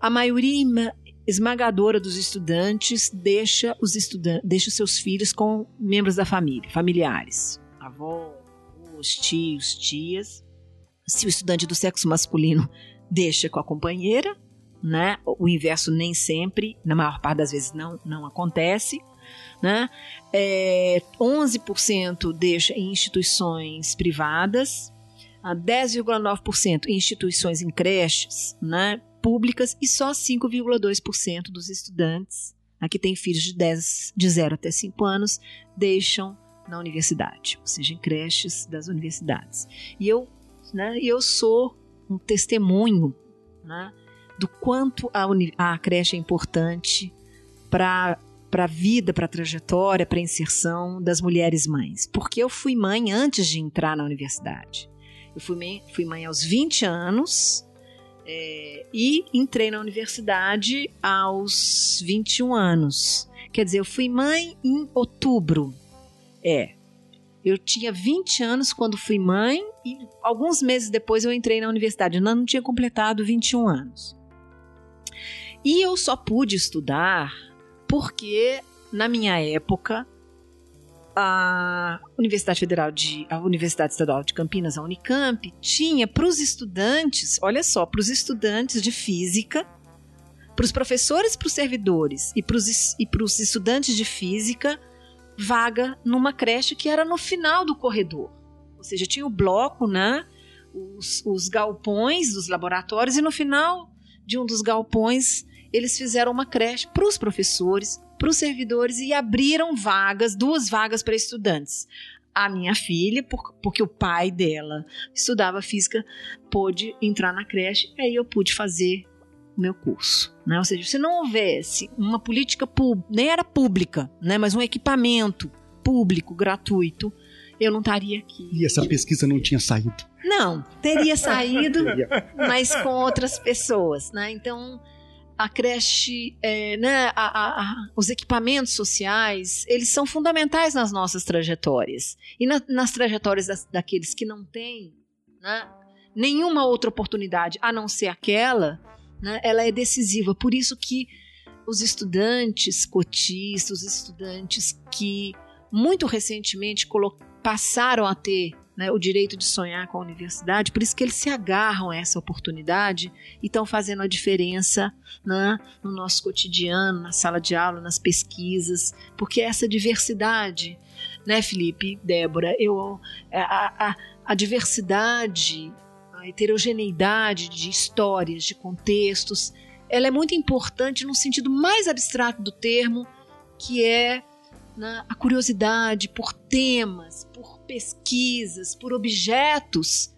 A maioria esmagadora dos estudantes deixa os estudantes, deixa seus filhos com membros da família, familiares, avó, os tios, tias. Se o estudante do sexo masculino *laughs* deixa com a companheira, né? O inverso nem sempre, na maior parte das vezes não, não acontece né? É, 11% deixa em instituições privadas, 10,9% em instituições em creches né, públicas e só 5,2% dos estudantes que têm filhos de, 10, de 0 até 5 anos deixam na universidade, ou seja, em creches das universidades. E eu, né, eu sou um testemunho né, do quanto a, a creche é importante para para a vida, para a trajetória, para a inserção das mulheres mães. Porque eu fui mãe antes de entrar na universidade. Eu fui mãe, fui mãe aos 20 anos é, e entrei na universidade aos 21 anos. Quer dizer, eu fui mãe em outubro. É. Eu tinha 20 anos quando fui mãe e alguns meses depois eu entrei na universidade. Eu não tinha completado 21 anos. E eu só pude estudar porque na minha época a Universidade Federal de a Universidade Estadual de Campinas, a Unicamp, tinha para os estudantes, olha só, para os estudantes de física, para os professores, para os servidores e para os e estudantes de física, vaga numa creche que era no final do corredor. Ou seja, tinha o bloco, né? Os, os galpões dos laboratórios e no final de um dos galpões eles fizeram uma creche para os professores, para os servidores e abriram vagas, duas vagas para estudantes. A minha filha, por, porque o pai dela estudava física, pôde entrar na creche, e aí eu pude fazer o meu curso. Né? Ou seja, se não houvesse uma política pública, nem era pública, né? mas um equipamento público, gratuito, eu não estaria aqui. E essa pesquisa não tinha saído. Não, teria *laughs* saído, mas com outras pessoas, né? Então, a creche, é, né, a, a, os equipamentos sociais, eles são fundamentais nas nossas trajetórias. E na, nas trajetórias das, daqueles que não têm né, nenhuma outra oportunidade a não ser aquela, né, ela é decisiva. Por isso que os estudantes cotistas, os estudantes que muito recentemente passaram a ter né, o direito de sonhar com a universidade, por isso que eles se agarram a essa oportunidade e estão fazendo a diferença né, no nosso cotidiano, na sala de aula, nas pesquisas, porque essa diversidade, né, Felipe, Débora, eu, a, a, a diversidade, a heterogeneidade de histórias, de contextos, ela é muito importante no sentido mais abstrato do termo, que é né, a curiosidade por temas, por pesquisas, por objetos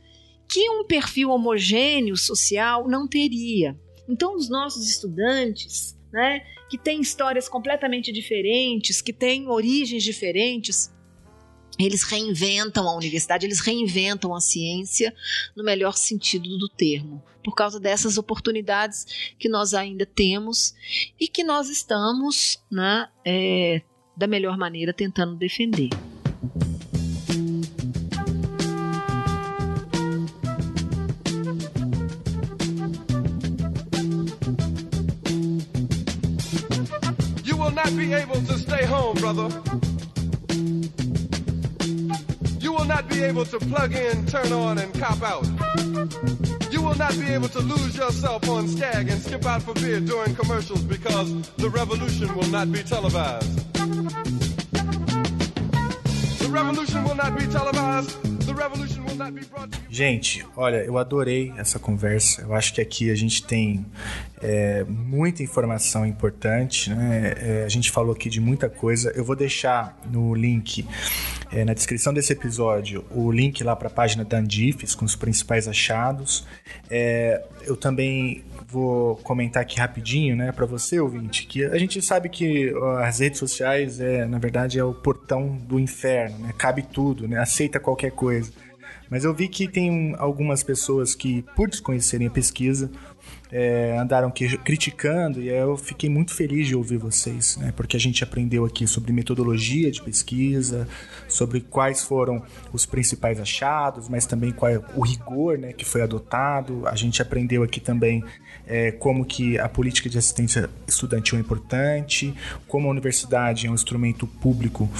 que um perfil homogêneo social não teria. Então, os nossos estudantes, né, que têm histórias completamente diferentes, que têm origens diferentes, eles reinventam a universidade, eles reinventam a ciência no melhor sentido do termo, por causa dessas oportunidades que nós ainda temos e que nós estamos né, é, da melhor maneira tentando defender. Not be able to stay home, brother. You will not be able to plug in, turn on, and cop out. You will not be able to lose yourself on Skag and skip out for beer during commercials because the revolution will not be televised. Gente, olha, eu adorei essa conversa. Eu acho que aqui a gente tem é, muita informação importante. Né? É, a gente falou aqui de muita coisa. Eu vou deixar no link, é, na descrição desse episódio, o link lá para a página da Andifes com os principais achados. É, eu também vou comentar aqui rapidinho, né, para você, ouvinte, que a gente sabe que as redes sociais, é, na verdade, é o portão do inferno, né? Cabe tudo, né? Aceita qualquer coisa. Mas eu vi que tem algumas pessoas que, por desconhecerem a pesquisa, é, andaram que, criticando e eu fiquei muito feliz de ouvir vocês, né? Porque a gente aprendeu aqui sobre metodologia de pesquisa, sobre quais foram os principais achados, mas também qual é o rigor, né, que foi adotado. A gente aprendeu aqui também é, como que a política de assistência estudantil é importante, como a universidade é um instrumento público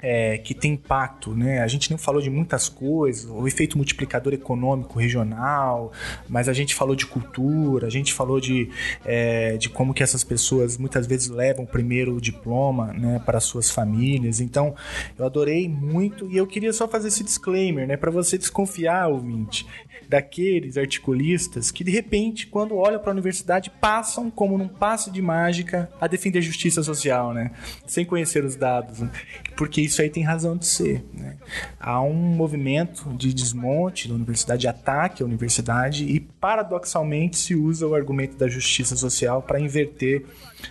é, que tem impacto, né? A gente não falou de muitas coisas, o efeito multiplicador econômico regional, mas a gente falou de cultura, a gente falou de, é, de como que essas pessoas muitas vezes levam primeiro o diploma, né, para suas famílias. Então, eu adorei muito e eu queria só fazer esse disclaimer, né, para você desconfiar, ouvinte, daqueles articulistas que de repente, quando olham para a universidade, passam como num passe de mágica a defender justiça social, né? Sem conhecer os dados, né? porque isso aí tem razão de ser. Né? Há um movimento de desmonte da universidade, de ataque à universidade e paradoxalmente se usa o argumento da justiça social para inverter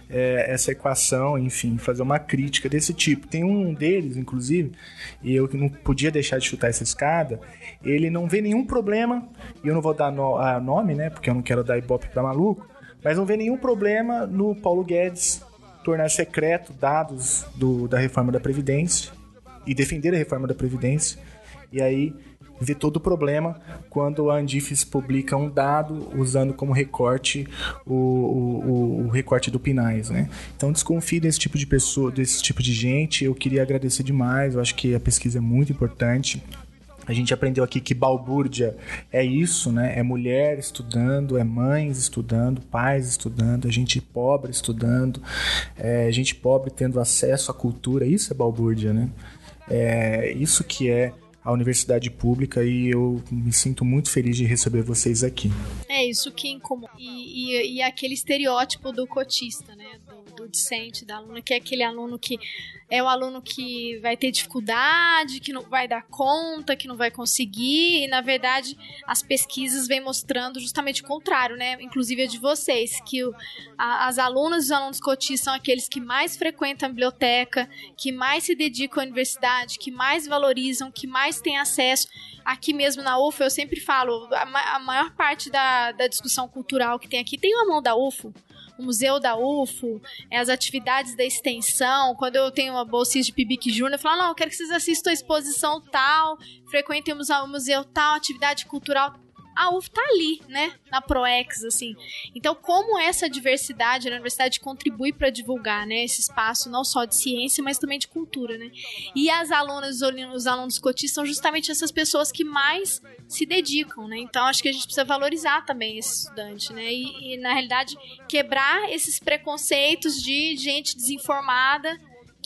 é, essa equação, enfim, fazer uma crítica desse tipo. Tem um deles, inclusive, e eu não podia deixar de chutar essa escada, ele não vê nenhum problema, e eu não vou dar no, nome, né, porque eu não quero dar ibope para maluco, mas não vê nenhum problema no Paulo Guedes tornar secreto dados do, da reforma da Previdência e defender a reforma da Previdência. E aí vê todo o problema quando a Andifes publica um dado usando como recorte o, o, o, recorte do Pinais, né? Então desconfie desse tipo de pessoa, desse tipo de gente. Eu queria agradecer demais. Eu acho que a pesquisa é muito importante. A gente aprendeu aqui que balbúrdia é isso, né? É mulher estudando, é mães estudando, pais estudando, a gente pobre estudando, é gente pobre tendo acesso à cultura. Isso é balbúrdia, né? É isso que é a universidade pública e eu me sinto muito feliz de receber vocês aqui. É isso que incomoda. E, e, e aquele estereótipo do cotista, né? Do, discente, da aluna que é aquele aluno que é o aluno que vai ter dificuldade, que não vai dar conta, que não vai conseguir, e na verdade as pesquisas vêm mostrando justamente o contrário, né? Inclusive a de vocês, que o, a, as alunas e os alunos cotistas são aqueles que mais frequentam a biblioteca, que mais se dedicam à universidade, que mais valorizam, que mais têm acesso. Aqui mesmo na UFO, eu sempre falo, a, a maior parte da, da discussão cultural que tem aqui tem uma mão da UFO o museu da UFO, é, as atividades da extensão. Quando eu tenho uma bolsinha de Pibic Júnior, eu falo, não, eu quero que vocês assistam a exposição tal, frequentem o museu tal, atividade cultural a UF tá ali, né? Na ProEx, assim. Então, como essa diversidade na universidade contribui para divulgar, né? Esse espaço não só de ciência, mas também de cultura, né? E as alunas, os alunos cotistas são justamente essas pessoas que mais se dedicam, né? Então, acho que a gente precisa valorizar também esse estudante, né? E, e na realidade, quebrar esses preconceitos de gente desinformada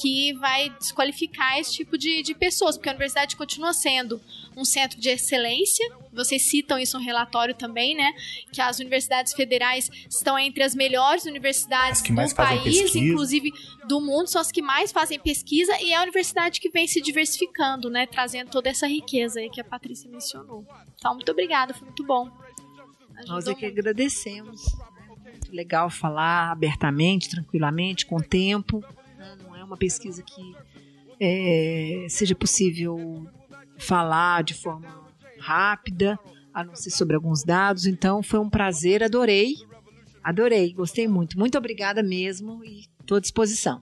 que vai desqualificar esse tipo de, de pessoas, porque a universidade continua sendo um centro de excelência. Vocês citam isso no relatório também, né? Que as universidades federais estão entre as melhores universidades do país, pesquisa. inclusive do mundo, são as que mais fazem pesquisa e é a universidade que vem se diversificando, né? Trazendo toda essa riqueza aí que a Patrícia mencionou. Então, muito obrigada, foi muito bom. Ajudou Nós é que agradecemos. Muito legal falar abertamente, tranquilamente, com tempo uma pesquisa que é, seja possível falar de forma rápida, a não ser sobre alguns dados. Então, foi um prazer, adorei. Adorei, gostei muito. Muito obrigada mesmo e estou à disposição.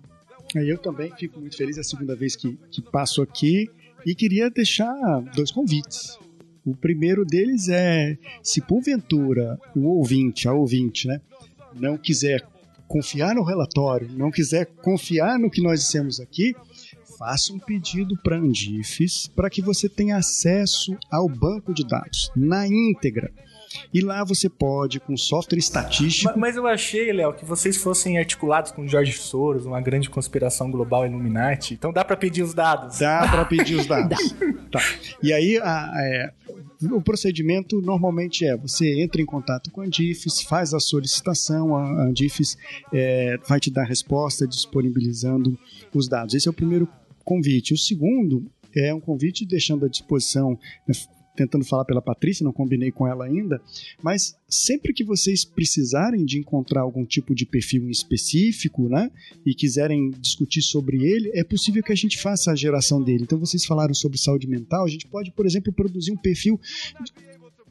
Eu também fico muito feliz, é a segunda vez que, que passo aqui e queria deixar dois convites. O primeiro deles é se porventura o ouvinte, a ouvinte, né, não quiser confiar no relatório, não quiser confiar no que nós dissemos aqui, faça um pedido para a Andifes para que você tenha acesso ao banco de dados na íntegra. E lá você pode, com software estatístico. Mas, mas eu achei, Léo, que vocês fossem articulados com Jorge Soros, uma grande conspiração global Illuminati. Então dá para pedir os dados. Dá para pedir os *laughs* dados. tá. E aí, a, é, o procedimento normalmente é: você entra em contato com a Andifes, faz a solicitação, a Andifes é, vai te dar a resposta disponibilizando os dados. Esse é o primeiro convite. O segundo é um convite deixando à disposição né, tentando falar pela Patrícia, não combinei com ela ainda, mas sempre que vocês precisarem de encontrar algum tipo de perfil específico, né, e quiserem discutir sobre ele, é possível que a gente faça a geração dele. Então vocês falaram sobre saúde mental, a gente pode, por exemplo, produzir um perfil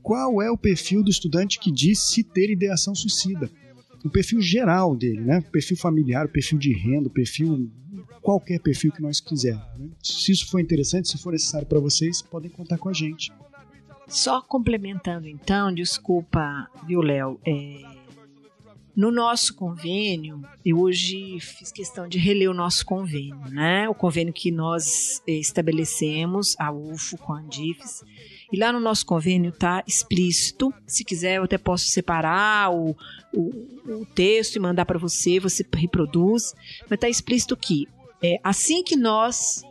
qual é o perfil do estudante que diz se ter ideação suicida? O perfil geral dele, né? O perfil familiar, o perfil de renda, o perfil qualquer perfil que nós quisermos. Né? Se isso for interessante, se for necessário para vocês, podem contar com a gente. Só complementando então, desculpa, viu, Léo? É, no nosso convênio, eu hoje fiz questão de reler o nosso convênio, né? O convênio que nós é, estabelecemos, a UFO com a Andifes. E lá no nosso convênio está explícito. Se quiser, eu até posso separar o, o, o texto e mandar para você, você reproduz. Mas está explícito que é, assim que nós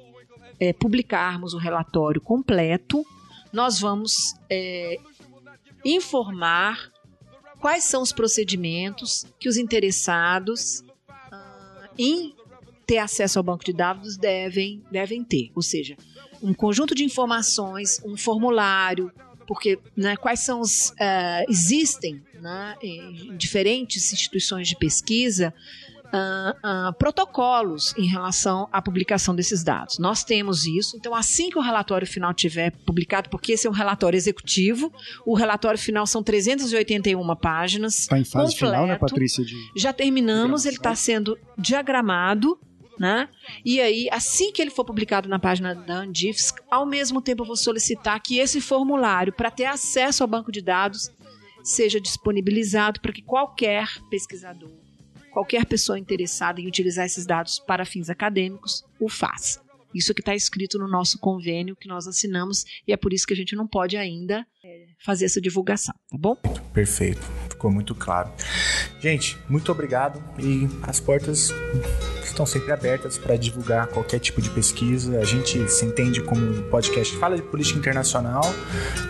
é, publicarmos o relatório completo, nós vamos é, informar quais são os procedimentos que os interessados uh, em ter acesso ao banco de dados devem, devem ter. Ou seja, um conjunto de informações, um formulário, porque né, quais são os. Uh, existem né, em diferentes instituições de pesquisa uh, uh, protocolos em relação à publicação desses dados. Nós temos isso, então assim que o relatório final tiver publicado, porque esse é um relatório executivo, o relatório final são 381 páginas. Está em fase completo, final, né, Patrícia? De... Já terminamos, ele está sendo diagramado. Né? E aí, assim que ele for publicado na página da Andifes, ao mesmo tempo eu vou solicitar que esse formulário, para ter acesso ao banco de dados, seja disponibilizado para que qualquer pesquisador qualquer pessoa interessada em utilizar esses dados para fins acadêmicos o faça. Isso que está escrito no nosso convênio que nós assinamos e é por isso que a gente não pode ainda fazer essa divulgação, tá bom? Perfeito, ficou muito claro. Gente, muito obrigado e as portas estão sempre abertas para divulgar qualquer tipo de pesquisa. A gente se entende como um podcast fala de política internacional,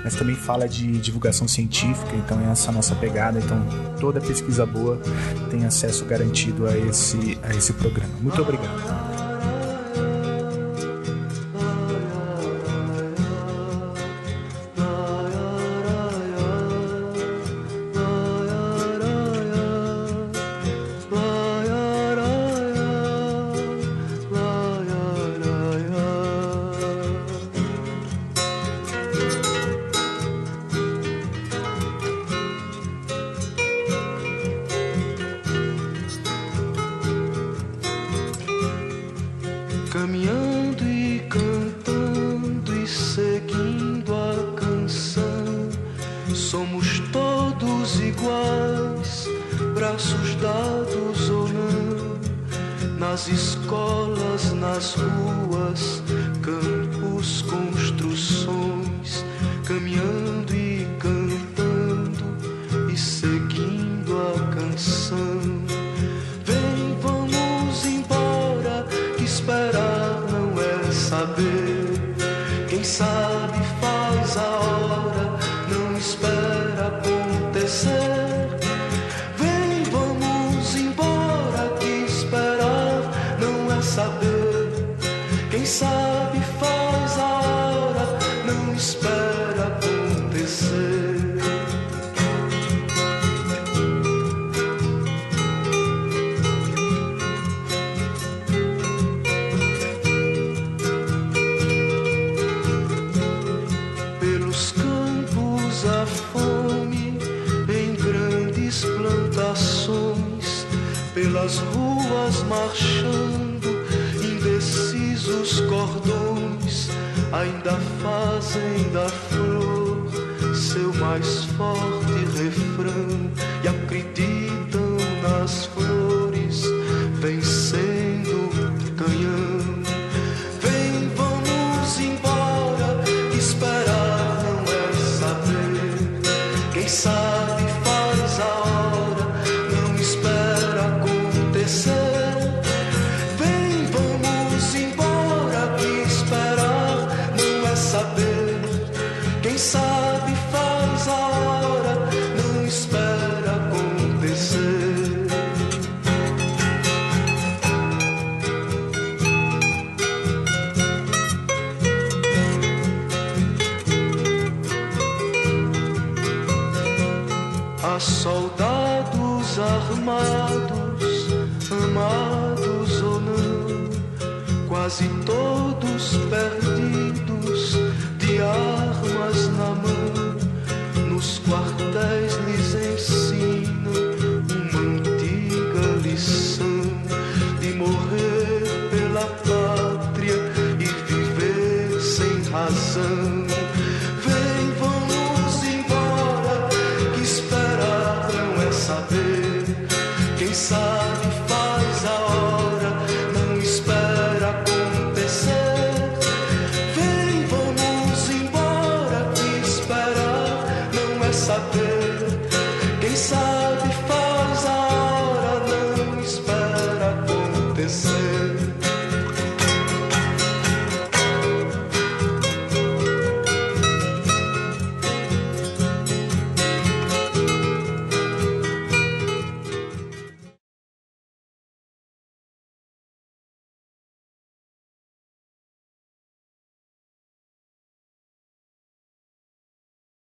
mas também fala de divulgação científica, então é essa a nossa pegada. Então, toda pesquisa boa tem acesso garantido a esse, a esse programa. Muito obrigado.